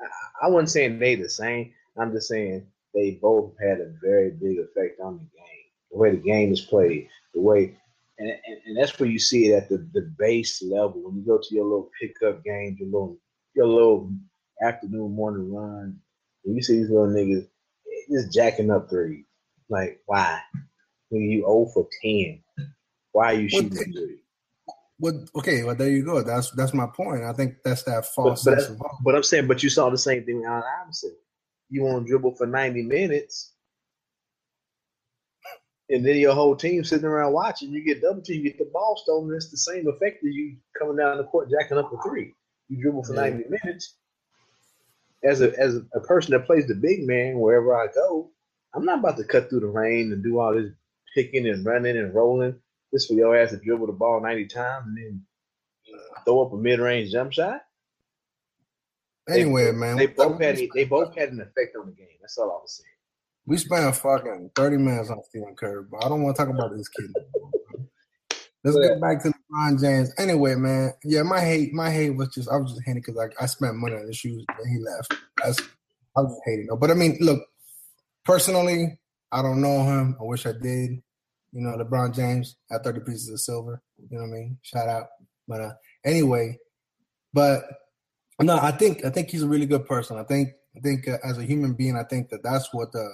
I, I wasn't saying they the same. I'm just saying they both had a very big effect on the game. The way the game is played, the way and, and, and that's where you see it at the, the base level. When you go to your little pickup games, your little your little afternoon morning run, and you see these little niggas just jacking up threes. Like, why? When you 0 for 10, why are you Well, shooting three? What? Okay, well there you go. That's that's my point. I think that's that But, false but, of but I'm saying, but you saw the same thing with Allen Iverson. You want to dribble for 90 minutes, and then your whole team sitting around watching. You get double team, you get the ball stolen. It's the same effect as you coming down the court jacking up a three. You dribble for Yeah. 90 minutes. As a as a person that plays the big man wherever I go, I'm not about to cut through the rain and do all this picking and running and rolling. This for your ass to dribble the ball 90 times and then uh, throw up a mid range jump shot. They- Anyway, man, they both had they both had an effect on the game. That's all I was saying. We spent fucking 30 minutes on Stephen Curry, but I don't want to talk about this kid. Let's get back to LeBron James. Anyway, man, yeah, my hate, my hate was just I was just hating because I, I spent money on the shoes and he left. That's I was just hating. But I mean, look, personally, I don't know him. I wish I did. You know, LeBron James had 30 pieces of silver. You know what I mean? Shout out. But uh, anyway, but no, I think I think he's a really good person. I think I think uh, as a human being, I think that that's what the,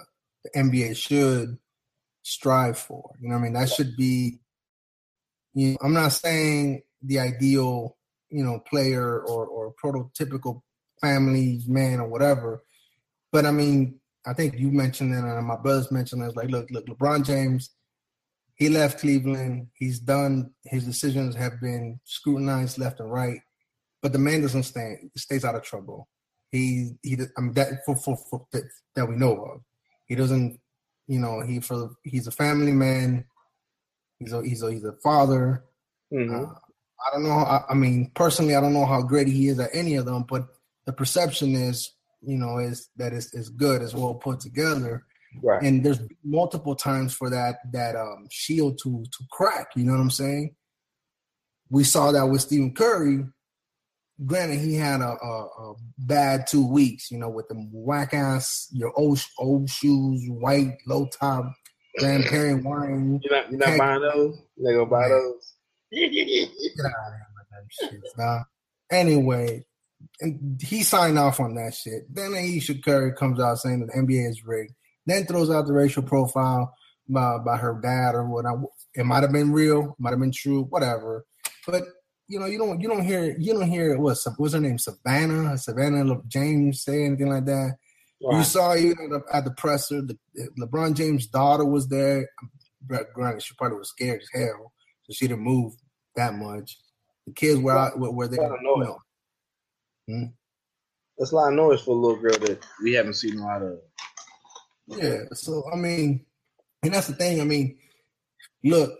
the NBA should strive for. You know, what I mean, that should be. You know, I'm not saying the ideal, you know, player or or prototypical family man or whatever, but I mean, I think you mentioned it, and my brothers mentioned it. Like, look, look, LeBron James, he left Cleveland. He's done. His decisions have been scrutinized left and right, but the man doesn't stay stays out of trouble. He he. I mean that for, for, for that we know of. He doesn't. You know he for he's a family man. He's a he's a he's a father. Mm-hmm. Uh, I don't know. I, I mean, personally, I don't know how great he is at any of them, but the perception is, you know, is that it's, it's good, it's well put together. Right. And there's multiple times for that that um, shield to to crack. You know what I'm saying? We saw that with Stephen Curry. Granted, he had a, a, a bad two weeks. You know, with the whack ass your old old shoes, white low top, grandparent wine. You're not, you're not buying those. They gonna buy those. Get out of here with that shit, nah. Anyway, and he signed off on that shit. Then Ayesha Curry comes out saying that the NBA is rigged. Then throws out the racial profile by, by her dad or whatever. It might have been real, might have been true, whatever. But you know, you don't you don't hear you don't hear what what's her name Savannah Savannah James say anything like that. You saw even at the, at the presser, the, LeBron James' daughter was there. Granted, she probably was scared as hell, so she didn't move that much. The kids were out were, were there. I don't know you it. know. Hmm? That's a lot of noise for a little girl that we haven't seen a lot of. Yeah. So I mean, and that's the thing. I mean, look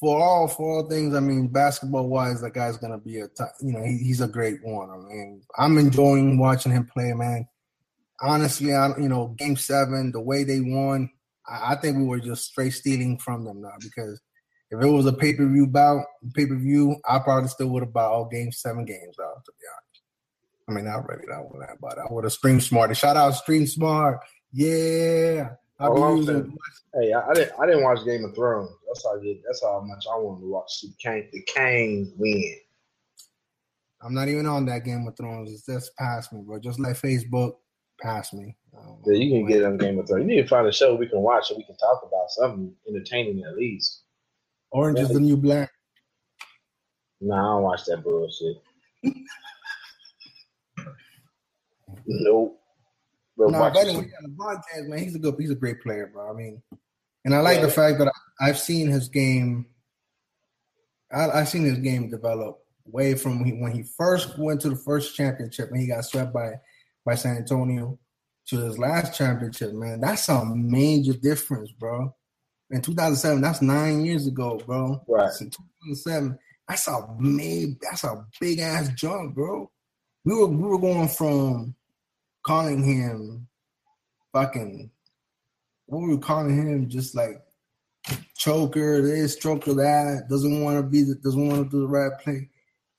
for all for all things. I mean, basketball wise, that guy's gonna be a top, you know he, he's a great one. I mean, I'm enjoying watching him play, man. Honestly, I you know Game Seven, the way they won, I, I think we were just straight stealing from them now because. If it was a pay per view bout, pay per view, I probably still would have bought all game seven games out. To be honest, I mean, I really don't really that but I would have streamed smart. Shout out Stream Smart, yeah. I'll All I'm be using Hey, I, I didn't. I didn't watch Game of Thrones. That's how I did. That's how much I wanted to watch the Kane, the Kane win. I'm not even on that Game of Thrones. It's just past me, bro. Just like Facebook, past me. Yeah, you can get on Game of Thrones. You need to find a show we can watch so we can talk about something entertaining at least. Orange is the new black. Nah, I don't watch that bullshit. nope. Bro, No, watch but anyway, yeah, James, man, he's a good, he's a great player, bro. I mean, and I like the fact that I, I've seen his game. I, I've seen his game develop way from when he, when he first went to the first championship and he got swept by by San Antonio to his last championship. Man, that's a major difference, bro. In 2007, that's nine years ago, bro. Right. In 2007, that's a made, that's a big ass jump, bro. We were we were going from calling him fucking what were we calling him? Just like choker, this, choker, that, doesn't want to be the, doesn't want to do the right play.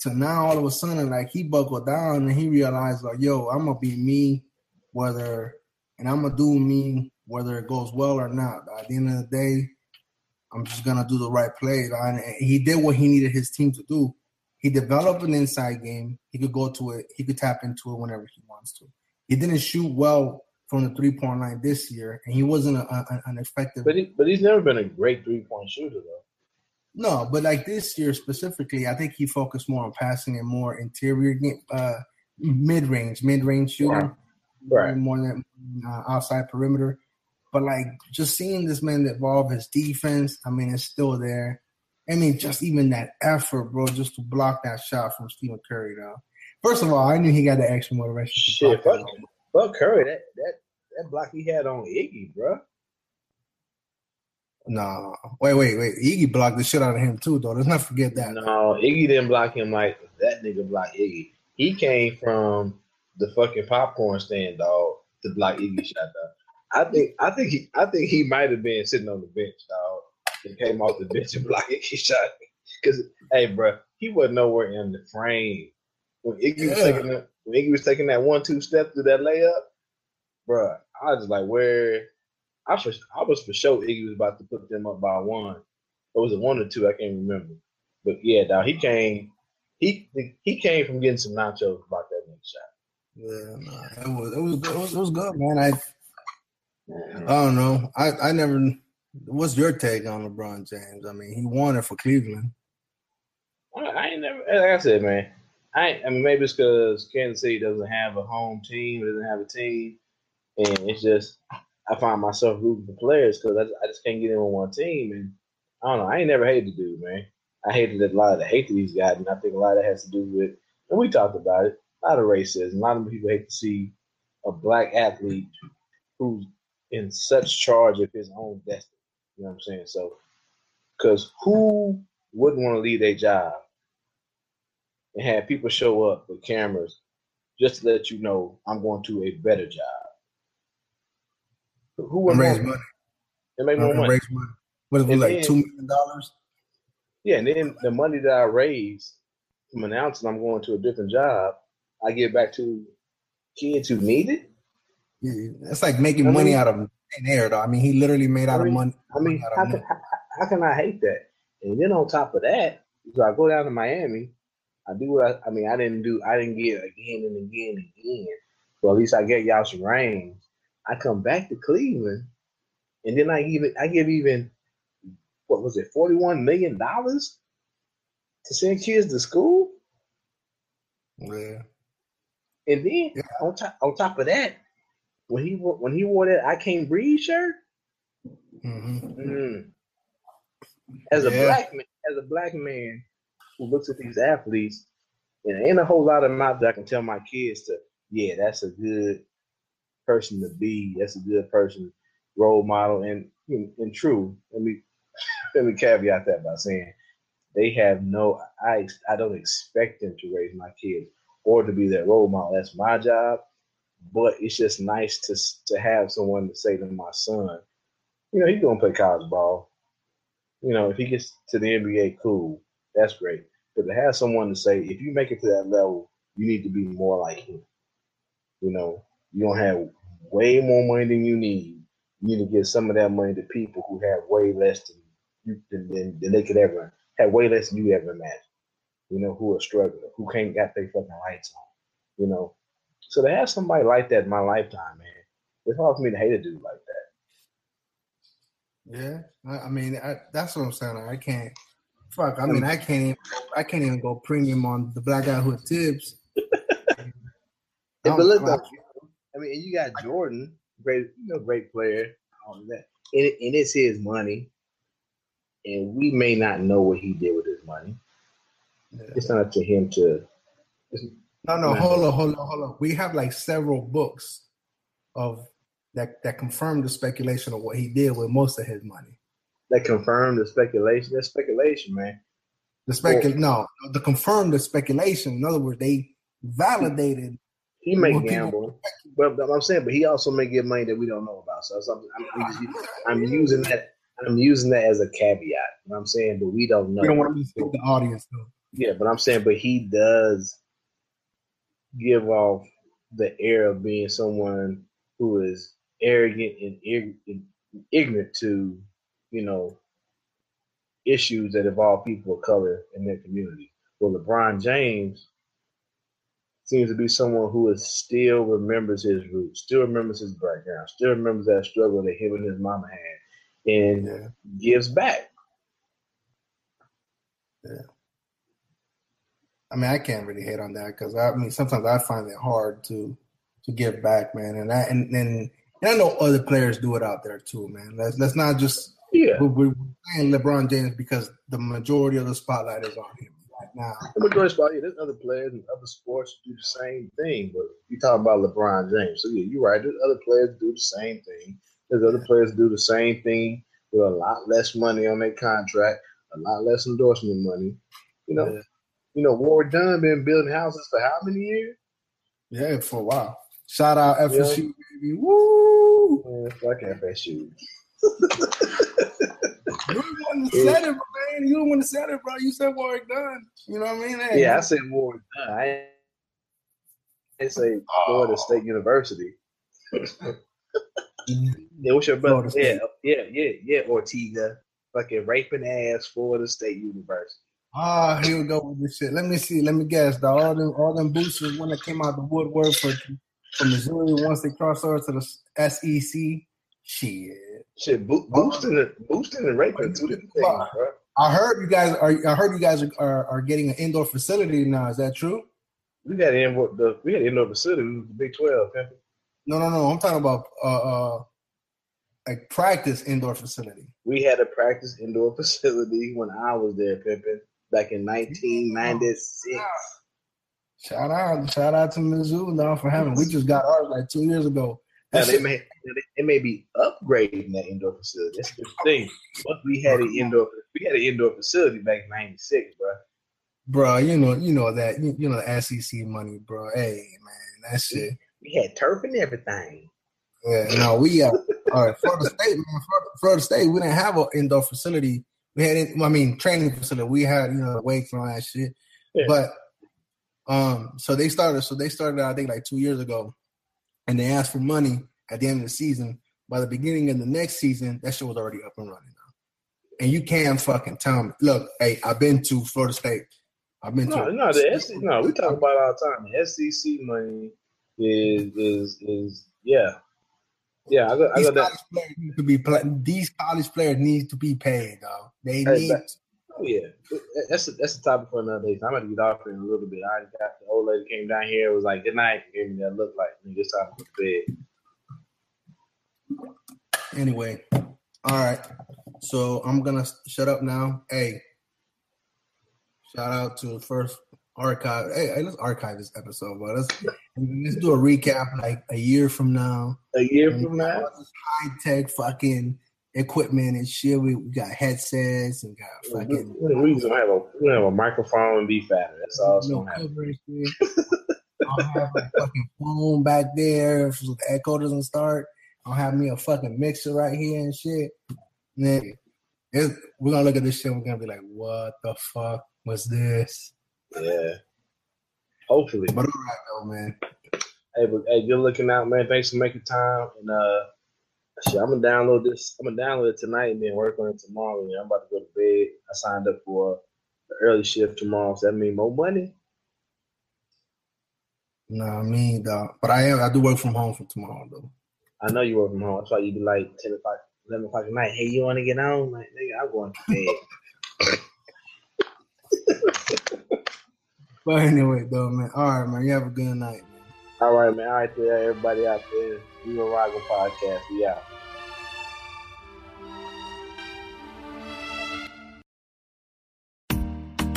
To now all of a sudden, like he buckled down and he realized like, yo, I'm gonna be me, whether and I'm gonna do me whether it goes well or not. At the end of the day, I'm just gonna do the right play. And he did what he needed his team to do. He developed an inside game. He could go to it. He could tap into it whenever he wants to. He didn't shoot well from the three point line this year, and he wasn't a, a, an effective. But he, but he's never been a great three point shooter though. No, but like this year specifically, I think he focused more on passing and more interior game, uh, mid range, mid range shooting, Right. more than uh, outside perimeter. But like just seeing this man evolve his defense, I mean, it's still there. I mean, just even that effort, bro, just to block that shot from Stephen Curry, though. First of all, I knew he got the extra motivation. to Shit, fuck, fuck Curry. That that that block he had on Iggy, bro. No, wait, wait, wait. Iggy blocked the shit out of him too, though. Let's not forget that. No, Iggy didn't block him like that nigga blocked Iggy. He came from the fucking popcorn stand, dog, to block Iggy shot, dog. I think I think he I think he might have been sitting on the bench, dog. He came off the bench and blocked Iggy shot. Cause hey, bro, he wasn't nowhere in the frame when Iggy was taking that when Iggy was taking that one two step through that layup, bro. I was just like, where? I for I was for sure Iggy was about to put them up by one. Or was it one or two? I can't remember. But yeah, dog, he came. He he came from getting some nachos about that next shot. Yeah, no, it was it was good. It was, it was good, man. I I don't know. I I never. What's your take on LeBron James? I mean, he won it for Cleveland. I, I ain't never, like I said, man. I, I mean, maybe it's because Kansas City doesn't have a home team, it doesn't have a team, and it's just I find myself rooting for players because I, I just can't get in with one team, and I don't know. I ain't never hated the dude, man. I hated a lot of the hate that he's got, and I think a lot of that has to do with, and we talked about it, a lot of racism. A lot of people hate to see a black athlete who's in such charge of his own destiny. You know what I'm saying? So, because who wouldn't want to leave their job and have people show up with cameras just to let you know I'm going to a better job? Who would raise money. and make more money? raise money. What is it And like then- two million dollars? Yeah, and then the money that I raise from announcing I'm going to a different job, I give back to kids who need it. It's like making I money mean- out of thin air, though. I mean, he literally made out I mean, of money. I mean, how money. can, how, how can I hate that? And then on top of that, so I go down to Miami. I do what I, I mean. I didn't do. I didn't get again and again and again. But at least I get y'all some range. I come back to Cleveland, and then I even I give even what was it forty one million dollars to send kids to school. Yeah. And then on top on top of that, when he wore- when he wore that I can't breathe shirt, mm, as a black man, as a black man who looks at these athletes, and ain't a whole lot of out there I can tell my kids to, yeah, that's a good person to be. That's a good person, role model, and and true. Let me [LAUGHS] let me caveat that by saying they have no. I I don't expect them to raise my kids or to be their role model. That's my job. But it's just nice to to have someone to say to my son, you know, he's gonna play college ball. You know, if he gets to the NBA, cool, that's great. But to have someone to say, if you make it to that level, you need to be more like him. You know, you don't have way more money than you need. You need to give some of that money to people who have way less than you than, than, than they could ever have way less than you ever imagined. You know, who are struggling, who can't got their fucking lights on. You know, so to have somebody like that in my lifetime, man, it's hard for me to hate a dude like that. Yeah, I, I mean, I, that's what I'm saying. I can't. Fuck. I mean, I can't. Even, I can't even go premium on the black guy who tips. [LAUGHS] But look, though, I mean, you got Jordan, great, you know, great player, all that, and, it, and it's his money, and we may not know what he did with his money. It's not up to him to. No, no, hold on, hold on, hold on. We have like several books of that that confirm the speculation of what he did with most of his money. That confirmed the speculation. That's speculation, man. The specul no, the confirmed the speculation. In other words, they validated. He may gamble, but, but I'm saying, but he also may get money that we don't know about. So I'm, I'm, just- I'm using that. I'm using that as a caveat. You know what I'm saying, but we don't know. We don't want to mislead the audience though. Yeah, but I'm saying, but he does give off the air of being someone who is arrogant and and ignorant to, you know, issues that involve people of color in their community. Well, LeBron James seems to be someone who is still remembers his roots, still remembers his background, still remembers that struggle that him and his mama had, and gives back. Yeah. I mean, I can't really hate on that because I mean, sometimes I find it hard to to give back, man. And I and, and, and I know other players do it out there too, man. Let's let's not just yeah. we, we're saying LeBron James because the majority of the spotlight is on him now. The majority spot, yeah, there's other players in other sports do the same thing, but you're talking about LeBron James. So yeah, you're right. There's other players do the same thing. There's other players do the same thing with a lot less money on their contract, a lot less endorsement money. You know, you know, Warrick Dunn been building houses for how many years? Yeah, for a while. Shout out Yeah. FSU, baby. Woo! Man, fuck FSU. [LAUGHS] You one that said it, man. You one that said it, bro. You said work done. You know what I mean? Hey, Yeah, I said Warrick Dunn. I didn't say Florida State University. [LAUGHS] yeah, what's your brother? Yeah, yeah, yeah, yeah, Ortega. Fucking raping ass Florida State University. Ah, here we go with this shit. Let me see. Let me guess. The, all them, all them boosters when they came out the woodwork for from Missouri once they crossed over to the SEC. Shit. Shit, bo- boosting and boosting and raping two different things, bro. I heard you guys are. I heard you guys are, are, are getting an indoor facility now. Is that true? We got indoor the we had indoor facility. We was the Big Twelve. No, no, no. I'm talking about uh, uh a practice indoor facility. We had a practice indoor [LAUGHS] facility when I was there, Pippin, back in 1996. Shout out, shout out to Mizzou now for having. We just got ours like two years ago. Now, they may they may be upgrading that indoor facility. That's the thing. But we had an indoor we had an indoor facility back in '96, bro. bro, you know, you know that, you, you know the SEC money, bro. Hey, man, that shit. We had turf and everything. Yeah, no, we uh, all right. Florida [LAUGHS] State, man, Florida, State, we didn't have an indoor facility. We had, it- I mean, training facility. We had, you know, weights and all that shit. Yeah. But, um, so they started. So they started, I think, like two years ago, and they asked for money at the end of the season. By the beginning of the next season, that shit was already up and running now. And you can't fucking tell me. Look, hey, I've been to Florida State. I've been No, to. no, the SEC, no, we talk about it all the time. SEC money is is is yeah, yeah. I got, I These got that. players need to be pla- these college players need to be paid, dog. They Hey, need. Oh yeah, that's a, that's a topic for another day. I'm gonna get off in a little bit. I got the old lady came down here. It was like, "Good night." Gave me that look like, "Nigga, it's time to bed." Anyway, all right. So I'm gonna shut up now. Hey, shout out to the first archive. Hey, hey, let's archive this episode, but let's let's do a recap like a year from now. A year from now, high tech fucking equipment and shit. We, we got headsets and got fucking we, we just have a we have a microphone and be fatter. That's all it's no gonna happen. cover. I'll have a fucking phone back there so the echo doesn't start. I'll have me a fucking mixer right here and shit. It's, we're gonna look at this shit and we're gonna be like, what the fuck was this? Yeah. Hopefully. But all right though, man. Hey, but hey, good looking out, man. Thanks for making time. And uh, shit, I'm gonna download this. I'm gonna download it tonight and then work on it tomorrow. And I'm about to go to bed. I signed up for the early shift tomorrow, so that means more money. No, I mean, dog. But I am. I do work from home for tomorrow though. I know you work from home. That's why you be like ten o'clock, eleven o'clock at night. Hey, you want to get on? Like, nigga, I'm going to bed. [LAUGHS] But anyway, though, man. All right, man. You have a good night. Man. All right, man. All right, there, everybody out there. Were Rockin' Podcast. We out.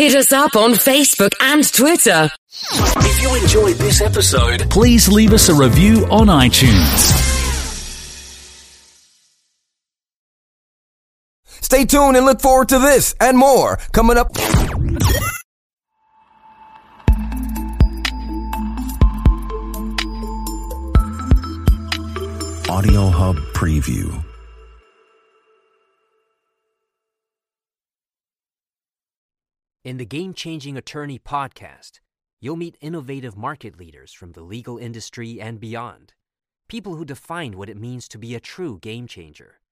Hit us up on Facebook and Twitter. If you enjoyed this episode, please leave us a review on iTunes. Stay tuned and look forward to this and more coming up. Audio Hub Preview. In the Game Changing Attorney podcast, you'll meet innovative market leaders from the legal industry and beyond, people who define what it means to be a true game changer.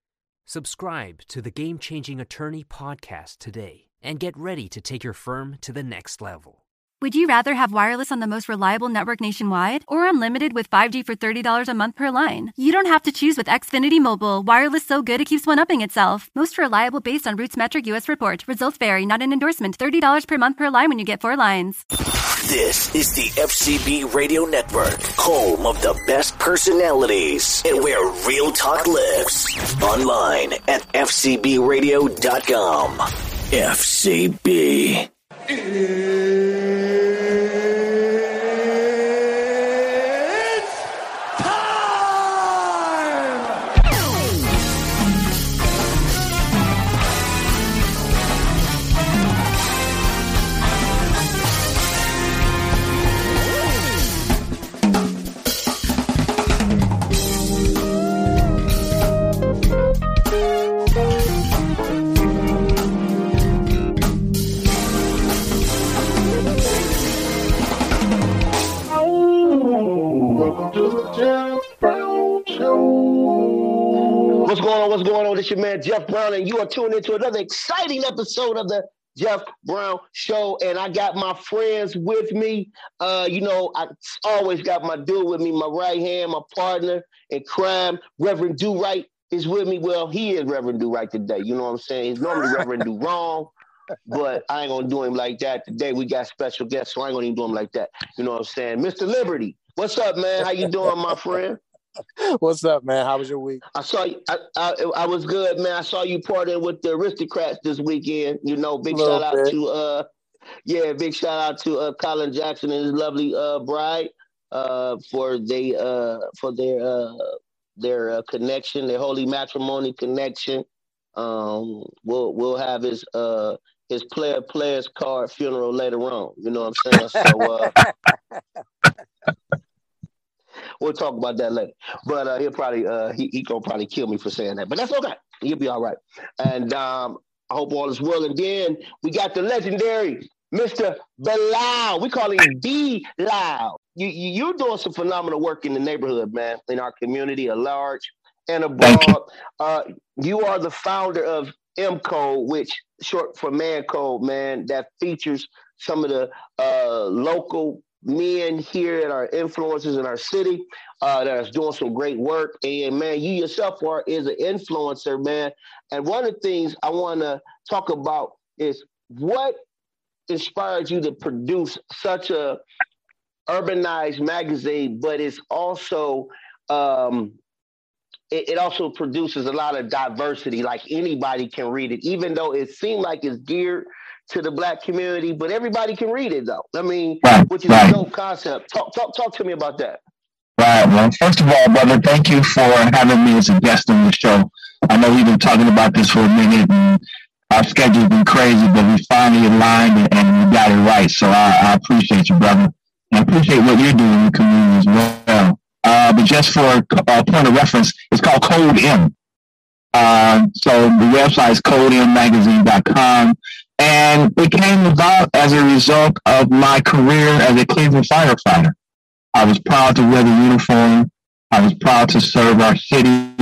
Subscribe to the Game Changing Attorney podcast today and get ready to take your firm to the next level. Would you rather have wireless on the most reliable network nationwide or unlimited with 5G for $30 a month per line? You don't have to choose with Xfinity Mobile. Wireless so good it keeps one upping itself. Most reliable based on RootMetrics US report. Results vary, not an endorsement. $30 per month per line when you get four lines. This is the FCB Radio Network, home of the best personalities and where real talk lives. Online at FCBRadio.com. FCB it is. On? What's going on? This your man Jeff Brown, and you are tuned into another exciting episode of the Jeff Brown Show. And I got my friends with me. Uh, you know, I always got my dude with me, my right hand, my partner in crime, Reverend Do Right is with me. Well, he is Reverend Do Right today. You know what I'm saying? He's normally Reverend [LAUGHS] Do Wrong. But I ain't gonna do him like that today. We got special guests, so I ain't gonna even do him like that. You know what I'm saying? Mr. Liberty, what's up, man? How you doing, my friend? [LAUGHS] What's up, man? How was your week? I saw you. I, I, I was good, man. I saw you partying with the aristocrats this weekend. You know, big shout out bit. to uh, yeah, big shout out to uh, Colin Jackson and his lovely uh bride uh for they uh for their uh their uh, connection, their holy matrimony connection. Um, we'll we'll have his uh his player players card funeral later on. You know what I'm saying? So uh, [LAUGHS] we'll talk about that later. But uh, he'll probably uh, he he gonna probably kill me for saying that, but that's okay. He'll be all right. And um, I hope all is well. And then we got the legendary Mr. Bilal. We call him Bilal. You, you you're doing some phenomenal work in the neighborhood, man, in our community at large and abroad. Uh, you are the founder of M Code, which short for Man Code, man, that features some of the uh, local men here that are influencers in our city uh, that is doing some great work. And man, you yourself are is an influencer, man. And one of the things I want to talk about is what inspired you to produce such a urbanized magazine, but it's also um, it, it also produces a lot of diversity. Like anybody can read it, even though it seemed like it's geared to the black community, but everybody can read it though. I mean, which is a dope concept. Talk talk talk to me about that. Right. Well, first of all, brother, thank you for having me as a guest on the show. I know we've been talking about this for a minute, and our schedule's been crazy, but we finally aligned and, and we got it right. So I, I appreciate you, brother. And I appreciate what you're doing in the community as well. Uh, but just for a uh, point of reference, it's called Code M. Uh, so the website is codemmagazine.com. And it came about as a result of my career as a Cleveland firefighter. I was proud to wear the uniform. I was proud to serve our city.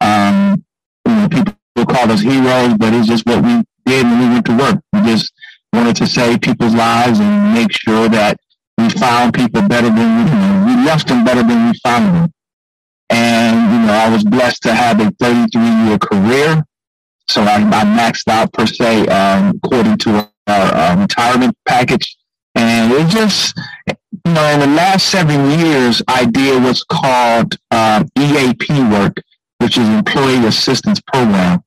Um, you know, people call us heroes, but it's just what we did when we went to work. We just wanted to save people's lives and make sure that we found people better than we, we left them better than we found them. And, you know, I was blessed to have a 33 year career. So I, I maxed out per se, um, according to our, uh, retirement package. And it just, you know, in the last seven years, I did what's called um, EAP work, which is Employee Assistance Program.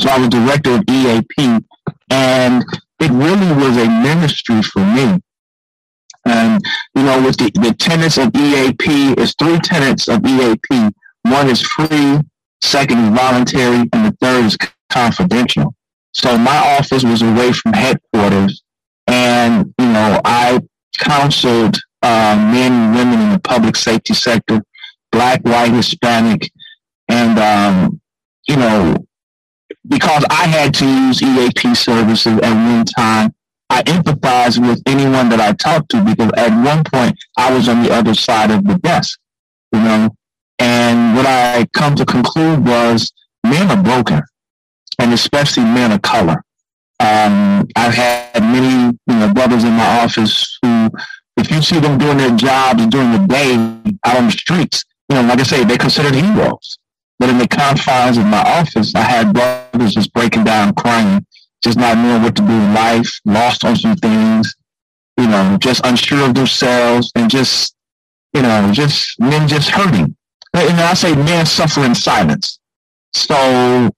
So I was director of EAP, and it really was a ministry for me. And, you know, with the, the tenets of EAP, it's three tenets of EAP. One is free, second is voluntary, and the third is confidential. So my office was away from headquarters, and, you know, I counseled uh, men and women in the public safety sector, black, white, Hispanic, and, um, you know, because I had to use EAP services at one time, I empathize with anyone that I talked to because at one point I was on the other side of the desk, you know. And what I come to conclude was men are broken, and especially men of color. Um, I've had many, you know, brothers in my office who, if you see them doing their jobs during the day out on the streets, you know, like I say, they're considered heroes. But in the confines of my office, I had brothers just breaking down, crying, just not knowing what to do in life, lost on some things, you know, just unsure of themselves, and just, you know, just men just hurting. And I say men suffer in silence. So,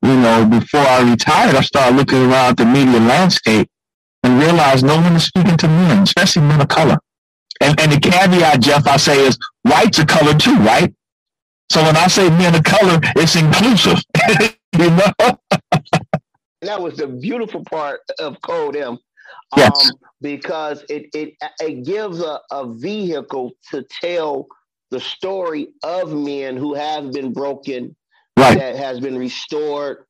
you know, before I retired, I started looking around the media landscape and realized no one is speaking to men, especially men of color. And, and the caveat, Jeff, I say is whites are color too, right? So when I say men of color, it's inclusive. [LAUGHS] you know? that was the beautiful part of Code M. Um, Yes. because it, it it gives a, a vehicle to tell the story of men who have been broken, Right. that has been restored,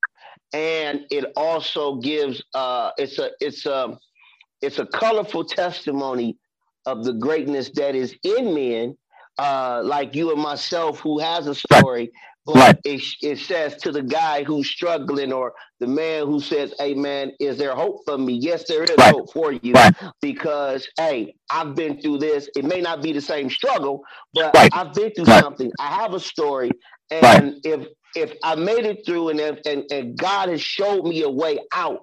and it also gives uh it's a it's a it's a colorful testimony of the greatness that is in men uh, like you and myself who has a story, but Right. it, it says to the guy who's struggling or the man who says, Hey man, is there hope for me? Yes, there is Right. hope for you Right. because hey, I've been through this. It may not be the same struggle, but. I've been through something. I have a story. And if if I made it through and, if, and and God has showed me a way out,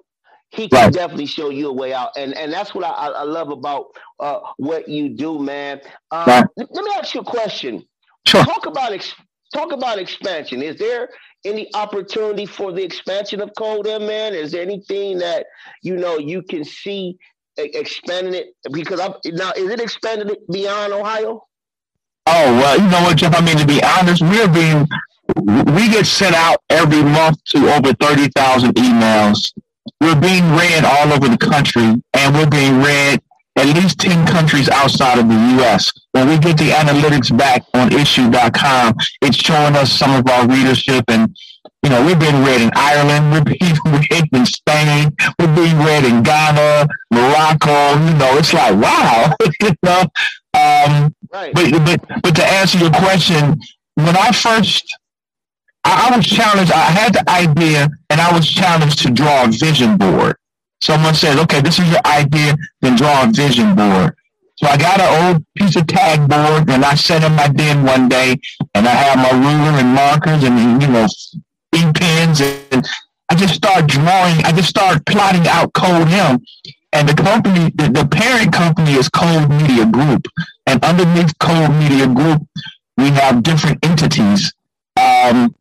he can Right. definitely show you a way out. And and that's what I, I love about uh, what you do, man. Uh, Right. let, let me ask you a question. Sure. Talk about ex- talk about expansion. Is there any opportunity for the expansion of Code M, man? Is there anything that you know you can see expanding it? Because I'm now is it expanded beyond Ohio? Oh well, you know what, Jeff? I mean, to be honest, we're being we get sent out every month to over thirty thousand emails. We're being read all over the country, and we're being read at least ten countries outside of the U.S. When we get the analytics back on Issuu.com, it's showing us some of our readership, and you know, we've been read in Ireland, [LAUGHS] we've been read in Spain, we've been read in Ghana, Morocco. You know, it's like wow, [LAUGHS] you know. Um, Right. but, but but to answer your question, when I first I, I was challenged, I had the idea and I was challenged to draw a vision board. Someone said, okay, this is your idea, then draw a vision board. So I got an old piece of tag board and I sat in my den one day and I had my ruler and markers and, you know, ink pens and I just started drawing, I just started plotting out Code M. And the company, the, the parent company is Code Media Group. And underneath Code Media Group, we have different entities. Um,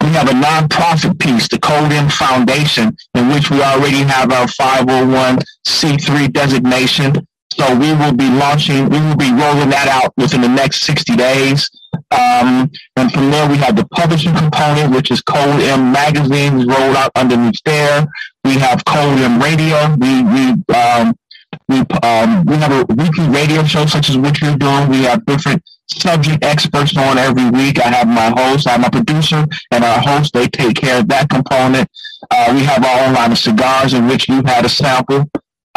we have a nonprofit piece, the Code M Foundation, in which we already have our 501c3 designation. So we will be launching, we will be rolling that out within the next 60 days. Um, and from there, we have the publishing component, which is Code M magazines rolled out underneath there. We have Code M radio. We, we, um, we, um, we have a weekly radio show such as what you're doing. We have different subject experts on every week. I have my host, I have my producer, and our host. They take care of that component. Uh, we have our own line of cigars in which you've had a sample.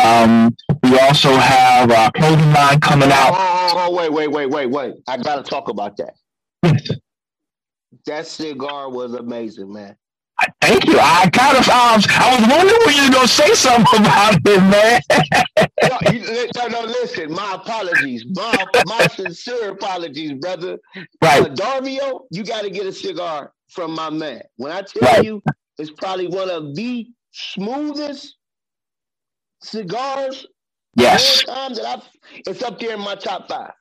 Um, we also have our clothing line coming out. Oh, oh, oh, wait, wait, wait, wait, wait. I gotta talk about that. Yes. That cigar was amazing, man. Thank you. I kind of, um, I was wondering when you were going to say something [LAUGHS] about it, man. no, you, no, no, listen. My apologies. My, my sincere apologies, brother. Right. Uh, Darvio, you got to get a cigar from my man. When I tell Right. you, it's probably one of the smoothest cigars. Yes. of all time that I've, it's up there in my top five.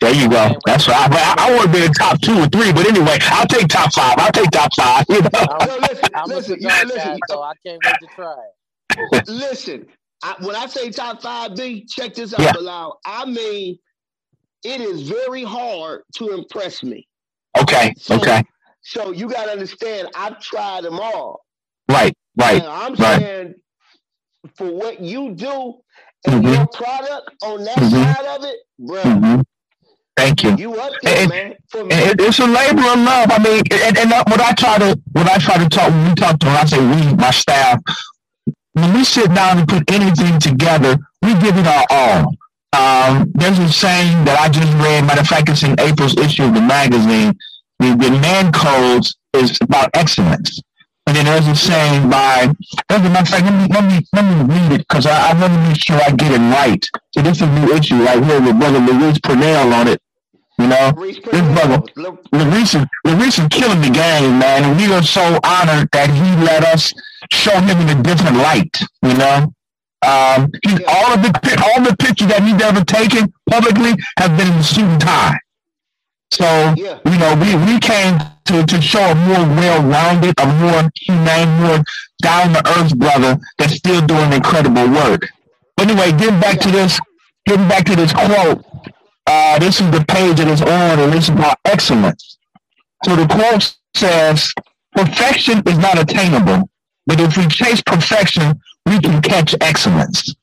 There you go. That's right. But I, I want to be in top two or three, but anyway, I'll take top five. I'll take top five. You know? Uh, no, listen, [LAUGHS] I'm a listen, cigar listen. guy, so I can't wait to try it. Listen, I, when I say top five B, check this out, Yeah. Bilal. I mean, it is very hard to impress me. Okay. Okay. So you got to understand, I've tried them all. Right. Right. And I'm Right. saying, for what you do and Mhm. your product on that Mhm. side of it, bro, Mhm. Thank you. you up there, And- man. For me, it- it's a labor of love. I mean, and, and what I try to, what I try to talk, when we talk to, when I say we, my staff, when we sit down and put anything together, we give it our all. Um, there's a saying that I just read. Matter of fact, it's in April's issue of the magazine. The, the man codes is about excellence. And then there's a saying by, as a matter of fact, let me, let me, let me read it because I, I want to make sure I get it right. So this is a new issue right here with Brother Luis Purnell on it. You know, this brother, Luis is, is killing the game, man. And we are so honored that he let us show him in a different light, you know? Um, he, all of the all the pictures that he's ever taken publicly have been in the suit and tie. So you know, we, we came to, to show a more well-rounded, a more humane, more down-to-earth brother that's still doing incredible work. Anyway, getting back to this, getting back to this quote. Uh, this is the page that is on, and this is about excellence. So the quote says, "Perfection is not attainable, but if we chase perfection, we can catch excellence."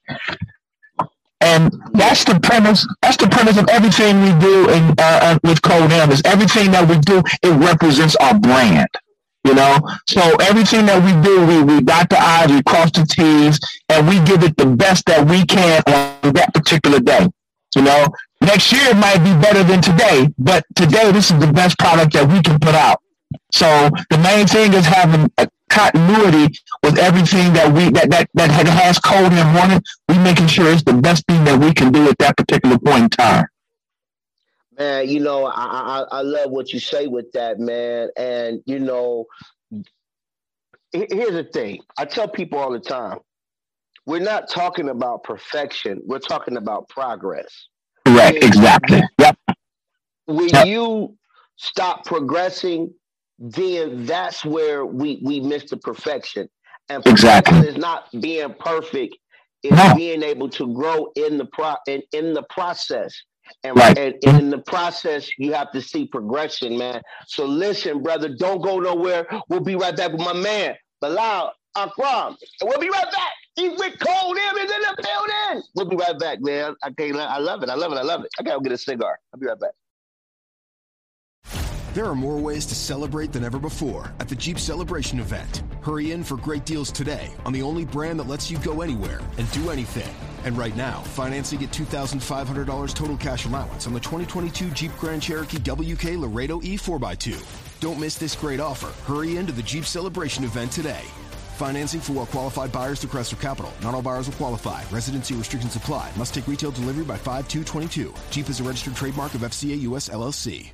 And that's the premise. That's the premise of everything we do in uh, uh, with Code M. Is everything that we do it represents our brand. You know, so everything that we do, we we dot the i's, we cross the t's, and we give it the best that we can on that particular day. You know, next year it might be better than today, but today this is the best product that we can put out. So the main thing is having continuity with everything that we that that that has code in running. We making sure it's the best thing that we can do at that particular point in time. Man, you know, I, I I love what you say with that, man. And you know, here's the thing. I tell people all the time, we're not talking about perfection. We're talking about progress. Correct. Exactly. Yep. When yep. you stop progressing, then that's where we we miss the perfection. And perfection exactly. is not being perfect; it's no. being able to grow in the pro in, in the process. And, right. and, and in the process, you have to see progression, man. So listen, brother, don't go nowhere. We'll be right back with my man, Bilal Akram. And we'll be right back. He's with Code M is in the building. We'll be right back, man. I can't. I love it. I love it. I love it. I gotta go get a cigar. I'll be right back. There are more ways to celebrate than ever before at the Jeep Celebration event. Hurry in for great deals today on the only brand that lets you go anywhere and do anything. And right now, financing at $2,500 total cash allowance on the 2022 Jeep Grand Cherokee WK Laredo E4x2. Don't miss this great offer. Hurry into the Jeep Celebration event today. Financing for well qualified buyers through Chrysler Capital. Not all buyers will qualify. Residency restrictions apply. Must take retail delivery by 5222. Jeep is a registered trademark of FCA US LLC.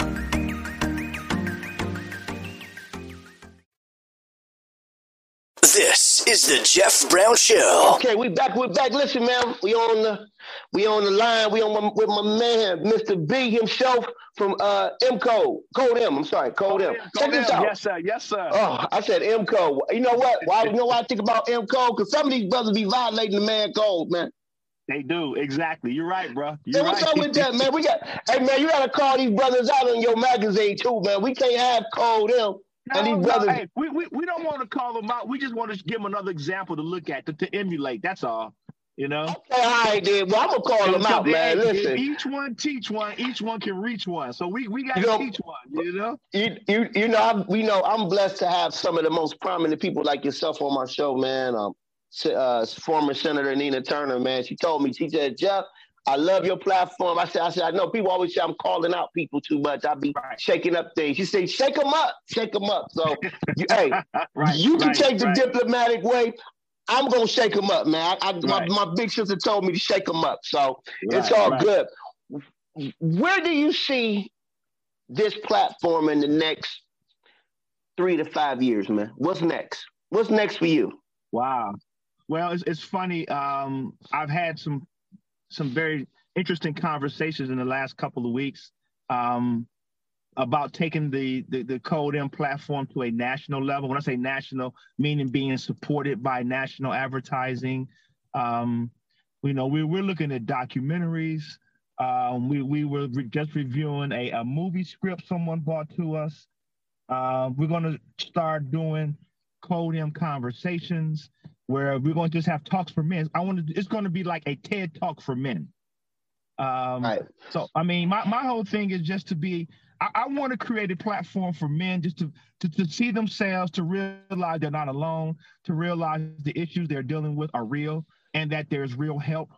This is the Jeff Brown Show. Okay, we back. We back. Listen, man, we on the we on the line. We on my, with my man, Mr. B himself from uh M Code. Code M. I'm sorry, Code, M. Check this out. Yes, sir. Yes, sir. Oh, I said M Code. You know what? Why? You know why I think about M Code? Because some of these brothers be violating the man code, man. They do exactly. You're right, bro. You're hey, what's right. up with that, man? We got. Hey, man, you gotta call these brothers out on your magazine too, man. We can't have Code M no, and these brothers, no, hey, we, we, we don't want to call them out. We just want to give them another example to look at, to, to emulate. That's all. You know? Okay, all right, then. Well, I'm gonna call them out, man. Listen. Each one teach one, each one can reach one. So we, we gotta you know, teach one, you know? You you, you know, I'm, we know I'm blessed to have some of the most prominent people like yourself on my show, man. Um uh, former Senator Nina Turner, man. She told me, she said, Jeff, I love your platform. I said, I said, I know people always say I'm calling out people too much. I be right. shaking up things. You say, shake them up, shake them up. So, you, hey, [LAUGHS] right, you can right, take the diplomatic way. I'm gonna shake them up, man. I, I my, my, big sister told me to shake them up, so it's all good. Where do you see this platform in the next three to five years, man? What's next? What's next for you? Wow. Well, it's, it's funny. Um, I've had some some very interesting conversations in the last couple of weeks um, about taking the, the, the Code M platform to a national level. When I say national, meaning being supported by national advertising. Um, you know, we, we're looking at documentaries. Um, we, we were re- just reviewing a, a movie script someone brought to us. Uh, we're going to start doing Code M conversations where we're going to just have talks for men. I want to. It's going to be like a TED talk for men. Um, right. So I mean, my, my whole thing is just to be. I, I want to create a platform for men just to, to to see themselves, to realize they're not alone, to realize the issues they're dealing with are real, and that there's real help.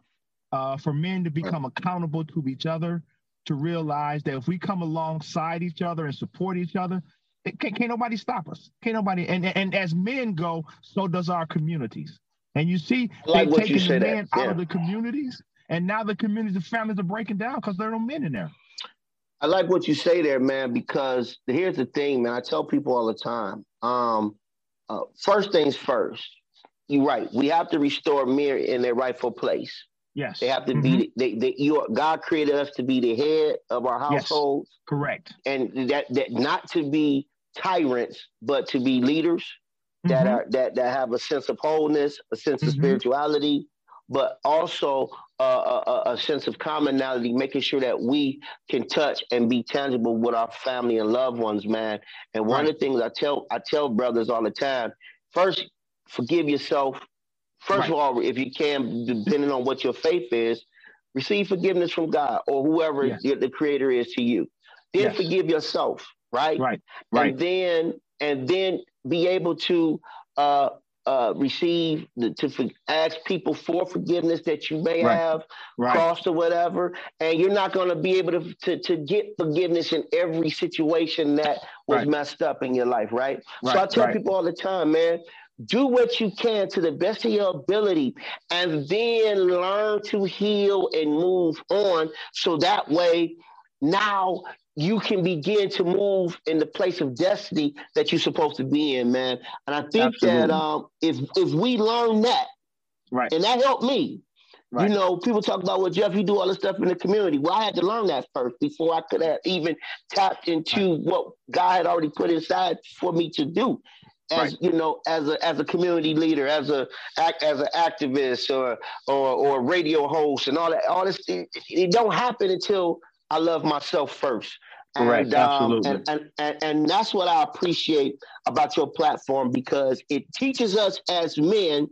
Uh, for men to become accountable to each other, to realize that if we come alongside each other and support each other, can't, can't nobody stop us. Can't nobody. And and as men go, so does our communities. And you see, like they're taking the men yeah. out of the communities, and now the communities, the families are breaking down because there are no men in there. I like what you say there, man, because here's the thing, man. I tell people all the time. Um, uh, first things first. You're right. We have to restore men in their rightful place. Yes. They have to mm-hmm. be they, they you God created us to be the head of our households. Yes. Correct. And that that not to be tyrants, but to be leaders that mm-hmm. are that that have a sense of wholeness, a sense mm-hmm. of spirituality, but also uh, a, a, sense of commonality, making sure that we can touch and be tangible with our family and loved ones, man. And one right. of the things I tell I tell brothers all the time: first, forgive yourself. First right. of all, if you can, depending on what your faith is, receive forgiveness from God or whoever yes. the, the Creator is to you. Then yes. forgive yourself, right? Right. Right. And then and then be able to uh, uh, receive the, to for, ask people for forgiveness that you may right. have right. crossed or whatever, and you're not going to be able to, to, to get forgiveness in every situation that was right. messed up in your life, right? So I tell people all the time, man. Do what you can to the best of your ability and then learn to heal and move on. So that way, now you can begin to move in the place of destiny that you're supposed to be in, man. And I think Absolutely. that um, if if we learn that, right, and that helped me. Right. You know, people talk about, well, Jeff, you do all this stuff in the community. Well, I had to learn that first before I could have even tapped into right. what God had already put inside for me to do. As right. you know, as a as a community leader, as a as an activist or or or radio host and all that, all this it, it don't happen until I love myself first. And, um, Absolutely. And, and, and, and that's what I appreciate about your platform because it teaches us as men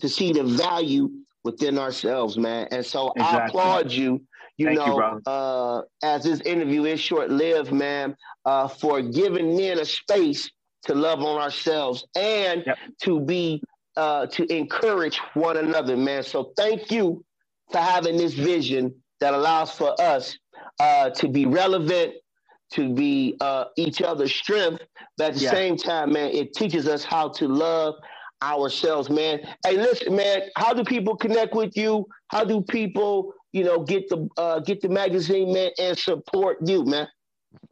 to see the value within ourselves, man. And so exactly. I applaud you. You Thank know, you, uh, as this interview is short lived, man, uh, for giving men a space to love on ourselves and yep. to be uh, to encourage one another, man. So thank you for having this vision that allows for us uh, to be relevant, to be uh, each other's strength. But at the yeah. same time, man, it teaches us how to love ourselves, man. Hey, listen, man, how do people connect with you? How do people, you know, get the uh, get the magazine, man, and support you, man?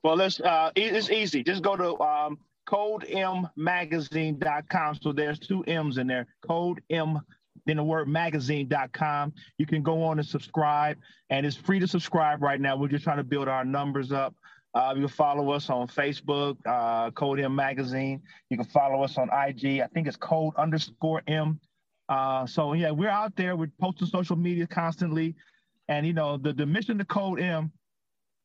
Well, let's. Uh, it's easy. Just go to um, codemmagazine.com. So there's two M's in there. Code M then the word magazine.com. You can go on and subscribe, and it's free to subscribe right now. We're just trying to build our numbers up. Uh, you can follow us on Facebook, uh, Code M Magazine. You can follow us on IG. I think it's Code underscore M. Uh, so yeah, we're out there. We're posting social media constantly, and you know the the mission of Code M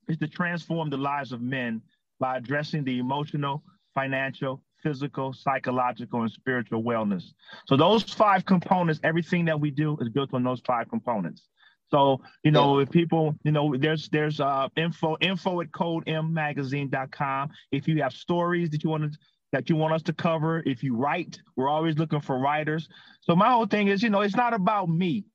is to transform the lives of men by addressing the emotional, financial, physical, psychological, and spiritual wellness. So those five components, everything that we do is built on those five components. So, you know, if people, you know, there's there's uh info info at codemmagazine.com. If you have stories that you want to that you want us to cover, if you write, we're always looking for writers. So my whole thing is, you know, it's not about me.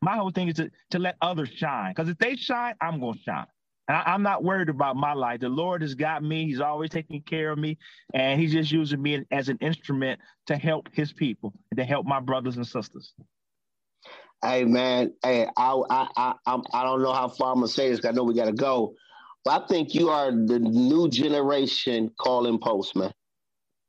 My whole thing is to, to let others shine. Because if they shine, I'm gonna shine. And I, am not worried about my life. The Lord has got me. He's always taking care of me. And he's just using me as an instrument to help his people and to help my brothers and sisters. Hey man, hey, I I I I don't know how far I'm gonna say this. I know we gotta go, but I think you are the new generation Call and Post,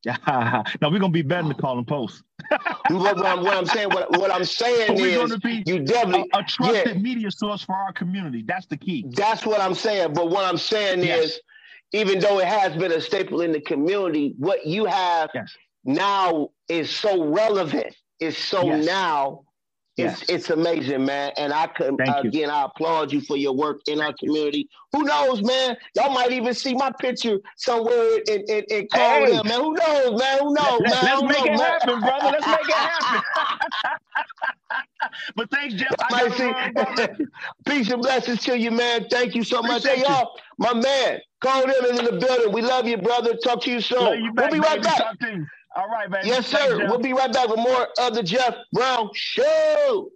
man. [LAUGHS] no, we're gonna be better than Call and Post. what, what, I'm, what, I'm, saying, what, what I'm saying is, you definitely a, a trusted yeah, media source for our community. That's the key. That's what I'm saying. But what I'm saying yes. is, even though it has been a staple in the community, what you have yes. now is so relevant. Is so yes. now it's, it's amazing, man. And I could again, you. I applaud you for your work in our community. Who knows, man? Y'all might even see my picture somewhere in in, in hey. man. Who knows, man? Who knows, Let, man? Let's make know, it man? happen, brother. Let's make it happen. [LAUGHS] [LAUGHS] but thanks, Jeff. I see. [LAUGHS] Peace and blessings to you, man. Thank you so Appreciate much. Hey, y'all, my man, call him in the building. We love you, brother. Talk to you soon. You back, we'll be right back. All right, baby. Yes, sir. Thanks, we'll be right back with more of the Jeff Brown Show.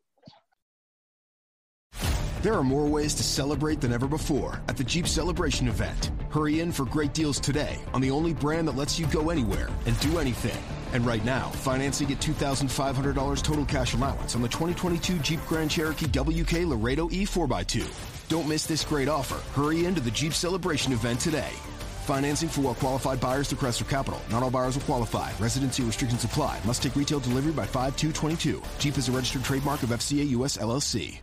There are more ways to celebrate than ever before at the Jeep Celebration event. Hurry in for great deals today on the only brand that lets you go anywhere and do anything. And right now, financing at $2,500 total cash allowance on the 2022 Jeep Grand Cherokee WK Laredo E 4x2. Don't miss this great offer. Hurry into the Jeep Celebration event today. Financing for well qualified buyers through Chrysler Capital. Not all buyers will qualify. Residency restrictions apply. Must take retail delivery by 5 Jeep is a registered trademark of FCA US LLC.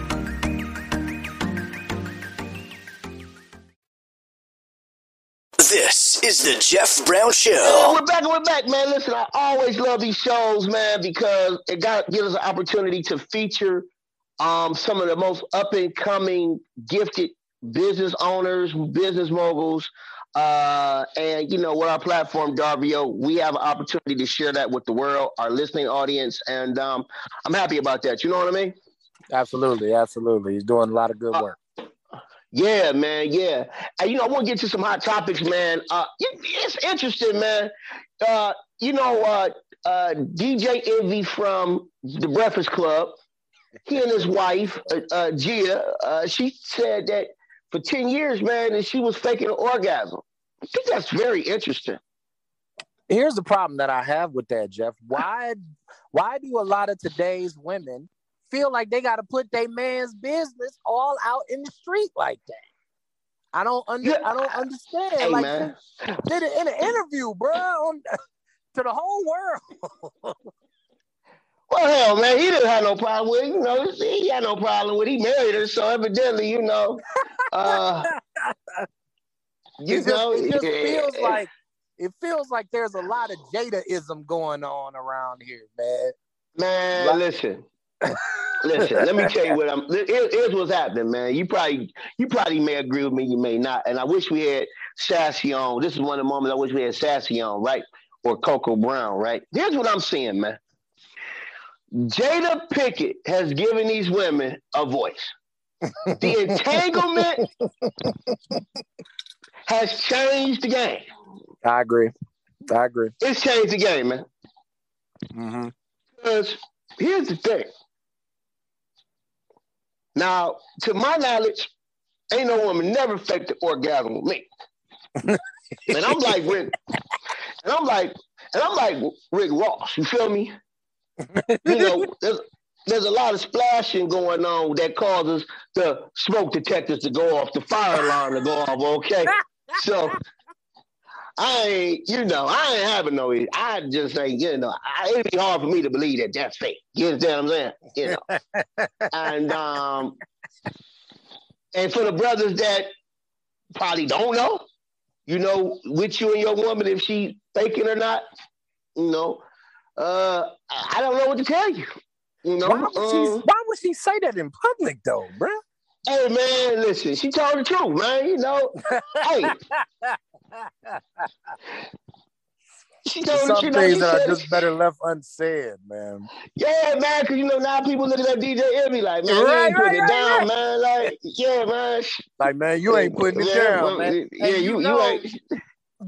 This is the Jeff Brown Show. Hey, we're back and we're back, man. Listen, I always love these shows, man, because it got gives us an opportunity to feature um, some of the most up and coming, gifted business owners, business moguls. Uh, and you know, with our platform, Darvio, we have an opportunity to share that with the world, our listening audience, and um, I'm happy about that. You know what I mean? Absolutely, absolutely. He's doing a lot of good work. Yeah, man. Yeah. And, you know, I want to get to some hot topics, man. Uh, it, it's interesting, man. Uh, you know, uh, uh, DJ Envy from the Breakfast Club, he and his wife, uh, uh, Gia, uh, she said that for 10 years, man, that she was faking an orgasm. I think that's very interesting. Here's the problem that I have with that, Jeff. Why, why do a lot of today's women feel like they got to put their man's business all out in the street like that? I don't under, I don't understand. Hey, like man. did it in an interview, bro, on, [LAUGHS] to the whole world. Well, hell, man, he didn't have no problem with it. You know, he had no problem with it. He married her, so evidently, you know, uh, [LAUGHS] you it just, know, it just yeah. feels like it feels like there's a lot of Jadaism going on around here, man. Man, listen. Listen, let me tell you what I'm here- here's what's happening, man. You probably you probably may agree with me, you may not. And I wish we had Sassy on. This is one of the moments I wish we had Sassy on, right? Or Coco Brown, right? Here's what I'm seeing, man. Jada Pinkett has given these women a voice. The [LAUGHS] entanglement has changed the game. I agree. I agree. It's changed the game, man. Mm-hmm. Because here's the thing. Now, to my knowledge, ain't no woman never faked the orgasm with me. [LAUGHS] and I'm like Rick, and I'm like, and I'm like Rick Ross. You feel me? You know, there's there's a lot of splashing going on that causes the smoke detectors to go off, the fire alarm to go off. Okay, so I ain't, you know, I ain't having no. I just ain't, you know, I, it'd be hard for me to believe that that's fake. You understand what I'm saying? You know, [LAUGHS] and um, and for the brothers that probably don't know, you know, with you and your woman if she faking or not, you know, uh, I don't know what to tell you. You know, Why would, she, um, why would she say that in public though, bro? Hey man, listen, she told the truth, man. You know, [LAUGHS] hey, she told the Some truth. things She that are just better left unsaid, man. Yeah, man, because you know now people look at that DJ Envy like, man, Right, you ain't putting right, it right, down, man. Like, yeah, man. Like, man, you ain't putting it down, man. yeah, And you- you know, ain't-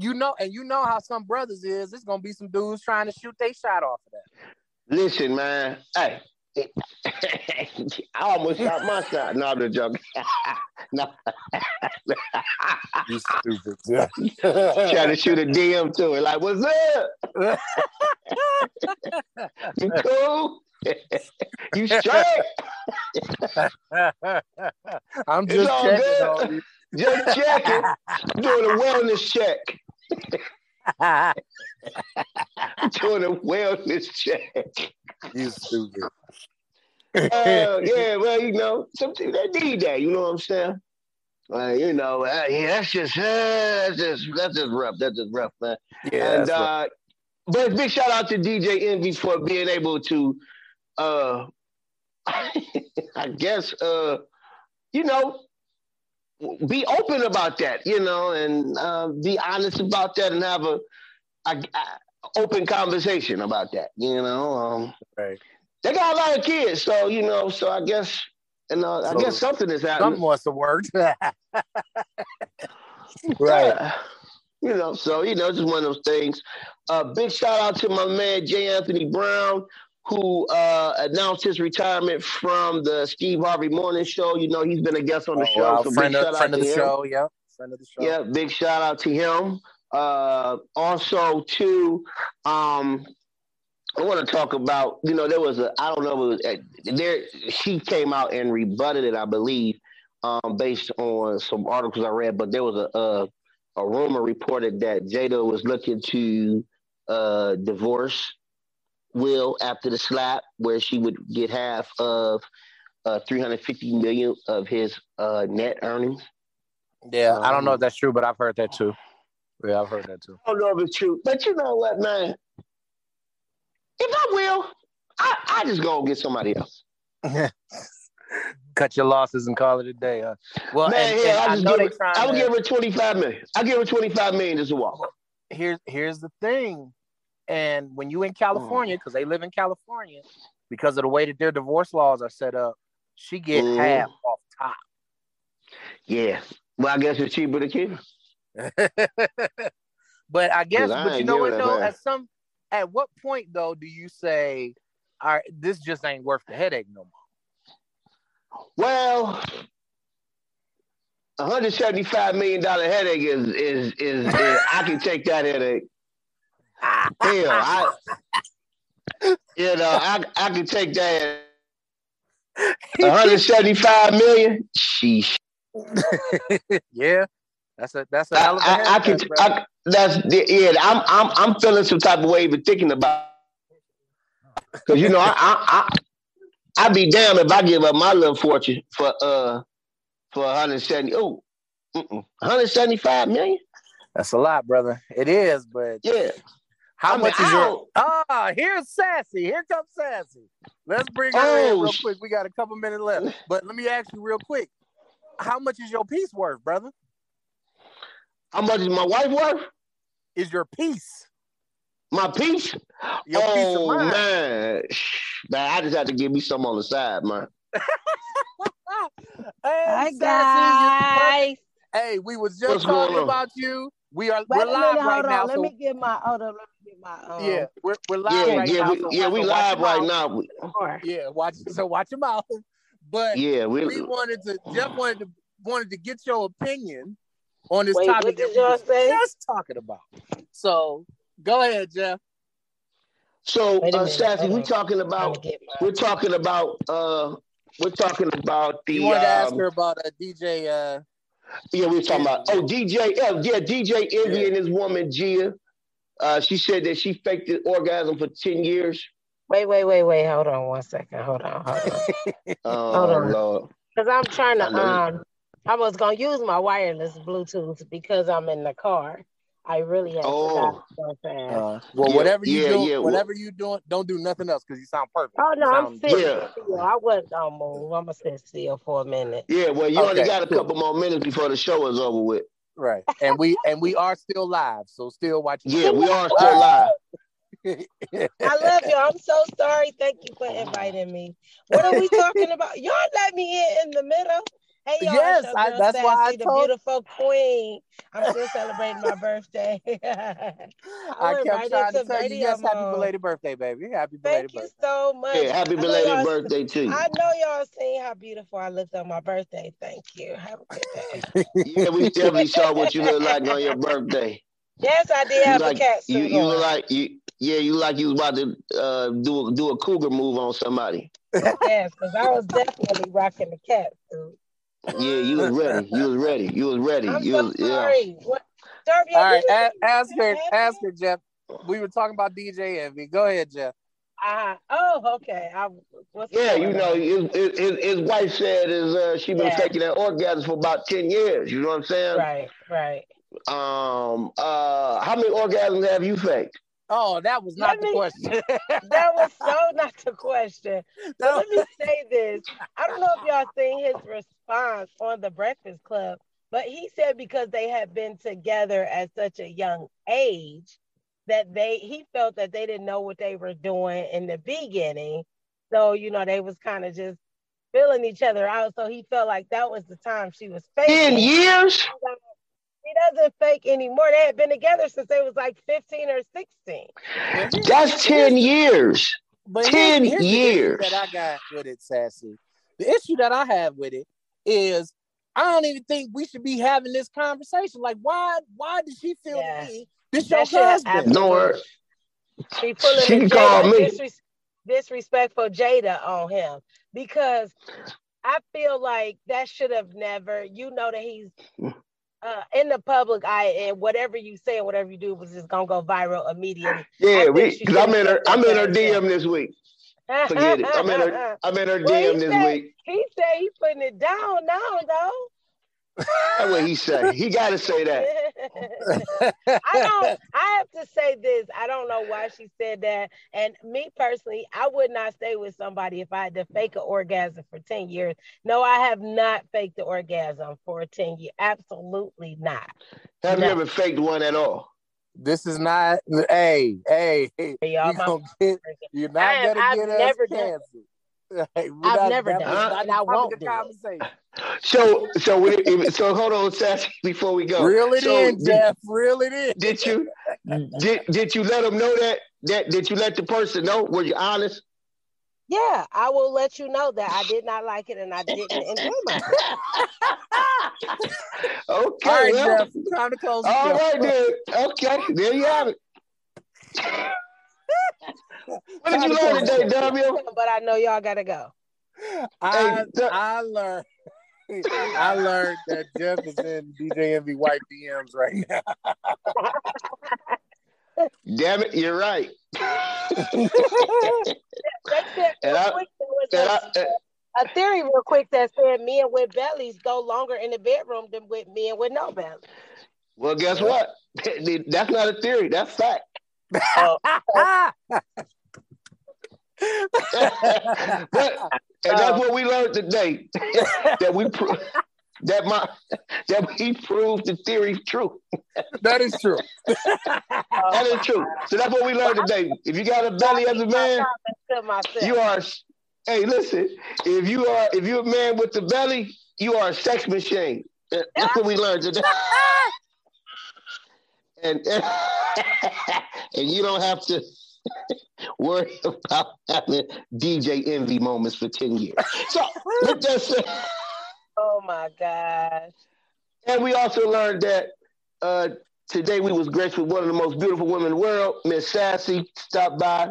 You know, and you know how some brothers is. It's gonna be some dudes trying to shoot they shot off of that. Listen, man. Hey. [LAUGHS] I almost shot my shot. No, I'm just joking. [LAUGHS] no. [LAUGHS] You stupid. Trying to shoot a DM to it. Like, what's up? you cool? you straight? I'm just checking good. on you. Just checking. Doing a wellness check. [LAUGHS] Doing a wellness check. You stupid. Uh, yeah, well, you know, something they need that. You know what I'm saying? Like, you know, uh, yeah, that's just, uh, that's just, that's just rough. That's just rough, man. Yeah, and uh, but big shout out to DJ Envy for being able to, uh, [LAUGHS] I guess, uh, you know, be open about that, you know, and uh, be honest about that, and have a, a, a open conversation about that, you know. Um, right. They got a lot of kids, so you know, so I guess, you know, I guess something is happening. Something must have worked. Right. You know, so you know, it's just one of those things. Uh, big shout out to my man J. Anthony Brown, who uh, announced his retirement from the Steve Harvey Morning Show. You know, he's been a guest on the Oh, show. wow. So friend big of, shout friend out of to the him. show, yep. friend of the show. Yeah, big shout out to him. Uh, also, too, um, I want to talk about. You know, there was a. I don't know. It was, uh, there. She came out and rebutted it, I believe, um, based on some articles I read. But there was a a, a rumor reported that Jada was looking to uh, divorce Will after the slap, where she would get half of uh, 350 million of his uh, net earnings. Yeah, I don't know Um, if that's true, but I've heard that too. Yeah, I've heard that too. I don't know if it's true, but you know what, man? If I will, I, I just go get somebody else. [LAUGHS] Cut your losses and call it a day. Huh? Well, man, and, yeah, and I I know give her, I would give her 25 million. I give her 25 million just to walk. here's here's the thing, and when you in California, because they live in California, because of the way that their divorce laws are set up, she get Mhm. half off top. Yeah. Well, I guess it's cheaper to keep. [LAUGHS] But I guess, I but you know what though? At some, at what point though do you say, "All right, this just ain't worth the headache no more"? Well, hundred seventy-five million dollar headache is is is, is I can take that headache. Hell, I you know I I can take that. One hundred seventy-five million. Sheesh. [LAUGHS] yeah, that's a that's a a I, I can. I, that's the- yeah. I'm I'm I'm feeling some type of way even thinking about. Because you know I I I I'd be damned if I give up my little fortune for uh for 170. Oh, 175 million. That's a lot, brother. It is, but yeah. How I mean, much is your? don't- Ah, here's Sassy. Here comes Sassy. Let's bring her in Oh, real sh- quick. We got a couple minutes left, [LAUGHS] but let me ask you real quick. How much is your piece worth, brother? How much is my wife worth? Is your piece? My piece? Your oh piece of man, man, I just had to give me some on the side, man. [LAUGHS] Hey, Hi, Sassy, guys. Hey, we was just What's talking about you. We are Wait we're live minute, right hold now. on. Let me get my hold on. Let me get my um. yeah, we're we're live Yeah, right yeah, now. we, so yeah, watch- we so watch live your right mouth. now. Yeah, watch. So watch your mouth. But Yeah, we- we wanted to. Jeff [SIGHS] wanted to wanted to get your opinion on this Wait, topic that we y'all say? just talking about. So go ahead, Jeff. So, Wait uh, minute, Sassy, hold we on. talking about to get my- we're talking about uh we're talking about the You wanted to ask um, her about a DJ. Uh, yeah we were talking about oh DJ yeah, yeah DJ Envy and his woman Gia. Uh, she said that she faked the orgasm for ten years. Wait, wait, wait, wait. Hold on one second. Hold on, hold on. [LAUGHS] Oh Hold on. Lord. Because I'm trying to know you- um. I was gonna use my wireless Bluetooth because I'm in the car. I really have Oh. forgotten so fast. uh, well, Yeah, whatever you yeah, do, yeah, wh- whatever you doing, don't do nothing else because you sound perfect. Oh no, I'm sound sitting Yeah. still. I wasn't gonna move. I'm gonna sit still for a minute. Yeah, well, you only got a cool. couple more minutes before the show is over with. Right, and we and we are still live, so still watching. Yeah, we are still live. I love you. I'm so sorry. Thank you for inviting me. What are we talking about? Y'all let me in in the middle. Hey y'all, Yes, it's your I- girl that's why I Sassy, the told- beautiful queen. I'm still celebrating my birthday. [LAUGHS] I went kept right trying to into tell you, yes, happy belated birthday, baby. Happy belated birthday. Thank you so much. Yeah, happy belated birthday to you. I know y'all seen how beautiful I looked on my birthday. Thank you. Have a good day. [LAUGHS] Yeah, we definitely saw what you look like on your birthday. Yes, I did You have like a cat you, suit you on. look like you yeah, you like you was about to uh, do a, do a cougar move on somebody. yes, because I was definitely rocking the cat suit. Yeah, you was ready. You was ready. You was ready. I'm you so was yeah. What, Darby, All right, a- ask her, ask her, Jeff. We were talking about DJ Envy. Go ahead, Jeff. Uh, oh, okay. I, what's Yeah, you know, his, his, his wife said is uh, she been Yeah. faking that orgasm for about ten years. You know what I'm saying? Right, right. Um. Uh. How many orgasms have you faked? Oh, that was [LAUGHS] [LAUGHS] not the question. That was so not the question. Let me say this. I don't know if y'all seen his response on the Breakfast Club, but he said because they had been together at such a young age that they he felt that they didn't know what they were doing in the beginning. So, you know, they was kind of just filling each other out. So he felt like that was the time she was faking. Ten years? He doesn't fake anymore. They had been together since they was like 15 or 16. That's ten years. But ten here's, here's the issue years. that I got with it, Sassy. The issue that I have with it is I don't even think we should be having this conversation. Like, why? Why did she feel Yeah. me this That your husband? No word. She pulling She the can call me. disres- disrespectful Jada on him because I feel like that should have never. You know that he's uh, in the public eye, and whatever you say and whatever you do was just gonna go viral immediately. Yeah, I we. Cause I'm in her. I'm in her DM this week. [LAUGHS] Forget it. I'm in her. I'm in her Well, DM this said- week. He said he putting it down now, though. That's what he say. He got to say that. [LAUGHS] I don't. I have to say this. I don't know why she said that. And me personally, I would not stay with somebody if I had to fake an orgasm for ten years. No, I have not faked the orgasm for ten years. Absolutely not. Have you ever faked one at all? This is not. Hey, hey, hey y'all you my gonna get, you're not I gonna I've get us never done- canceled. Hey, [LAUGHS] we're I've not- never done was it, not and I the won't do it. So, so, we, so hold on, Sassy, before we go. Reel it so in, did- Jeff. Reel it in. Did you did did you let them know that that did you let the person know? Were you honest? Yeah, I will let you know that I did not like it and I didn't enjoy myself. [LAUGHS] Okay. All right, well, Jeff. Time to close. the all show. right then. Okay, there you have it. [LAUGHS] [LAUGHS] What did you learn today, W? But I know y'all gotta go. I I learned I learned that Jeff is in DJ Envy white DMs right now. [LAUGHS] Damn it, you're right. [LAUGHS] They said And I- quick, there was and a- I- a theory real quick that said men with bellies go longer in the bedroom than with men with no belly. Well, guess what? That's not a theory. That's fact. But and that's what we learned today. [LAUGHS] that we pro- that my that we proved the theory true. That is true. that is true. So that's what we learned today. If you got a belly as a man, you are. Hey, listen. If you are, if you're a man with the belly, you are a sex machine. That's what we learned today. [LAUGHS] and [LAUGHS] and you don't have to [LAUGHS] worry about having DJ envy moments for ten years. So with that said, [LAUGHS] Oh my gosh. and we also learned that uh, today we was graced with one of the most beautiful women in the world, Miss Sassy. Stopped by.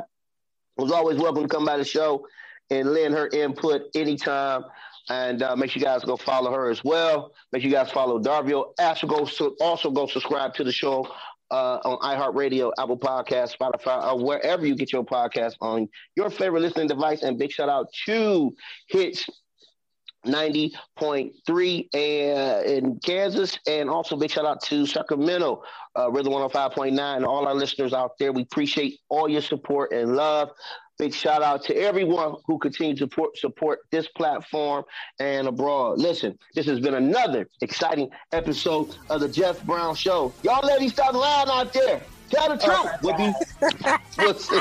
Was always welcome to come by the show and lend her input anytime. And uh, make sure you guys go follow her as well. Make sure you guys follow Darville. Also go, so also go subscribe to the show uh, on iHeartRadio, Apple Podcasts, Spotify, or wherever you get your podcast on your favorite listening device. And big shout out to Hits 90.3 uh, in Kansas, and also big shout out to Sacramento, uh, Rhythm 105.9, and all our listeners out there. We appreciate all your support and love. Big shout out to everyone who continues to support, support this platform and abroad. Listen, this has been another exciting episode of the Jeff Brown Show. Y'all ladies stop lying out there. Tell the truth. [LAUGHS] We'll, be, we'll, see,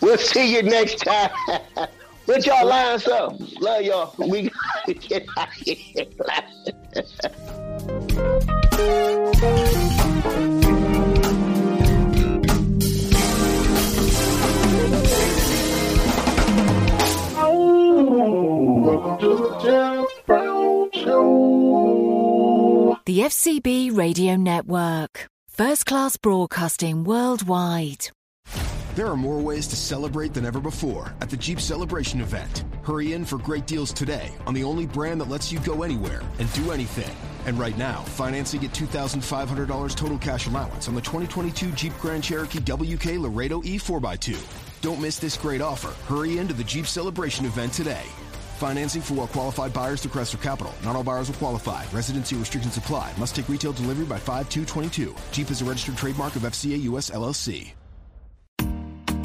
[LAUGHS] we'll see you next time. [LAUGHS] What y'all lying so? Love y'all. We gotta get out of here. The FCB Radio Network. First class broadcasting worldwide. There are more ways to celebrate than ever before at the Jeep Celebration event. Hurry in for great deals today on the only brand that lets you go anywhere and do anything. And right now, financing at $2,500 total cash allowance on the 2022 Jeep Grand Cherokee WK Laredo E 4x2. Don't miss this great offer. Hurry into the Jeep Celebration event today. Financing for well qualified buyers through Chrysler Capital. Not all buyers will qualify. Residency restrictions apply. Must take retail delivery by 5222. Jeep is a registered trademark of FCA US LLC.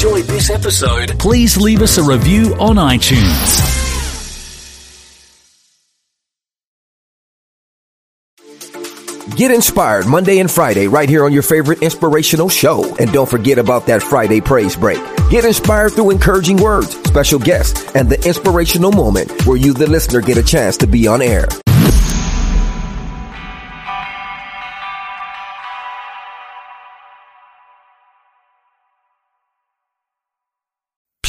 Enjoyed this episode, please leave us a review on iTunes. Get inspired Monday and Friday right here on your favorite inspirational show. And don't forget about that Friday praise break. Get inspired through encouraging words, special guests, and the inspirational moment where you, the listener, get a chance to be on air.